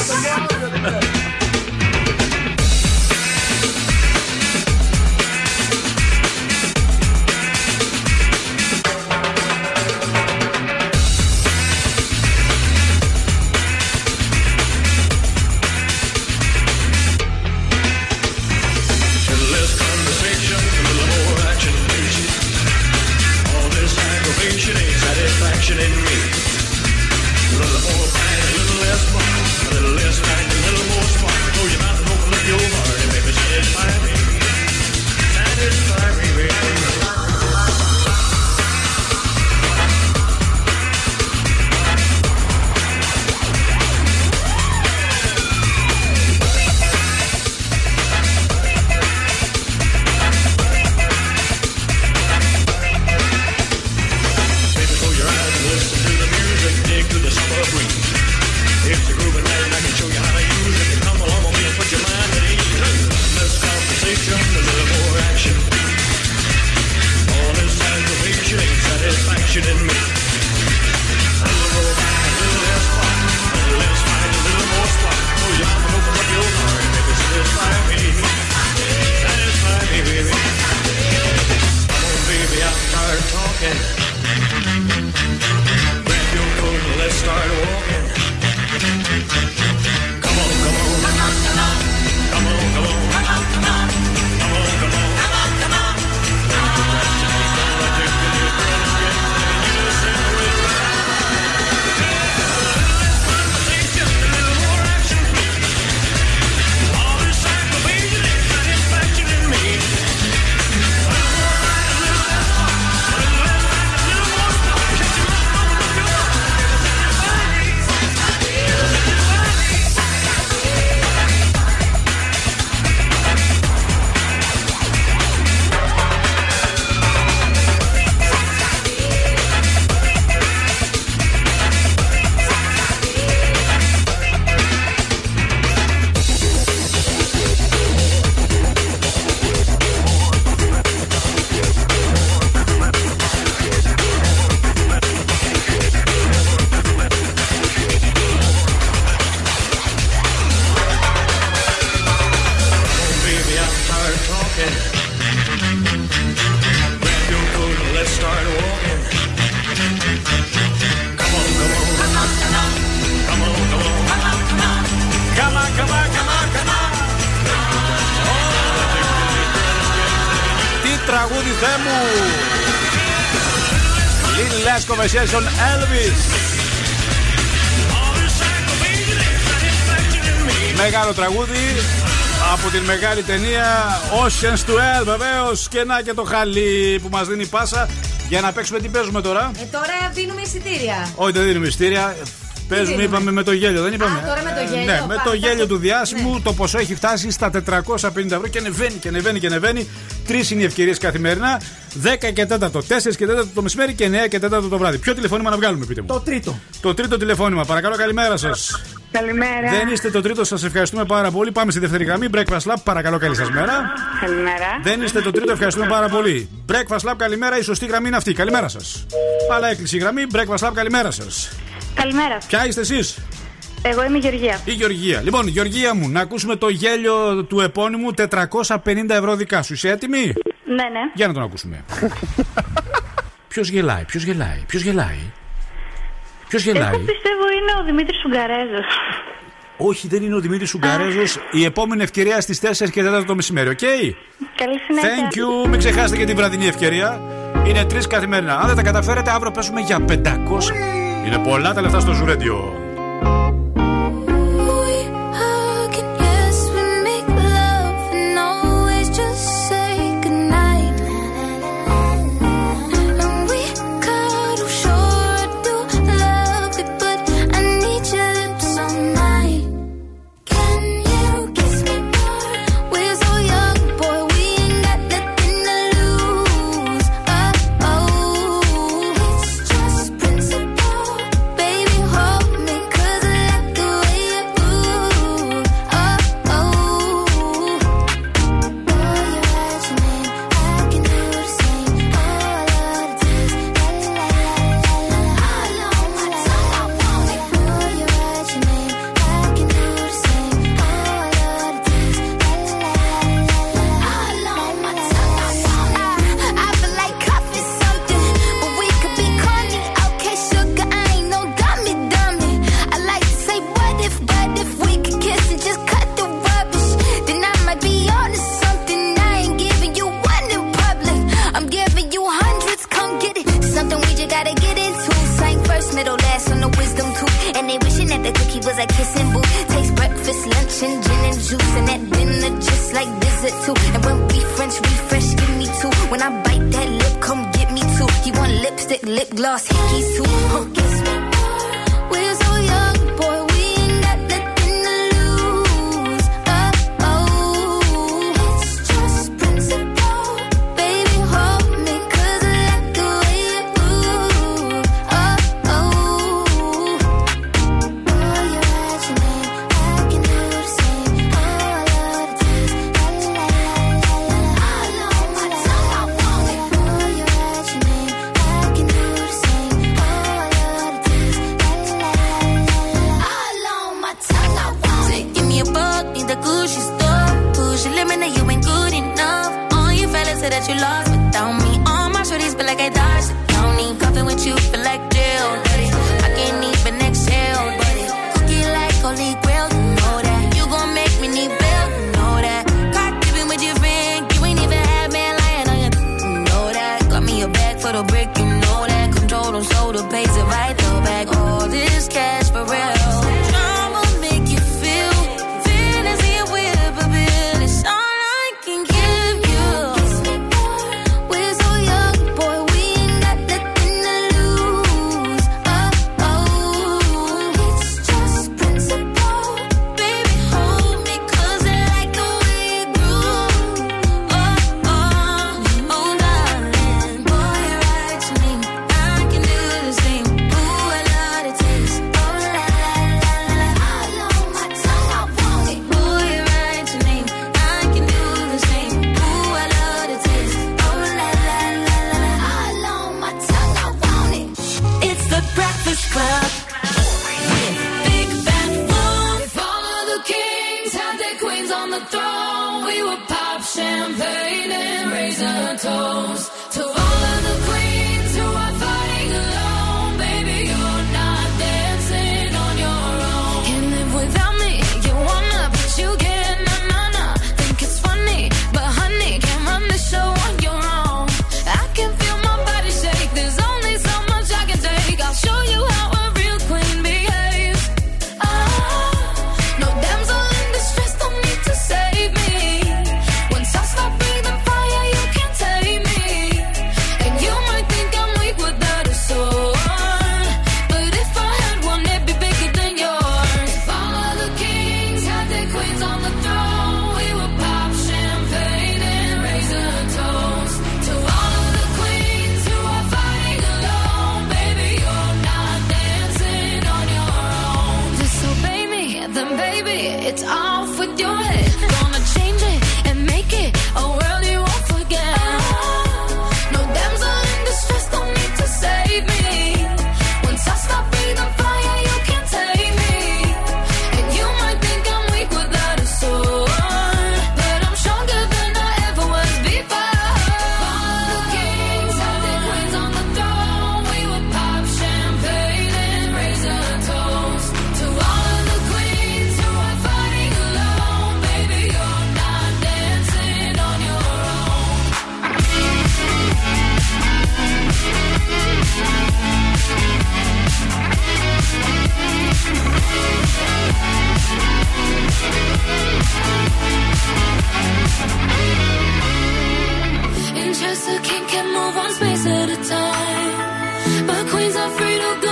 Oceans to Hell βεβαίως και να και το χαλί που μας δίνει πάσα για να παίξουμε τι παίζουμε τώρα; Ε, τώρα δίνουμε εισιτήρια. Όχι, δεν δίνουμε μυστήρια. Παίζουμε, δίνουμε; είπαμε με το γέλιο, δεν είπαμε; Α, τώρα με το γέλιο, Ναι, με πάμε, το θα γέλιο το- του διάσημου ναι. το ποσό έχει φτάσει στα 450 ευρώ και ανεβαίνει και ανεβαίνει και ανεβαίνει. Τρεις είναι οι ευκαιρίες καθημερινά. 10 και 4, 4 και 4 το μεσημέρι και 9 και 4 το βράδυ. Ποιο τηλεφώνημα να βγάλουμε, πείτε μου; Το τρίτο. Το τρίτο τηλεφώνημα, παρακαλώ, καλημέρα σας. Καλημέρα. Δεν είστε το τρίτο, σας ευχαριστούμε πάρα πολύ. Πάμε στη δεύτερη γραμμή. Breakfast Lab, παρακαλώ, καλή σας μέρα. Καλημέρα. Δεν είστε το τρίτο, ευχαριστούμε πάρα πολύ. Breakfast Lab, καλημέρα. Η σωστή γραμμή είναι αυτή. Καλημέρα σας. Αλλά έκλεισε η γραμμή. Breakfast Lab, καλημέρα σας. Καλημέρα. Ποια είστε εσείς, Εγώ είμαι η Γεωργία. η Γεωργία. Λοιπόν, Γεωργία μου, να ακούσουμε το γέλιο του επώνυμου 450 ευρώ δικά σου. Είσαι έτοιμη; Ναι, ναι. Για να τον ακούσουμε. ποιος γελάει, ποιος γελάει, ποιος γελάει; Ποιος γελάει; Εγώ πιστεύω είναι ο Δημήτρης Σουγκαρέζος. Όχι, δεν είναι ο Δημήτρης Σουγκαρέζος. Η επόμενη ευκαιρία στις 4 και 4 το μεσημέρι, οκ; Καλή συνέχεια. Thank you. Μην ξεχάσετε και την βραδινή ευκαιρία. Είναι τρεις καθημερινά. Αν δεν τα καταφέρετε, αύριο παίζουμε για 500. Είναι πολλά τα λεφτά στο Zoo Radio. we can move on space at a time. But queens are free to go.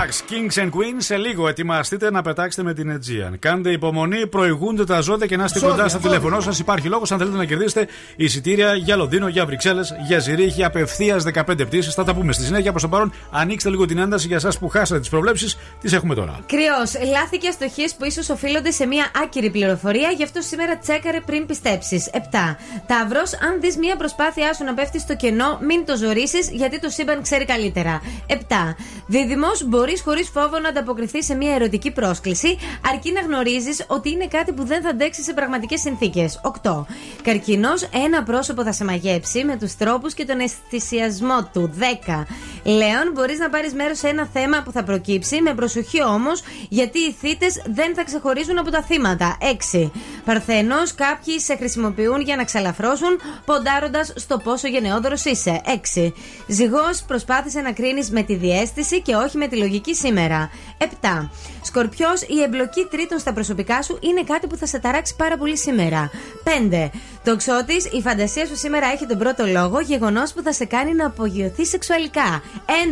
Fox. Kings and Queens. Σε λίγο ετοιμαστείτε να πετάξετε με την Aegean. Κάντε υπομονή, προηγούνται τα ζώδια και να είστε Ζώδια, κοντά στο ζώδια. τηλέφωνό σας. Υπάρχει λόγος αν θέλετε να κερδίσετε εισιτήρια για Λονδίνο, για Βρυξέλλες, για Ζηρίχη, απευθείας 15 πτήσεις. Θα τα πούμε στη συνέχεια. Προς το παρόν, ανοίξτε λίγο την ένταση για εσά που χάσατε τις προβλέψεις. Τις έχουμε τώρα. Κρυός, λάθη και αστοχίες που ίσως οφείλονται σε μια άκυρη πληροφορία, γι' αυτό σήμερα τσέκαρε πριν πιστέψεις. 7. Ταύρος, αν δεις μια προσπάθειά σου να πέφτεις στο κενό, μην το ζωρίσεις, γιατί το σύμπαν ξέρει καλύτερα. 7. Δίδυμος, μπορείς χωρίς φόβο να ανταποκριθείς σε μια ερωτική πρόσκληση, αρκεί να γνωρίζεις ότι είναι κάτι που δεν θα αντέξει σε πραγματικές συνθήκες. 8. Καρκίνο, ένα πρόσωπο θα σε μαγέψει με τους τρόπους και τον αισθησιασμό του. 10. Λέων, μπορείς να πάρεις μέρος σε ένα θέμα που θα προκύψει, με προσοχή όμως, γιατί οι θήτες δεν θα ξεχωρίζουν από τα θύματα. 6. Παρθένος, κάποιοι σε χρησιμοποιούν για να ξαλαφρώσουν, ποντάροντας στο πόσο γενναιόδωρος είσαι. 6. Ζυγός, προσπάθησε να κρίνεις με τη διέστηση και όχι με τη λογική σήμερα. 7. Σκορπιός, η εμπλοκή τρίτων στα προσωπικά σου είναι κάτι που θα σε ταράξει πάρα πολύ σήμερα. 5. Τοξότη, η φαντασία σου σήμερα έχει τον πρώτο λόγο, γεγονός που θα σε κάνει να απογειωθείς σεξουαλικά.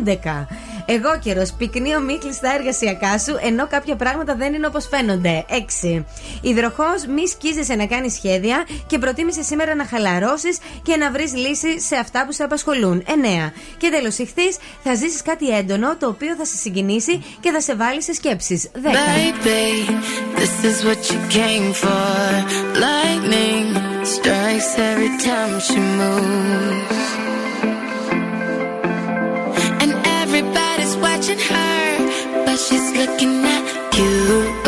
11. Εγώ καιρο, πυκνή ομίχλη στα εργασιακά σου, ενώ κάποια πράγματα δεν είναι όπως φαίνονται. 6. Υδροχός, μη σκίζεσαι να κάνεις σχέδια και προτίμησες σήμερα να χαλαρώσεις και να βρεις λύση σε αυτά που σε απασχολούν. 9. Και τέλος, ηχθείς, θα ζήσεις κάτι έντονο το οποίο θα σε συγκινήσει και θα σε βάλει σε σκέψει. 10. Baby, this is what you came for. Lightning strikes every time she moves. And everybody's watching her, but she's looking at you. You.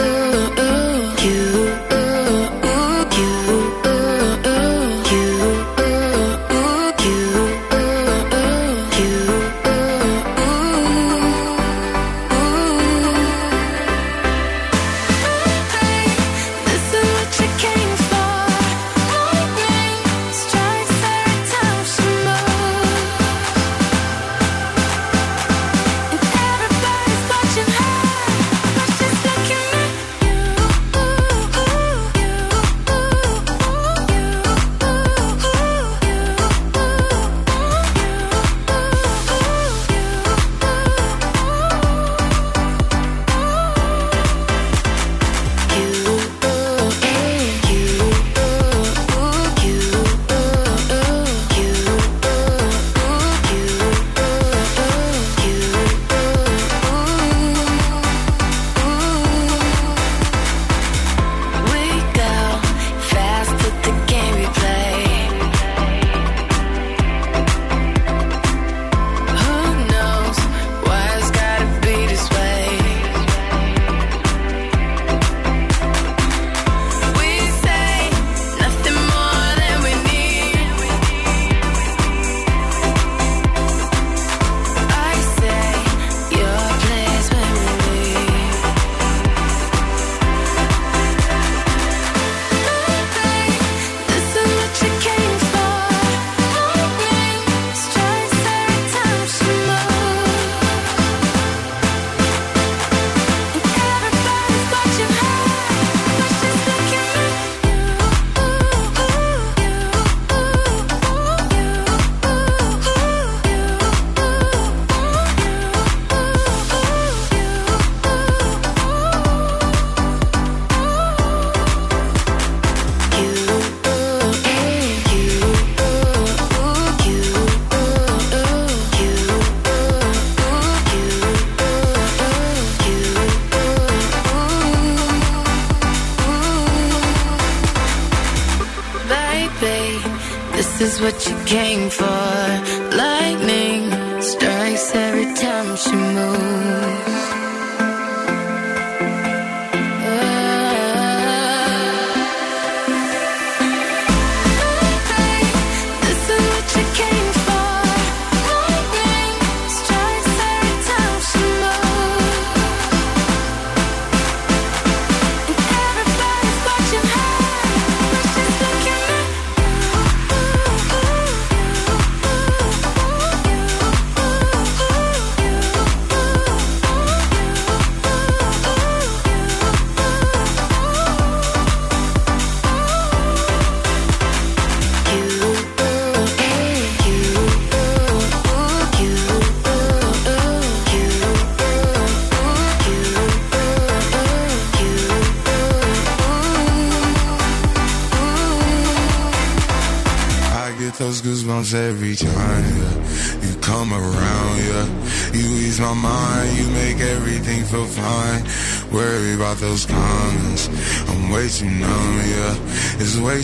What you came for.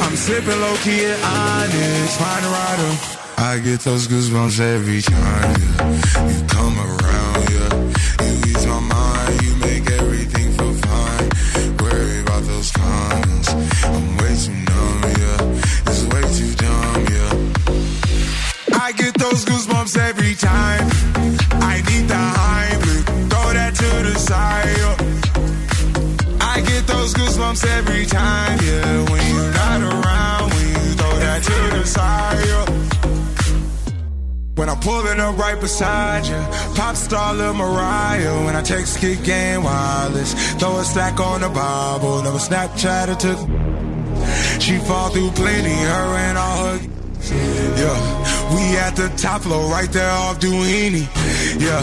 I'm slipping low key at Onyx, find a rider. I get those goosebumps every time, yeah. You come around, yeah. You ease my mind, you make everything feel fine. Worry about those comments. I'm way too numb, yeah. It's way too dumb, yeah. I get those goosebumps every time. I need the Heimlich, throw that to the side. yeah. I get those goosebumps every time, yeah. To the side. yeah. When I'm pulling up right beside you, pop star Lil Mariah. When I take kick game wireless, throw a stack on the Bible. Never Snapchat or took. She fall through plenty, her and all her. Yeah, we at the top floor, right there off Duini. Yeah,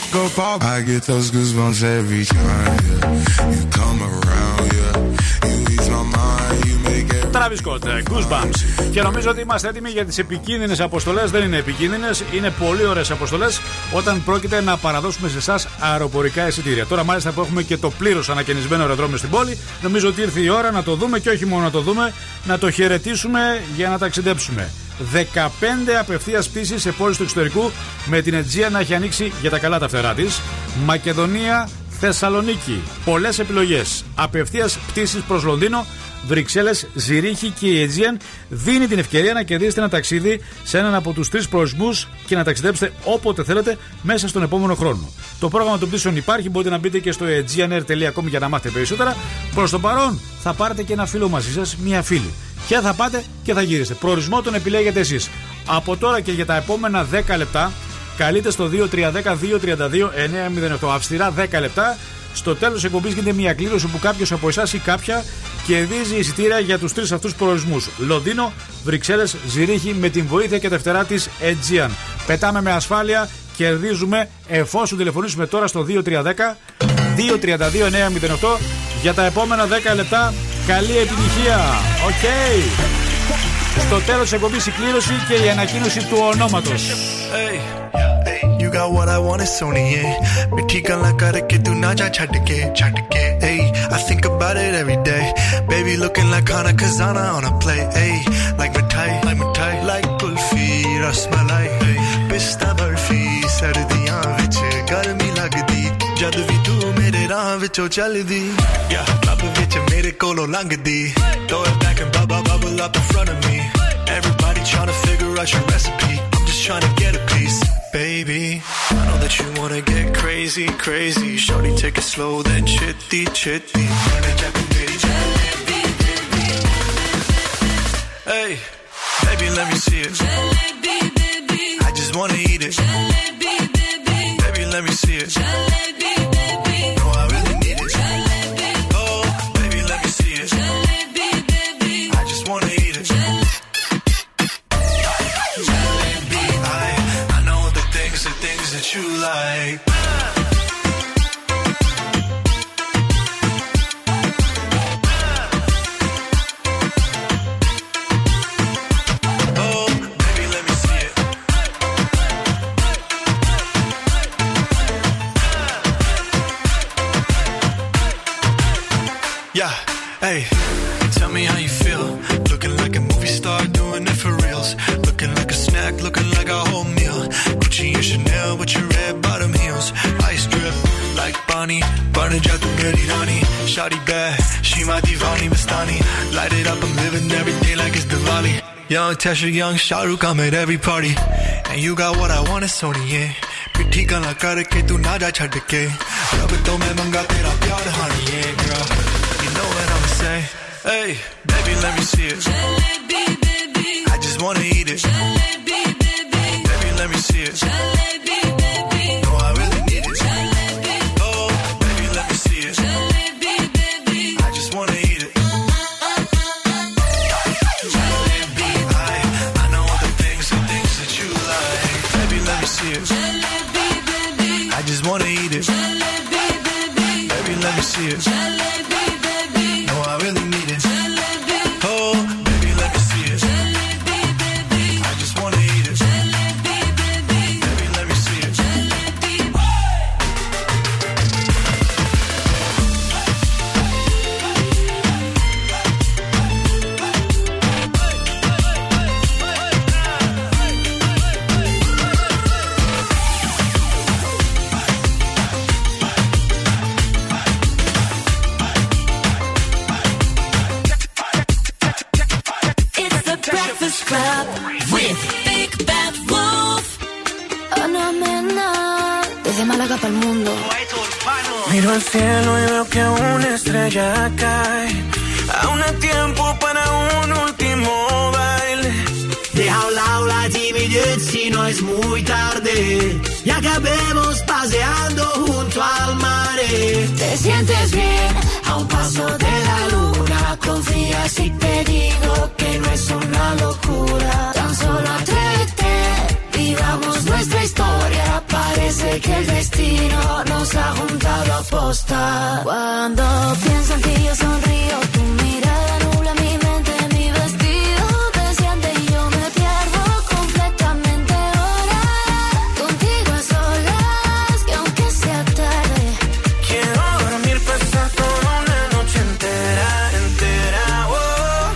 up. I get those goosebumps every time. Yeah. You come around, Travis Scott, ε, Goosebumps. Και νομίζω ότι είμαστε έτοιμοι για τις επικίνδυνες αποστολές. Δεν είναι επικίνδυνες, είναι πολύ ωραίες αποστολές όταν πρόκειται να παραδώσουμε σε εσάς αεροπορικά εισιτήρια. Τώρα, μάλιστα που έχουμε και το πλήρως ανακαινισμένο αεροδρόμιο στην πόλη, νομίζω ότι ήρθε η ώρα να το δούμε και όχι μόνο να το δούμε, να το χαιρετήσουμε για να ταξιδέψουμε. 15 απευθείας πτήσεις σε πόλεις του εξωτερικού με την Αιτζία να έχει ανοίξει για τα καλά τα φτερά της. Μακεδονία, Θεσσαλονίκη. Πολλές επιλογές. Απευθείας πτήσεις προς Λονδίνο, Βρυξέλλες, Ζηρίχη και η Aegean δίνει την ευκαιρία να κερδίσετε ένα ταξίδι σε έναν από τους τρεις προορισμούς και να ταξιδέψετε όποτε θέλετε μέσα στον επόμενο χρόνο. Το πρόγραμμα των πτήσεων υπάρχει, μπορείτε να μπείτε και στο aegeanair.com για να μάθετε περισσότερα. Προς το παρόν θα πάρετε και ένα φίλο μαζί σας, μία φίλη. Και θα πάτε και θα γυρίσετε. Προορισμό τον επιλέγετε εσείς. Από τώρα και για τα επόμενα 10 λεπτά καλείτε στο 2310-232-908. Αυστηρά 10 λεπτά. Στο τέλος τη εκπομπής γίνεται μια κλήρωση που κάποιος από εσάς ή κάποια κερδίζει εισιτήρια για τους τρεις αυτούς προορισμούς. Λονδίνο, Βρυξέλλες, Ζηρίχη με την βοήθεια και τα φτερά της Aegean. Πετάμε με ασφάλεια, κερδίζουμε εφόσον τηλεφωνήσουμε τώρα στο 2310 232-908 για τα επόμενα 10 λεπτά. Καλή επιτυχία! Οκ! Στο τέλος της εκπομπής η κλήρωση και η ανακοίνωση του ονόματος. Hey, you got what I want is Sony, ਮਿੱਠੀ ਗੱਲਾਂ ਕਰਕੇ ਤੂੰ ਨਾ ਜਾ ਛੱਡ ਕੇ ਛੱਡ ਕੇ hey, I think about it every day baby looking like Hana Kazana on a play hey, like mithai like mithai like kulfi rasmalai hey, pista barfi ਸਰਦੀਆਂ ਵਿੱਚ ਗਰਮੀ ਲੱਗਦੀ ਜਦ ਵੀ ਤੂੰ ਮੇਰੇ ਰਾਹ ਵਿੱਚੋਂ ਚੱਲਦੀ yeah, ਲੱਭ ਵਿੱਚ ਮੇਰੇ ਕੋਲੋਂ ਲੰਘਦੀ throw it back and bubble bubble up in front of me everybody trying to figure out your recipe I'm just trying to get a piece. Baby. I know that you wanna get crazy crazy. Shorty take it slow then chitty chitty. Hey, baby, let me see it. I just wanna eat it. Baby, let me see it. Barney tu meri rani. Shawty bad, she my divani Mastani. Light it up, I'm living every day like it's Diwali. Young Tesha, young Shahrukh, I'm at every party. And you got what I want, it's Sony, yeah. पिट्ठी गला करके तू ना जा छड़ के रब तो मैं मंगा तेरा प्यार honey, yeah, girl. You know what I'ma say? Hey, baby, let me see it. I just wanna eat it. Baby, Estrella cae. Aún hay tiempo para un último baile. Deja un lado la timidez si no es muy tarde. Y acabemos paseando junto al mar. Te sientes bien a un paso de la luna. Confía si te digo que no es una locura. Tan solo atrévete, Parece que el destino nos ha juntado a posta. Cuando pienso en ti yo sonrío, tu mirada nubla mi mente, mi vestido desciende y yo me pierdo completamente ahora. Contigo a solas, que aunque sea tarde. Quiero dormir, pasar toda una noche entera, entera, oh.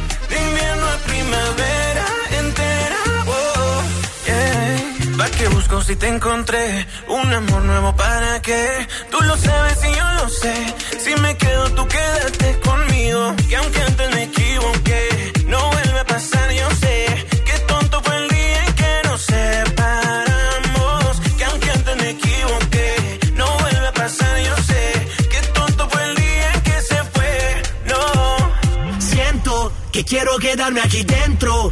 A primavera, entera, oh. Yeah. ¿Para qué busco si te encontré? Un amor nuevo, ¿para qué? Tú lo sabes y yo lo sé. Si me quedo, tú quédate conmigo. Que aunque antes me equivoqué, no vuelve a pasar, yo sé. Qué tonto fue el día en que nos separamos. Que aunque antes me equivoqué, no vuelve a pasar, yo sé. Qué tonto fue el día en que se fue, no. Siento que quiero quedarme aquí dentro,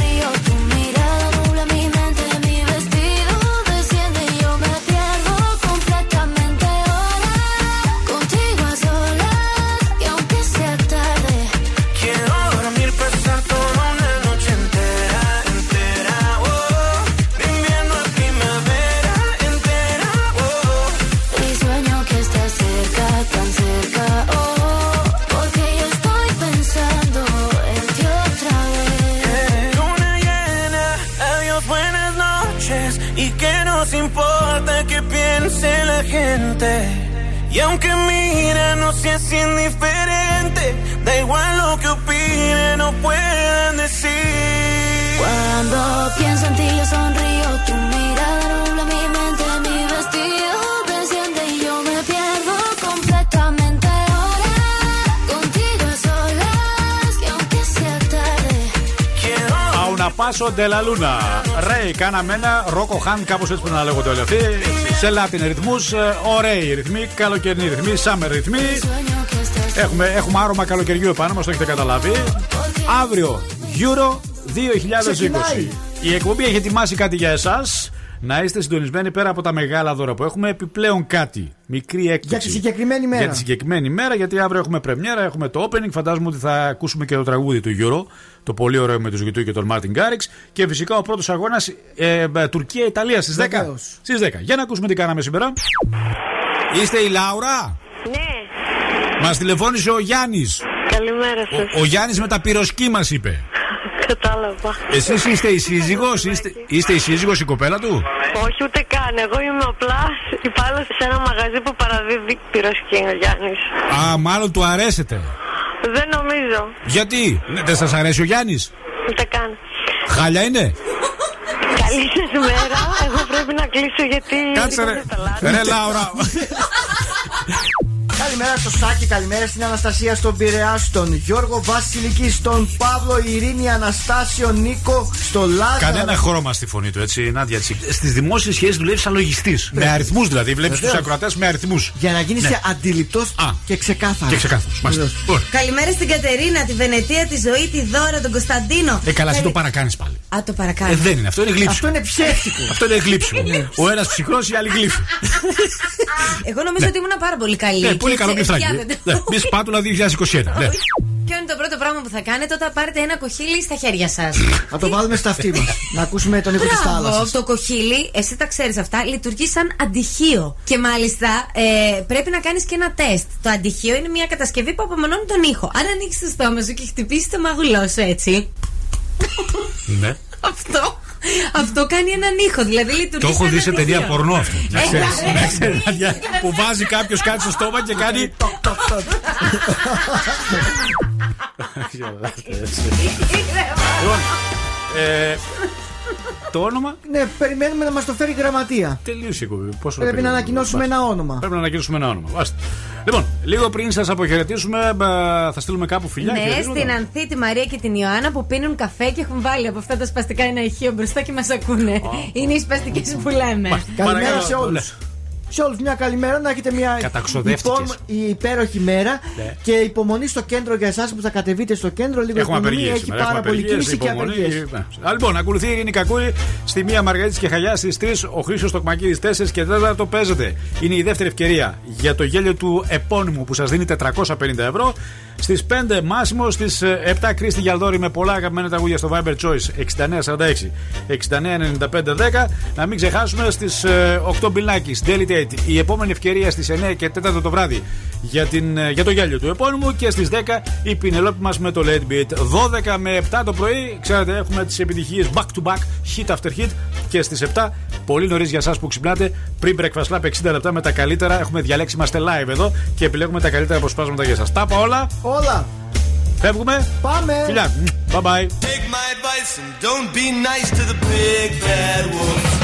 Y aunque mira, no seas indiferente. Da igual lo que opinen o puedan decir. Cuando pienso en ti yo sonrío, A una paso de la luna. Ρέι, κάναμε ένα ρόκο χάν, κάπως έτσι πρέπει να λέγονται όλοι αυτοί. Σε Latin ρυθμούς, ωραίοι ρυθμοί, καλοκαιρινοί ρυθμοί, summer ρυθμοί. Έχουμε, έχουμε άρωμα καλοκαιριού επάνω μας, το έχετε καταλάβει. Αύριο, Euro 2020. Ξεκινάει. Η εκπομπή έχει ετοιμάσει κάτι για εσάς. Να είστε συντονισμένοι πέρα από τα μεγάλα δώρα που έχουμε. Επιπλέον κάτι. Μικρή έκπληξη. Για τη συγκεκριμένη μέρα. Για τη συγκεκριμένη μέρα, γιατί αύριο έχουμε πρεμιέρα, έχουμε το opening. Φαντάζομαι ότι θα ακούσουμε και το τραγούδι του Euro. Το πολύ ωραίο με τους Ζουγητού και τον Μάρτιν Γκάριξ. Και φυσικά ο πρώτος αγώνας ε, ε, Τουρκία-Ιταλία στις 10. Βεβαίως. Στις 10. Για να ακούσουμε τι κάναμε σήμερα. Είστε η Λάουρα; Ναι. Μας τηλεφώνησε ο Γιάννης. Καλημέρα σας. Ο, ο Γιάννης με τα πυροσκή μας είπε. Κατάλαβα. Εσείς είστε η σύζυγος, είστε, είστε η σύζυγος η κοπέλα του; Όχι, ούτε καν. Εγώ είμαι απλά υπάλληλος σε ένα μαγαζί που παραδίδει πυροσκή ο Γιάννης. Α, μάλλον του αρέσετε. Δεν νομίζω. Γιατί, ναι, δεν σας αρέσει ο Γιάννης; Ούτε καν. Χάλια είναι; Καλή σας μέρα. Εγώ πρέπει να κλείσω γιατί. Κάτσε ρε. Ρε Λάουρα. Καλημέρα στο Σάκη, καλημέρα στην Αναστασία, στον Πειραιά, στον Γιώργο Βασιλική, στον Παύλο, Ειρήνη, Αναστάσιο, Νίκο, στο Λάζαρο. Κανένα χρώμα στη φωνή του, έτσι, Νάντια Τσίκ. Στις δημόσιες σχέσεις δουλεύεις σαν λογιστής. Με αριθμούς δηλαδή. Βλέπεις τους Βεβαίως. ακροατές με αριθμούς. Για να γίνεις Ναι. αντιληπτός και ξεκάθαρος. Και ξεκάθαρος. Μάλιστα. Λοιπόν. Καλημέρα στην Κατερίνα, τη Βενετία, τη Ζωή, τη Δώρα, τον Κωνσταντίνο. Ε, καλά, εσύ Καλη- το παρακάνεις πάλι. Α, το παρακάνω. Ε, δεν είναι, αυτό είναι γλύψιμο. Αυτό είναι ψεύτικο. Αυτό είναι γλύψιμο. Ο ένας ψυχρός, η άλλη γλύφη. Εγώ νομίζω ότι ήμουν πάρα πολύ καλή. Ναι, πολύ Και καλό έτσι, γλυφτάκι. φτιάχνετε. Ναι, Μη σπάτουλα 2021. Ναι. Ποιο είναι το πρώτο πράγμα που θα κάνετε όταν πάρετε ένα κοχύλι στα χέρια σας; Να το βάλουμε στα αυτή μας. να ακούσουμε τον ήχο της Μπράβο, θάλασσας. το κοχύλι, εσύ τα ξέρεις αυτά, λειτουργεί σαν αντιχείο. Και μάλιστα ε, πρέπει να κάνεις και ένα τεστ. Το αντιχείο είναι μια κατασκευή που απομονώνει τον ήχο. Αν ανοίξεις το στόμα σου και χτυπήσει το μαγουλό σου έτσι, Ναι. αυτό, αυτό κάνει έναν ήχο. Δηλαδή λειτουργεί Το έχω σαν δει σε αντιχείο. ταινία πορνό αυτό. Να Ε, ξέρεις, ε, να ξέρεις, Νάντια, Που βάζει κάποιος κάτι στο στόμα και κάνει. Λοιπόν, ε, Το όνομα. Ναι, περιμένουμε να μας το φέρει η γραμματεία. Τελείωσε η εκπομπή. Πόσο Πρέπει να περιμένουμε. ανακοινώσουμε Μπας. ένα όνομα. Πρέπει να ανακοινώσουμε ένα όνομα. Βάστε. Λοιπόν, λίγο πριν σας αποχαιρετήσουμε, μπα, θα στείλουμε κάπου φιλιά. Ναι, χαιρετίσματα. στην Ανθή, τη Μαρία και την Ιωάννα που πίνουν καφέ και έχουν βάλει από αυτά τα σπαστικά ένα ηχείο μπροστά και μας ακούνε. Είναι οι σπαστικές που λέμε. Καλημέρα Παρακαλώ. σε όλους. Ναι. Σε όλους μια καλημέρα, να έχετε μια Καταξοδεύτηκες. υπό- η υπέροχη μέρα Ναι. και υπομονή στο κέντρο για εσάς που θα κατεβείτε στο κέντρο. Λίγο Έχουμε υπομονή, απεργίες έχει σήμερα. πάρα έχουμε πολύ απεργίες, κίνηση και υπομονή. απεργίες. Ναι. Α, Λοιπόν, ακολουθεί η Ειρήνη Κακούρη στη 1 Μαργαρίτης και Χαλιά στις 3. Ο Χρήσο Τοκμακίδης 4 και 4 το παίζετε. Είναι η δεύτερη ευκαιρία για το γέλιο του επώνυμου που σας δίνει 450 ευρώ. Στις 5 Μάσιμο, στις 7 Κρίστη Γιαλδόρη με πολλά αγαπημένα τραγούδια στο Viber Choice 6946 699510. Να μην ξεχάσουμε στις 8 Μπιλνάκης, Daily Date. Η επόμενη ευκαιρία στις 9 και 4 το βράδυ για, την, ε, για το γέλιο του επώνυμου και στις 10 η Πινελόπη μας με το Late Beat. 12 με 7 το πρωί, ξέρετε, έχουμε τις επιτυχίες back to back, hit after hit. Και στις 7, πολύ νωρίς για εσάς που ξυπνάτε, πριν breakfast lab 60 λεπτά με τα καλύτερα. Έχουμε διαλέξει, είμαστε live εδώ και επιλέγουμε τα καλύτερα αποσπάσματα για εσά. Τα είπα όλα. Όλα. Φεύγουμε. Πάμε. Φιλιά. Bye bye. Take my advice and don't be nice to the big bad wolf.